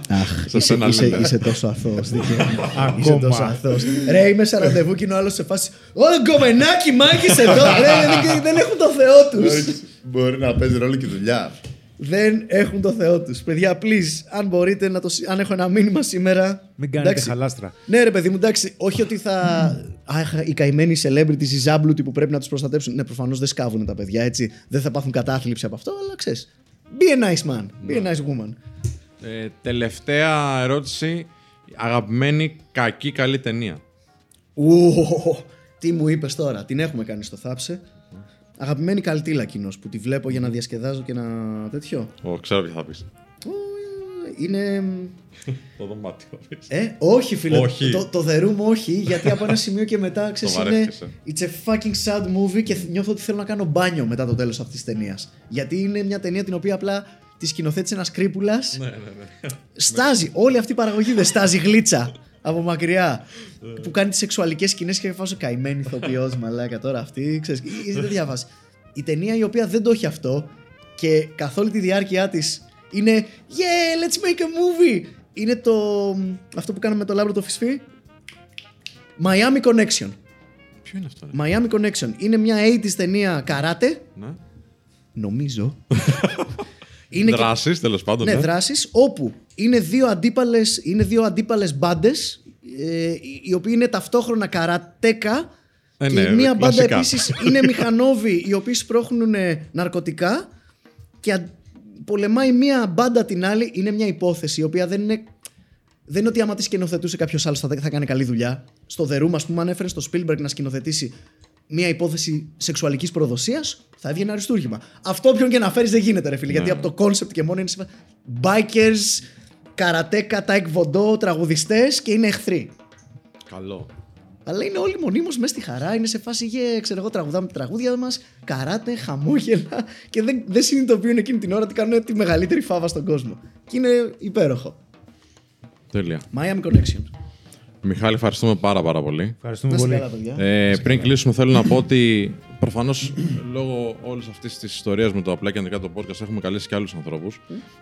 Αχ,
Σε
είσαι,
σένα
είσαι,
λένε.
είσαι τόσο αθώος. είσαι
Ακόμα.
τόσο αθώος. Ρε, είμαι σε ραντεβού και είναι ο άλλος σε φάση. Ω, γκομενάκι, μάγει εδώ. Ρε, δεν, δεν έχουν το θεό τους.
Μπορεί να παίζει ρόλο και η δουλειά.
Δεν έχουν το θεό τους. Παιδιά, please, αν μπορείτε να το. συ- Αν έχω ένα μήνυμα σήμερα.
Μην κάνετε
εντάξει.
χαλάστρα.
Ναι, ρε παιδί μου, εντάξει. Όχι ότι θα. Αχ, οι καημένοι celebrities, οι ζάμπλουτοι που πρέπει να τους προστατέψουν. Ναι, προφανώς δεν σκάβουν τα παιδιά έτσι. Δεν θα πάθουν κατάθλιψη από αυτό, αλλά ξέρεις. Be a nice man. Be a nice woman.
Ε, τελευταία ερώτηση. Αγαπημένη κακή καλή ταινία.
Ου, τι μου είπες τώρα, την έχουμε κάνει στο θάψε. Αγαπημένη καλτήλα κοινός που τη βλέπω για να διασκεδάζω και να τέτοιο.
Ω, ξέρω ποια θα πεις.
Ου, Είναι.
Το δωμάτιο.
Ε, όχι φίλε.
Όχι.
Το, το The Room όχι, γιατί από ένα σημείο και μετά ξέρεις
Το
είναι.
βαρέθηκες, ε.
It's a fucking sad movie και νιώθω ότι θέλω να κάνω μπάνιο μετά το τέλος αυτής της ταινίας. Γιατί είναι μια ταινία την οποία απλά τη σκηνοθέτησε ένας κρύπουλας.
ναι, ναι, ναι.
Στάζει. Όλη αυτή η παραγωγή δεν στάζει γλίτσα από μακριά. που κάνει τις σεξουαλικές σκηνές και φάσω καημένη ηθοποιός, μαλάκα τώρα αυτή. Ξέρεις, δεν διάβασε. Η ταινία η οποία δεν το έχει αυτό και καθ' όλη τη διάρκεια της είναι Yeah, let's make a movie! Είναι το. αυτό που κάναμε με το Λάμπρο το Φισφή. Miami Connection.
Ποιο είναι αυτό, ρε;
Miami Connection. Είναι μια 80s ταινία καράτε,
Ναι.
νομίζω. είναι και
Δράσεις, τέλος πάντων.
ναι,
ναι.
δράσεις όπου είναι δύο αντίπαλες, είναι δύο αντίπαλες μπάντες ε, οι- οι οποίοι είναι ταυτόχρονα καρατέκα
Ε,
και
ναι,
η μία μπάντα
κλασικά.
επίσης είναι μηχανόβοι οι οποίοι σπρώχνουν ε, ναρκωτικά και αν- πολεμάει μία μπάντα την άλλη είναι μια υπόθεση η οποία δεν είναι δεν είναι ότι άμα τη σκηνοθετούσε κάποιος άλλος θα, θα κάνει καλή δουλειά. Στο The Room, ας πούμε, αν έφερες τον Spielberg να σκηνοθετήσει μια υπόθεση σεξουαλικής προδοσίας, θα έβγαινε αριστούργημα. Αυτό όποιον και να φέρεις δεν γίνεται, ρε φίλε. Γιατί από το concept και μόνο είναι. σε φα- Bikers, καρατέκα, taekwondo, τραγουδιστές και είναι εχθροί.
Καλό.
Αλλά είναι όλοι μονίμως μέσα στη χαρά. Είναι σε φάση, yeah, ξέρω εγώ, τραγουδάμε τα τραγούδια μας, καράτε, χαμόγελα και δεν, δεν συνειδητοποιούν εκείνη την ώρα ότι κάνουν τη μεγαλύτερη φάβα στον κόσμο. Και είναι υπέροχο.
Τέλεια.
Miami Connection.
Μιχάλη, ευχαριστούμε πάρα πάρα πολύ.
Ευχαριστούμε
Να είστε
πολύ.
καλά, παιδιά.
Ε, πριν κλείσουμε, θέλω να πω ότι προφανώς λόγω όλης αυτής της ιστορίας με το απλά και αντικά το podcast έχουμε καλέσει και άλλους ανθρώπους.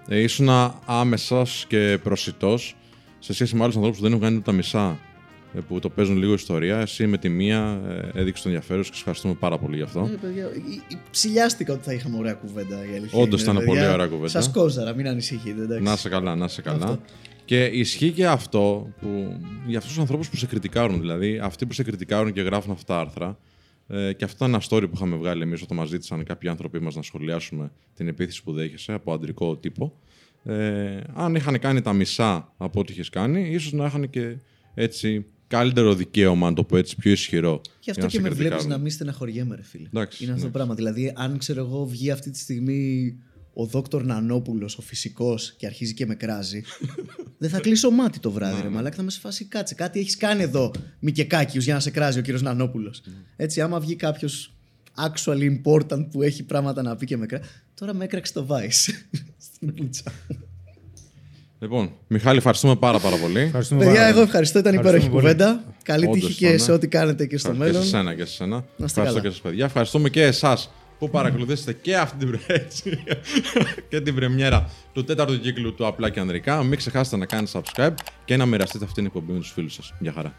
Ε, ήσουν άμεσας και προσιτός σε σχέση με άλλους ανθρώπους που δεν έχουν κάνει ούτε τα μισά ε, που το παίζουν λίγο ιστορία. Εσύ με τη μία ε, έδειξε τον ενδιαφέρον σου και σε ευχαριστούμε πάρα πολύ γι' αυτό.
Ε, παιδιά, ε, ε, ψηλιάστηκα ότι θα είχαμε ωραία κουβέντα. η αλήθεια
Όντως
είναι,
ήταν
παιδιά.
πολύ ωραία κουβέντα.
Σας κόζαρα, μην ανησυχείτε. Εντάξει.
Να σε καλά, να σε καλά.
Αυτό.
Και ισχύει και αυτό που, για αυτούς τους ανθρώπους που σε κριτικάρουν. Δηλαδή, αυτοί που σε κριτικάρουν και γράφουν αυτά τα άρθρα. Ε, και αυτό είναι ένα story που είχαμε βγάλει εμείς όταν μας ζήτησαν κάποιοι άνθρωποι μας να σχολιάσουμε την επίθεση που δέχεσαι από αντρικό τύπο. Ε, αν είχαν κάνει τα μισά από ό,τι είχες κάνει, ίσως να είχαν και έτσι καλύτερο δικαίωμα, να το πω έτσι, πιο ισχυρό.
Γι' αυτό
για
και
σε
με βλέπεις
κριτικάρουν.
να μην στεναχωριέμαι, ρε φίλε.
Εντάξει,
είναι αυτό το
εντάξει.
πράγμα. Δηλαδή, αν ξέρω εγώ βγει αυτή τη στιγμή ο Δόκτωρ Νανόπουλος, ο φυσικός, και αρχίζει και με κράζει, δεν θα κλείσω μάτι το βράδυ,
Ναι,
ρε Μαλάκα, θα με σε φάση κάτσε. Κάτι έχεις κάνει εδώ, Μικεκάκιου, για να σε κράζει ο κύριος Νανόπουλος.
Ναι.
Έτσι, άμα βγει κάποιος actually important που έχει πράγματα να πει και με κράζει. Τώρα με έκραξε το Vice. Στην πουτσα.
Λοιπόν, Μιχάλη, ευχαριστούμε πάρα, πάρα πολύ.
Ευχαριστούμε
Παιδιά,
πάρα
εγώ
πολύ.
ευχαριστώ. Ήταν
Ευχαριστούμε
υπέροχη
πολύ.
κουβέντα. Καλή
Όντως
τύχη και
ήταν.
σε ό,τι κάνετε και στο
Και
μέλλον.
σε σένα και σε σένα.
Να είστε
Ευχαριστώ
καλά.
και σας παιδιά. Ευχαριστούμε και εσάς που παρακολουθήσατε και αυτή την, πρε- έτσι, και την πρεμιέρα του τέταρτου κύκλου του Απλά και Ανδρικά. Μην ξεχάσετε να κάνετε subscribe και να μοιραστείτε αυτήν την εκπομπή με τους φίλους σας. Γεια χαρά.